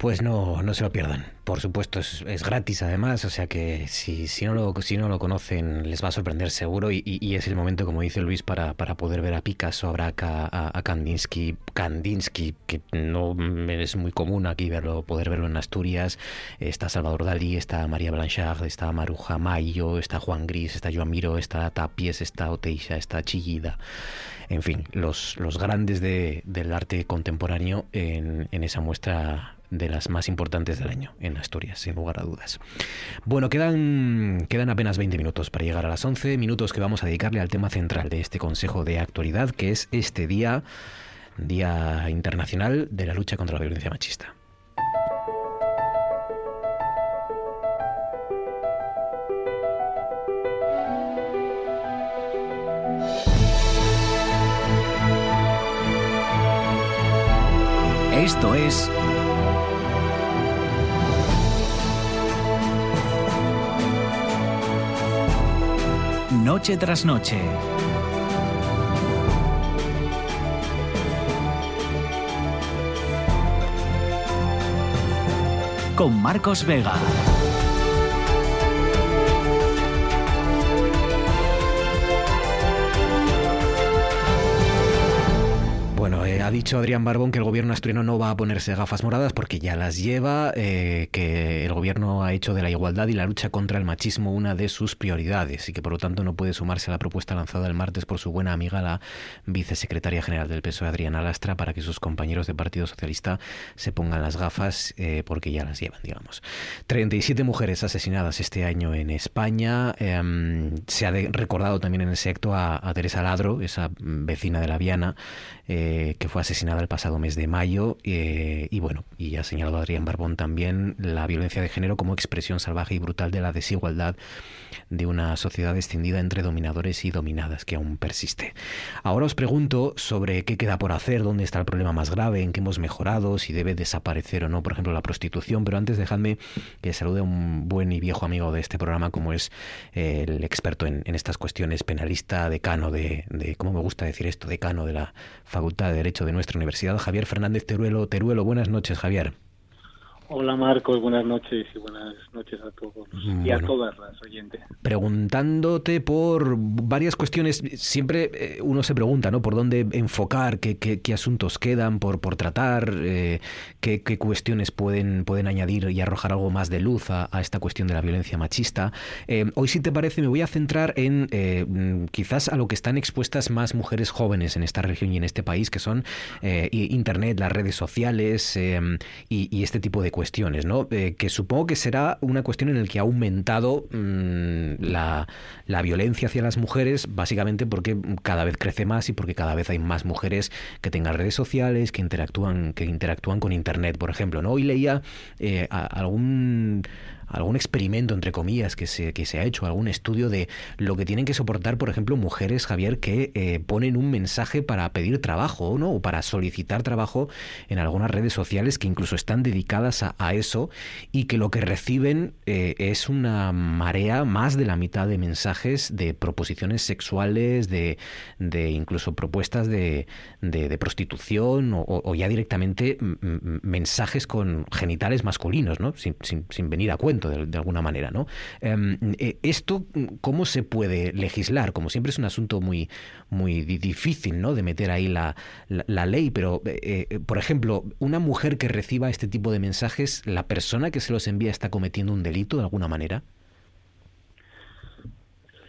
Pues no, no se lo pierdan. Por supuesto, es, gratis además, o sea que si, si, no lo, si no lo conocen les va a sorprender seguro y, es el momento, como dice Luis, para, para poder ver a Picasso, a Braca, a, Kandinsky, Kandinsky, que no es muy común aquí verlo, poder verlo en Asturias. Está Salvador Dalí, está María Blanchard, está Maruja Mayo, está Juan Gris, está Joan está Tapies, está Oteixa, está Chillida. En fin, los, los grandes de, del arte contemporáneo en, en esa muestra de las más importantes del año en Asturias, sin lugar a dudas. Bueno, quedan, quedan apenas 20 minutos para llegar a las 11 minutos que vamos a dedicarle al tema central de este Consejo de Actualidad, que es este día, Día Internacional de la Lucha contra la Violencia Machista. Esto es noche tras noche. Con Marcos Vega. Ha dicho Adrián Barbón que el gobierno asturiano no va a ponerse gafas moradas porque ya las lleva, eh, que el gobierno ha hecho de la igualdad y la lucha contra el machismo una de sus prioridades y que por lo tanto no puede sumarse a la propuesta lanzada el martes por su buena amiga, la vicesecretaria general del PSOE, Adriana Lastra, para que sus compañeros de Partido Socialista se pongan las gafas eh, porque ya las llevan, digamos. 37 mujeres asesinadas este año en España. Em, se ha recordado también en ese acto a, a Teresa Ladro, esa vecina de la Viana, eh, que fue asesinada el pasado mes de mayo. Eh, y bueno, y ha señalado Adrián Barbón también la violencia de género como expresión salvaje y brutal de la desigualdad de una sociedad extendida entre dominadores y dominadas que aún persiste. Ahora os pregunto sobre qué queda por hacer, dónde está el problema más grave, en qué hemos mejorado, si debe desaparecer o no, por ejemplo, la prostitución. Pero antes dejadme que salude a un buen y viejo amigo de este programa, como es eh, el experto en, estas cuestiones, penalista, decano de, de, ¿cómo me gusta decir esto? Decano de la Facultad de Derecho de nuestra universidad, Javier Fernández Teruelo. Teruelo, buenas noches, Javier. Hola Marcos, buenas noches y buenas noches a todos y a todas las oyentes. Preguntándote por varias cuestiones, siempre eh, uno se pregunta, ¿no? Por dónde enfocar, qué, qué, asuntos quedan por, por tratar, eh, qué, qué, cuestiones pueden, pueden añadir y arrojar algo más de luz a, esta cuestión de la violencia machista. Eh, hoy, si te parece, me voy a centrar en mm, quizás a lo que están expuestas más mujeres jóvenes en esta región y en este país, que son Internet, las redes sociales y, y este tipo de cuestiones cuestiones, ¿no? Eh, que supongo que será una cuestión en la que ha aumentado mm, la, la, violencia hacia las mujeres, básicamente porque cada vez crece más y porque cada vez hay más mujeres que tengan redes sociales, que interactúan, que interactúan con internet, por ejemplo, ¿no? Hoy leía eh, algún algún experimento, entre comillas, que se, que se ha hecho, algún estudio de lo que tienen que soportar, por ejemplo, mujeres, Javier, que eh, ponen un mensaje para pedir trabajo, ¿no? O para solicitar trabajo en algunas redes sociales que incluso están dedicadas a, eso y que lo que reciben eh, es una marea más de la mitad de mensajes de proposiciones sexuales, de, de incluso propuestas de, de, prostitución o, ya directamente mensajes con genitales masculinos, ¿no? Sin, sin, sin venir a cuenta de, alguna manera, ¿no? Em, eh, esto, ¿cómo se puede legislar? Como siempre es un asunto muy, muy difícil, ¿no? De meter ahí la, la, ley, pero, eh, eh, por ejemplo, una mujer que reciba este tipo de mensajes, ¿la persona que se los envía está cometiendo un delito de alguna manera?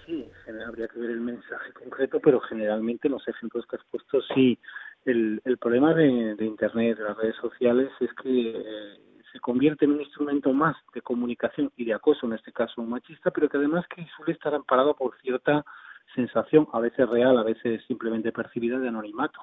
Sí, habría que ver el mensaje concreto, pero generalmente los ejemplos que has puesto sí. El, problema de, de Internet, de las redes sociales, es que se convierte en un instrumento más de comunicación y de acoso, en este caso machista, pero que además que suele estar amparado por cierta sensación, a veces real, a veces simplemente percibida de anonimato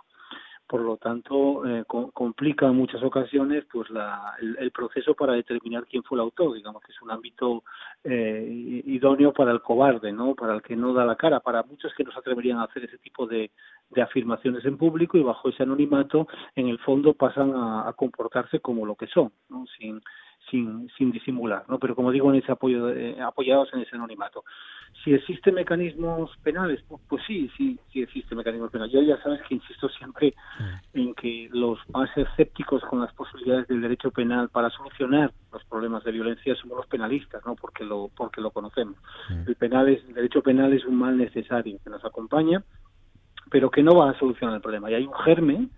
por lo tanto eh, complica en muchas ocasiones pues la, el, proceso para determinar quién fue el autor digamos que es un ámbito eh, idóneo para el cobarde no para el que no da la cara para muchos que no se atreverían a hacer ese tipo de, de afirmaciones en público y bajo ese anonimato en el fondo pasan a, a comportarse como lo que son no sin sin, sin disimular, ¿no? Pero como digo, en ese apoyo, eh, apoyados en ese anonimato. Si existen mecanismos penales, pues, pues, sí, sí, sí existen mecanismos penales. Yo ya sabes que insisto siempre en que los más escépticos con las posibilidades del derecho penal para solucionar los problemas de violencia somos los penalistas, ¿no? Porque lo, porque lo conocemos. El penal es, el derecho penal es un mal necesario que nos acompaña, pero que no va a solucionar el problema. Y hay un germen,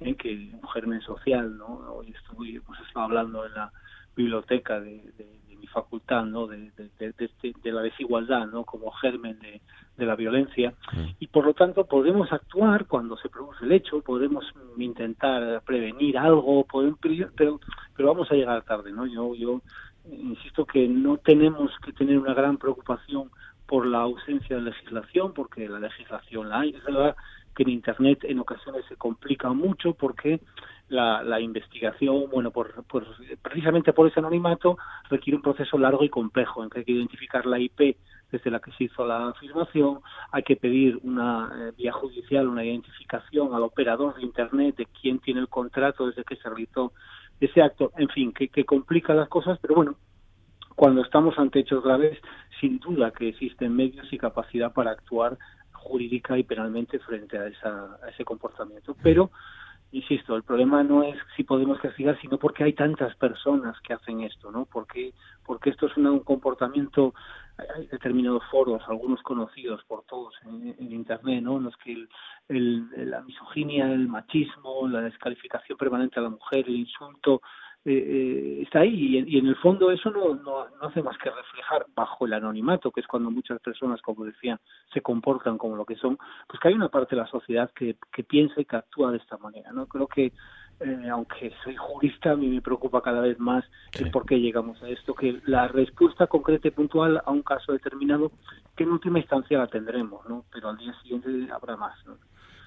¿eh? que un germen social, ¿no? Hoy estoy, hemos estado hablando en la biblioteca de, mi facultad, ¿no? De, este, de, la desigualdad, ¿no? Como germen de, la violencia. Y por lo tanto podemos actuar cuando se produce el hecho, podemos intentar prevenir algo, podemos, pero, pero vamos a llegar tarde, ¿no? Yo, yo insisto que no tenemos que tener una gran preocupación por la ausencia de legislación, porque la legislación la hay. Es verdad que en Internet en ocasiones se complica mucho porque la, la investigación, bueno, por, precisamente por ese anonimato, requiere un proceso largo y complejo en que hay que identificar la IP desde la que se hizo la afirmación, hay que pedir una eh, vía judicial, una identificación al operador de Internet de quién tiene el contrato desde que se realizó ese acto, en fin, que, que complica las cosas, pero bueno, cuando estamos ante hechos graves, sin duda que existen medios y capacidad para actuar jurídica y penalmente frente a, esa, ese comportamiento. Pero insisto, el problema no es si podemos castigar, sino porque hay tantas personas que hacen esto, ¿no? Porque, porque esto es un comportamiento, hay determinados foros, algunos conocidos por todos en, Internet, ¿no? En los que el, la misoginia, el machismo, la descalificación permanente a la mujer, el insulto, eh, eh, está ahí y, en el fondo eso no, no, hace más que reflejar bajo el anonimato, que es cuando muchas personas, como decía, se comportan como lo que son, pues que hay una parte de la sociedad que, que piensa y que actúa de esta manera. no Creo que, eh, aunque soy jurista, a mí me preocupa cada vez más el por qué llegamos a esto, que la respuesta concreta y puntual a un caso determinado, que en última instancia la tendremos, ¿no? pero al día siguiente habrá más. ¿no?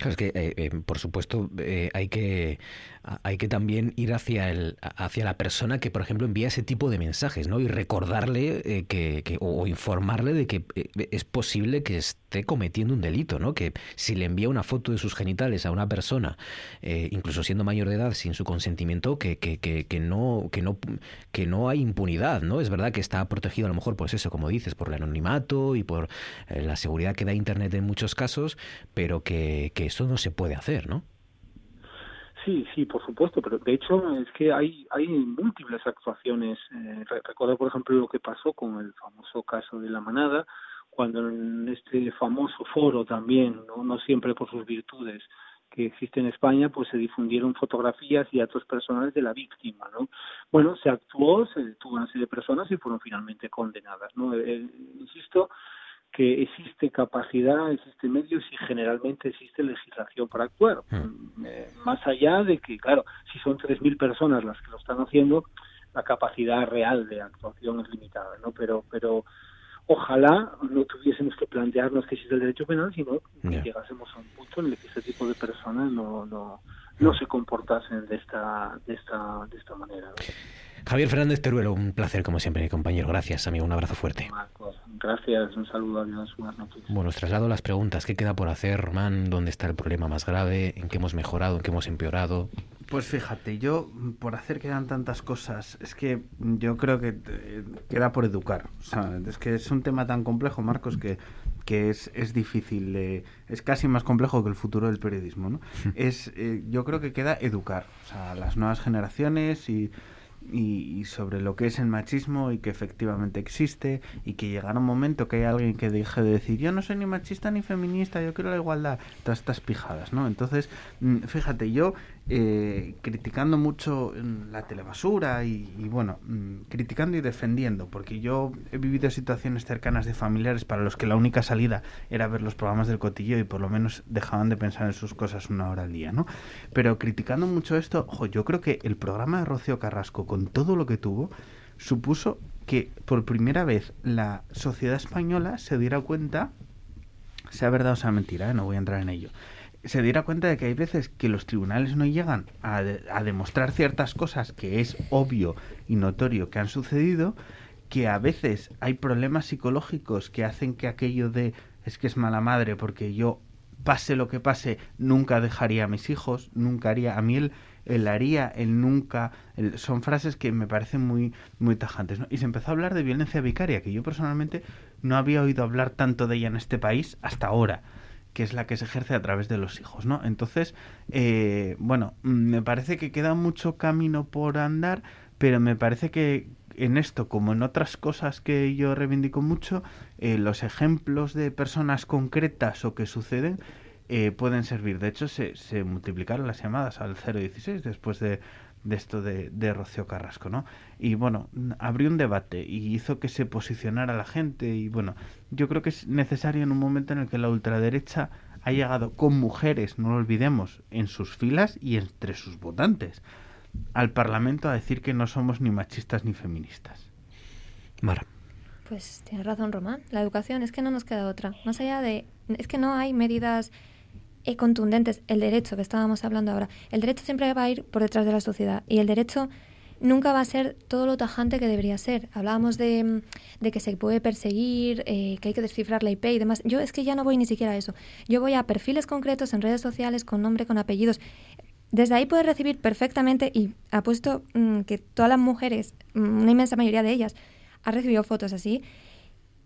Claro, es que, eh, eh, por supuesto, eh, hay que hay que también ir hacia el hacia la persona que, por ejemplo, envía ese tipo de mensajes, ¿no? Y recordarle que, o informarle de que es posible que esté cometiendo un delito, ¿no? Que si le envía una foto de sus genitales a una persona, incluso siendo mayor de edad, sin su consentimiento, que, que, que, no que no que no hay impunidad, ¿no? Es verdad que está protegido a lo mejor, pues eso, como dices, por el anonimato y por la seguridad que da Internet en muchos casos, pero que, que eso no se puede hacer, ¿no? Sí, sí, por supuesto, pero de hecho es que hay hay múltiples actuaciones. Eh, recuerdo, por ejemplo, lo que pasó con el famoso caso de la manada, cuando en este famoso foro también, no, no siempre por sus virtudes, que existe en España, pues se difundieron fotografías y datos personales de la víctima, ¿no? Bueno, se actuó, se detuvo una serie de personas y fueron finalmente condenadas, ¿no? Eh, insisto, que existe capacidad, existe medios y generalmente existe legislación para actuar. Hmm. Eh, más allá de que, claro, si son 3.000 personas las que lo están haciendo, la capacidad real de actuación es limitada, ¿no? Pero, pero ojalá no tuviésemos que plantearnos que existe el derecho penal, sino que llegásemos a un punto en el que ese tipo de personas no, no, no se comportasen de esta, de esta, de esta manera. ¿no? Javier Fernández Teruelo, un placer como siempre, compañero. Gracias, amigo. Un abrazo fuerte. gracias, un saludo, adiós, buenas noches. Bueno, os traslado las preguntas. ¿Qué queda por hacer, Román? ¿Dónde está el problema más grave? ¿En qué hemos mejorado? ¿En qué hemos empeorado? Pues fíjate, yo por hacer quedan tantas cosas, es que yo creo que eh, queda por educar. O sea, es que es un tema tan complejo, Marcos, que, que es, es difícil, es casi más complejo que el futuro del periodismo. ¿no? [LAUGHS] es, eh, yo creo que queda educar o sea, las nuevas generaciones y y, sobre lo que es el machismo y que efectivamente existe y que llegará un momento que hay alguien que deje de decir yo no soy ni machista ni feminista, yo quiero la igualdad, todas estas pijadas, ¿no? Entonces, mm, fíjate, yo eh, criticando mucho la telebasura y, bueno, mm, criticando y defendiendo, porque yo he vivido situaciones cercanas de familiares para los que la única salida era ver los programas del cotillo y por lo menos dejaban de pensar en sus cosas una hora al día, ¿no? Pero criticando mucho esto, yo creo que el programa de Rocío Carrasco, con todo lo que tuvo, supuso que por primera vez la sociedad española se diera cuenta, sea verdad o sea mentira, ¿eh? no voy a entrar en ello, se diera cuenta de que hay veces que los tribunales no llegan a, demostrar ciertas cosas que es obvio y notorio que han sucedido, que a veces hay problemas psicológicos que hacen que aquello de es que es mala madre porque yo pase lo que pase nunca dejaría a mis hijos, nunca haría a mí él haría, él nunca, son frases que me parecen muy muy tajantes, Y se empezó a hablar de violencia vicaria, que yo personalmente no había oído hablar tanto de ella en este país hasta ahora que es la que se ejerce a través de los hijos, ¿no? Entonces, eh, bueno, me parece que queda mucho camino por andar, pero me parece que en esto, como en otras cosas que yo reivindico mucho, eh, los ejemplos de personas concretas o que suceden eh, pueden servir. De hecho, se, se multiplicaron las llamadas al 016 después de de esto de, de, Rocío Carrasco, ¿no? Y bueno, abrió un debate y hizo que se posicionara la gente y bueno, yo creo que es necesario en un momento en el que la ultraderecha ha llegado con mujeres, no lo olvidemos, en sus filas y entre sus votantes al Parlamento a decir que no somos ni machistas ni feministas. Mara. Pues tiene razón Román, la educación es que no nos queda otra. Más allá de... es que no hay medidas contundentes. El derecho que estábamos hablando ahora, el derecho siempre va a ir por detrás de la sociedad y el derecho nunca va a ser todo lo tajante que debería ser. Hablábamos de, de que se puede perseguir, eh, que hay que descifrar la IP y demás. Yo es que ya no voy ni siquiera a eso. Yo voy a perfiles concretos en redes sociales con nombre, con apellidos. Desde ahí puedes recibir perfectamente, y apuesto mm, que todas las mujeres, mm, una inmensa mayoría de ellas, ha recibido fotos así,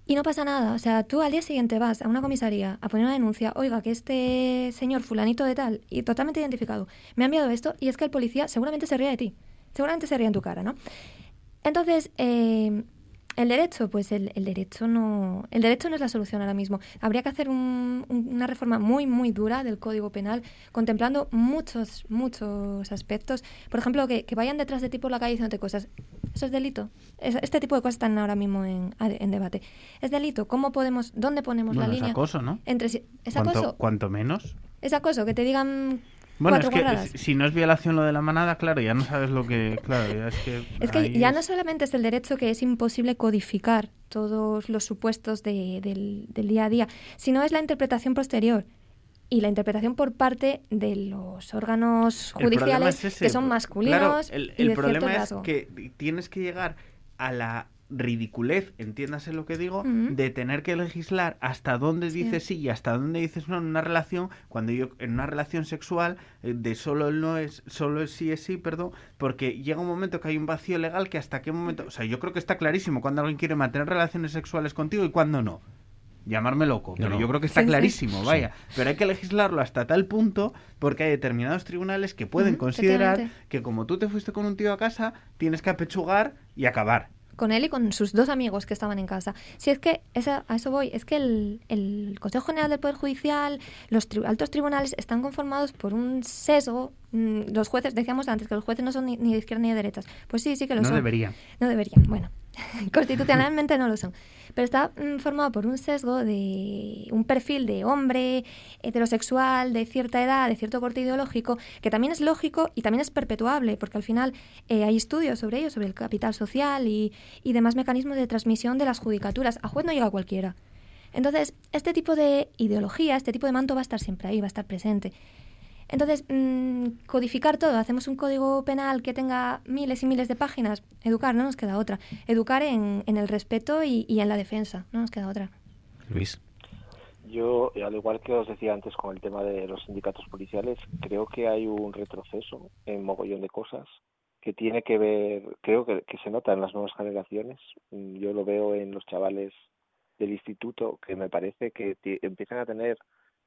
Y no pasa nada. O sea, tú al día siguiente vas a una comisaría a poner una denuncia, oiga, que este señor fulanito de tal, y totalmente identificado, me ha enviado esto, y es que el policía seguramente se ríe de ti. Seguramente se ríe en tu cara, ¿no? Entonces, eh, el derecho, pues el, derecho no, el derecho no es la solución ahora mismo. Habría que hacer una reforma muy, muy dura del Código Penal, contemplando muchos, muchos aspectos. Por ejemplo, que, vayan detrás de ti por la calle diciéndote cosas. ¿Eso es delito? este tipo de cosas están ahora mismo en, debate. ¿Es delito? ¿Cómo podemos, dónde ponemos la línea? Es acoso, ¿no? Entre, ¿Es acoso? Cuanto menos. Es acoso, que te digan bueno, es que si no es violación lo de la manada, claro, ya no sabes lo que... Claro, ya es que... Es que ya no solamente es el derecho que es imposible codificar todos los supuestos de, del, día a día, sino es la interpretación posterior y la interpretación por parte de los órganos judiciales que son masculinos. el, el problema es que tienes que llegar a la ridiculez, entiéndase lo que digo, de tener que legislar hasta dónde dices sí. y hasta dónde dices no en una relación, cuando yo en una relación sexual eh, de solo el no es, solo el sí es sí, perdón, porque llega un momento que hay un vacío legal que hasta qué momento, o sea, yo creo que está clarísimo cuando alguien quiere mantener relaciones sexuales contigo y cuando no. Llamarme loco, pero yo creo que está clarísimo, vaya. Pero hay que legislarlo hasta tal punto porque hay determinados tribunales que pueden considerar que como tú te fuiste con un tío a casa, tienes que apechugar y acabar con él y con sus dos amigos que estaban en casa. Si es que, a eso voy, es que el, el, Consejo General del Poder Judicial, los altos tribunales están conformados por un sesgo. Mm, los jueces, decíamos antes que los jueces no son ni, de izquierda ni de derechas. Pues sí, sí que lo son. No deberían. No deberían, bueno. [LAUGHS] Constitucionalmente no lo son. Pero está mm, formado por un sesgo de un perfil de hombre heterosexual de cierta edad, de cierto corte ideológico, que también es lógico y también es perpetuable, porque al final eh, hay estudios sobre ello, sobre el capital social y, y demás mecanismos de transmisión de las judicaturas. A juez no llega cualquiera. Entonces, este tipo de ideología, este tipo de manto va a estar siempre ahí, va a estar presente. Entonces, mm, codificar todo, hacemos un código penal que tenga miles y miles de páginas, educar, no nos queda otra. Educar en, el respeto y, en la defensa, no nos queda otra. Luis. Yo, al igual que os decía antes con el tema de los sindicatos policiales, creo que hay un retroceso en mogollón de cosas que tiene que ver, creo que, que se nota en las nuevas generaciones. Mm, yo lo veo en los chavales del instituto que me parece que empiezan a tener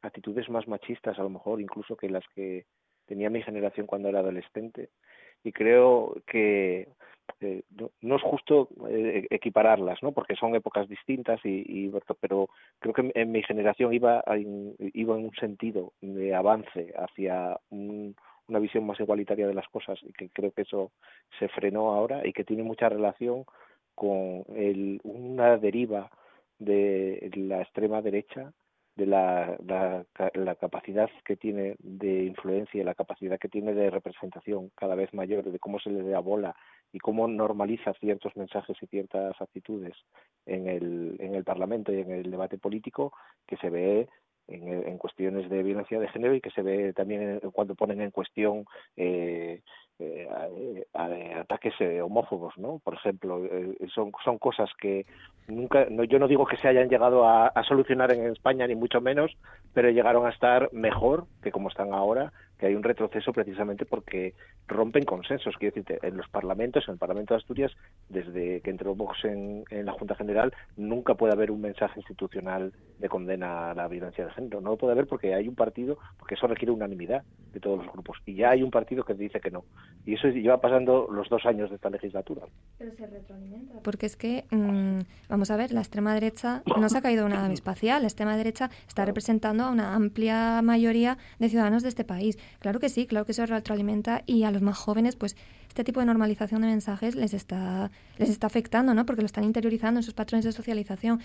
actitudes más machistas a lo mejor incluso que las que tenía mi generación cuando era adolescente. Y creo que eh, no, es justo eh, equipararlas no porque son épocas distintas y, pero creo que en mi generación iba iba en un sentido de avance hacia una visión más igualitaria de las cosas y que creo que eso se frenó ahora y que tiene mucha relación con el, una deriva de la extrema derecha de la, la, capacidad que tiene de influencia la capacidad que tiene de representación cada vez mayor, de cómo se le da bola y cómo normaliza ciertos mensajes y ciertas actitudes en el, en el Parlamento y en el debate político, que se ve en, cuestiones de violencia de género y que se ve también cuando ponen en cuestión eh, eh, ataques eh, homófobos, ¿no? Por ejemplo, eh, son, son cosas que nunca, no, yo no digo que se hayan llegado a, solucionar en España ni mucho menos, pero llegaron a estar mejor que como están ahora que hay un retroceso precisamente porque rompen consensos. Quiero decirte, en los parlamentos, en el Parlamento de Asturias, desde que entró Vox en, la Junta General, nunca puede haber un mensaje institucional de condena a la violencia de género. No lo puede haber porque hay un partido, porque eso requiere unanimidad de todos los grupos. Y ya hay un partido que dice que no. Y eso lleva pasando los dos años de esta legislatura. Pero se retroalimenta. Porque es que, mm, vamos a ver, la extrema derecha no se ha caído una nave espacial. La extrema derecha está representando a una amplia mayoría de ciudadanos de este país. Claro que sí, claro que eso retroalimenta y a los más jóvenes, pues este tipo de normalización de mensajes les está, les está afectando, ¿no? Porque lo están interiorizando en sus patrones de socialización.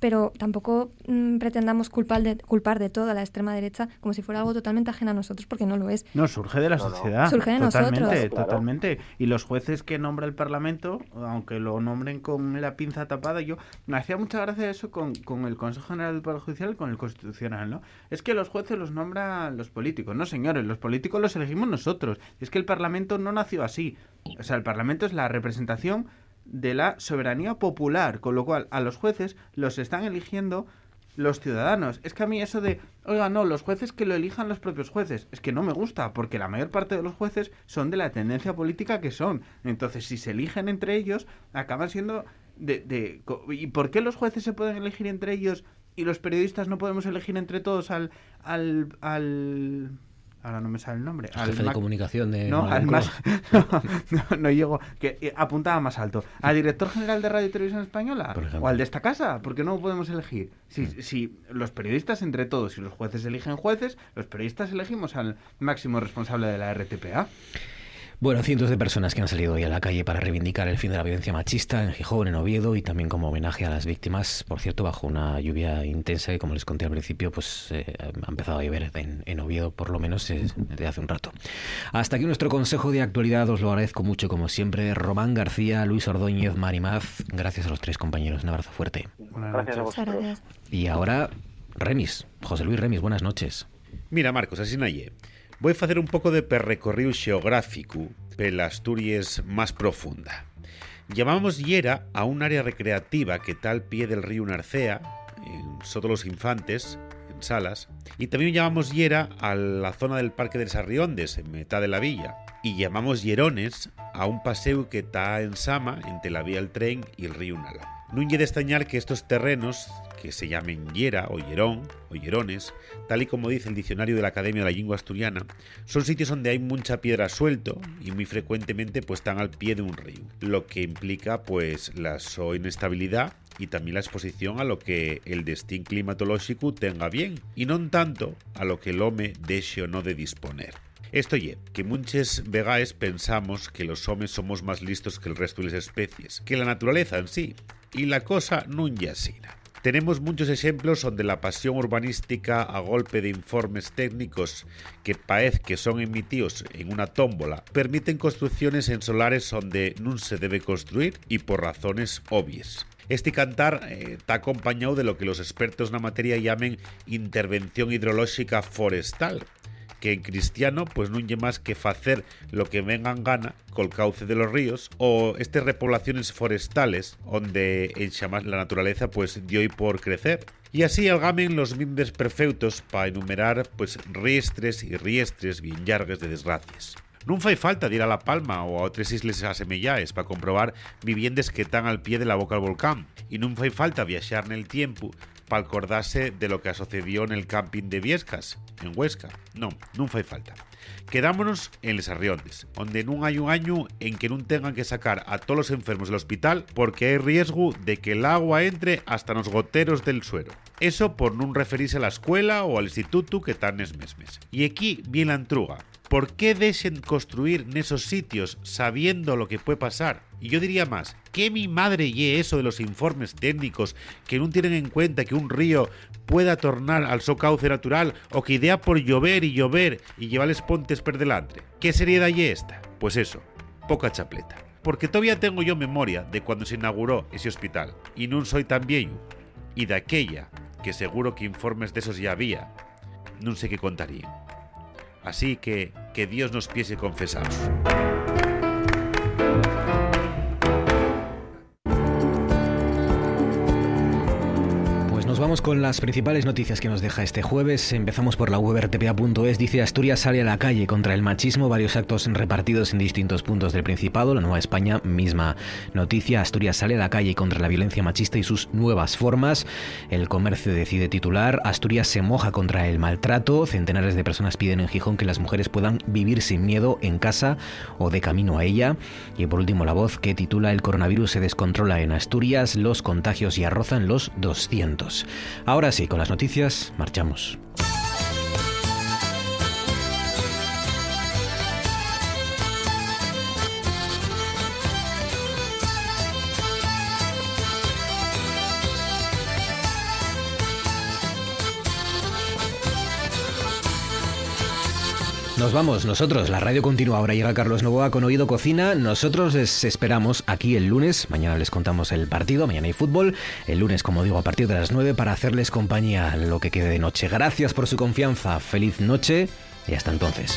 Pero tampoco mm, pretendamos culpar de, culpar de toda la extrema derecha como si fuera algo totalmente ajeno a nosotros, porque no lo es. No, surge de la sociedad. Surge de totalmente, nosotros. Totalmente. Y los jueces que nombra el Parlamento, aunque lo nombren con la pinza tapada, yo me hacía mucha gracia eso con, con el Consejo General del Poder Judicial y con el Constitucional, ¿no? Es que los jueces los nombran los políticos. No, señores, los políticos los elegimos nosotros. Es que el Parlamento no nació así. O sea, el Parlamento es la representación de la soberanía popular, con lo cual a los jueces los están eligiendo los ciudadanos. Es que a mí eso de, oiga, no, los jueces que lo elijan los propios jueces, es que no me gusta, porque la mayor parte de los jueces son de la tendencia política que son. Entonces, si se eligen entre ellos, acaban siendo de, ¿Y por qué los jueces se pueden elegir entre ellos y los periodistas no podemos elegir entre todos al, al, al ahora no me sale el nombre. al jefe de comunicación de. No, al más. [LAUGHS] no, no, llego. Que eh, apuntaba más alto. ¿Al director general de Radio y Televisión Española? ¿O al de esta casa? ¿Por qué no podemos elegir? Si, mm. si los periodistas entre todos y los jueces eligen jueces, los periodistas elegimos al máximo responsable de la RTPA. Bueno, cientos de personas que han salido hoy a la calle para reivindicar el fin de la violencia machista en Gijón, en Oviedo y también como homenaje a las víctimas, por cierto, bajo una lluvia intensa que, como les conté al principio, pues eh, ha empezado a llover en, Oviedo, por lo menos eh, desde hace un rato. Hasta aquí nuestro consejo de actualidad, os lo agradezco mucho, como siempre. Román García, Luis Ordóñez, Marimaz, gracias a los tres compañeros, un abrazo fuerte. Gracias a vosotros. Y ahora, Remis, José Luis Remis, buenas noches. Mira, Marcos, así naye. Voy a hacer un poco de perrecorrido geográfico la Asturias más profunda. Llamamos Yera a un área recreativa que está al pie del río Narcea, en Soto los Infantes, en Salas, y también llamamos Yera a la zona del Parque de Sarriondes, en mitad de la villa, y llamamos Yerones a un paseo que está en Sama, entre la vía del tren y el río Nala. No hay de extrañar que estos terrenos, que se llamen Yera o Yerón o Yerones, tal y como dice el diccionario de la Academia de la Lengua Asturiana, son sitios donde hay mucha piedra suelto y muy frecuentemente pues están al pie de un río, lo que implica pues la su inestabilidad y también la exposición a lo que el destino climatológico tenga bien y no tanto a lo que el hombre deje o no de disponer. Esto ye, que muchas vegaes pensamos que los hombres somos más listos que el resto de las especies, que la naturaleza en sí, y la cosa nun ya Tenemos muchos ejemplos donde la pasión urbanística a golpe de informes técnicos que parece que son emitidos en una tómbola permiten construcciones en solares donde no se debe construir y por razones obvias. Este cantar eh, está acompañado de lo que los expertos en la materia llaman intervención hidrológica forestal, que en cristiano pues no hay más que hacer lo que vengan gana col cauce de los ríos o estas repoblaciones forestales donde en chamás la naturaleza pues dio y por crecer y así algamen los mimbres perfectos para enumerar pues riestres y riestres bien largues de desgracias. No fai falta de ir a La Palma o a otras islas asemellaes para comprobar viviendas que están al pie de la boca del volcán. Y no fai falta viajar en el tiempo para acordarse de lo que sucedió en el camping de Viescas, en Huesca. No, no fai falta. Quedámonos en Les Arriondes, donde no hay un año en que no tengan que sacar a todos los enfermos del hospital porque hay riesgo de que el agua entre hasta los goteros del suero. Eso por no referirse a la escuela o al instituto que están es mesmes. Y aquí viene la entruga. ¿Por qué dejen construir en esos sitios sabiendo lo que puede pasar? Y yo diría más, ¿qué mi madre y eso de los informes técnicos que no tienen en cuenta que un río pueda tornar al su cauce natural o que idea por llover y llover y llevarles pontes per delante? ¿Qué seriedad y esta? Pues eso, poca chapleta. Porque todavía tengo yo memoria de cuando se inauguró ese hospital y no soy tan viejo. Y de aquella, que seguro que informes de esos ya había, no sé qué contaría. Así que que Dios nos piese confesados. Vamos con las principales noticias que nos deja este jueves. Empezamos por la web rtpa.es. Dice Asturias sale a la calle contra el machismo. Varios actos repartidos en distintos puntos del Principado. La Nueva España, misma noticia. Asturias sale a la calle contra la violencia machista y sus nuevas formas. El comercio decide titular. Asturias se moja contra el maltrato. Centenares de personas piden en Gijón que las mujeres puedan vivir sin miedo en casa o de camino a ella. Y por último, la voz que titula El coronavirus se descontrola en Asturias. Los contagios ya rozan los 200. Ahora sí, con las noticias, marchamos. Nos vamos, nosotros, la radio continúa. Ahora llega Carlos Novoa con Oído Cocina. Nosotros les esperamos aquí el lunes. Mañana les contamos el partido, mañana hay fútbol. El lunes, como digo, a partir de las 9 para hacerles compañía lo que quede de noche. Gracias por su confianza. Feliz noche y hasta entonces.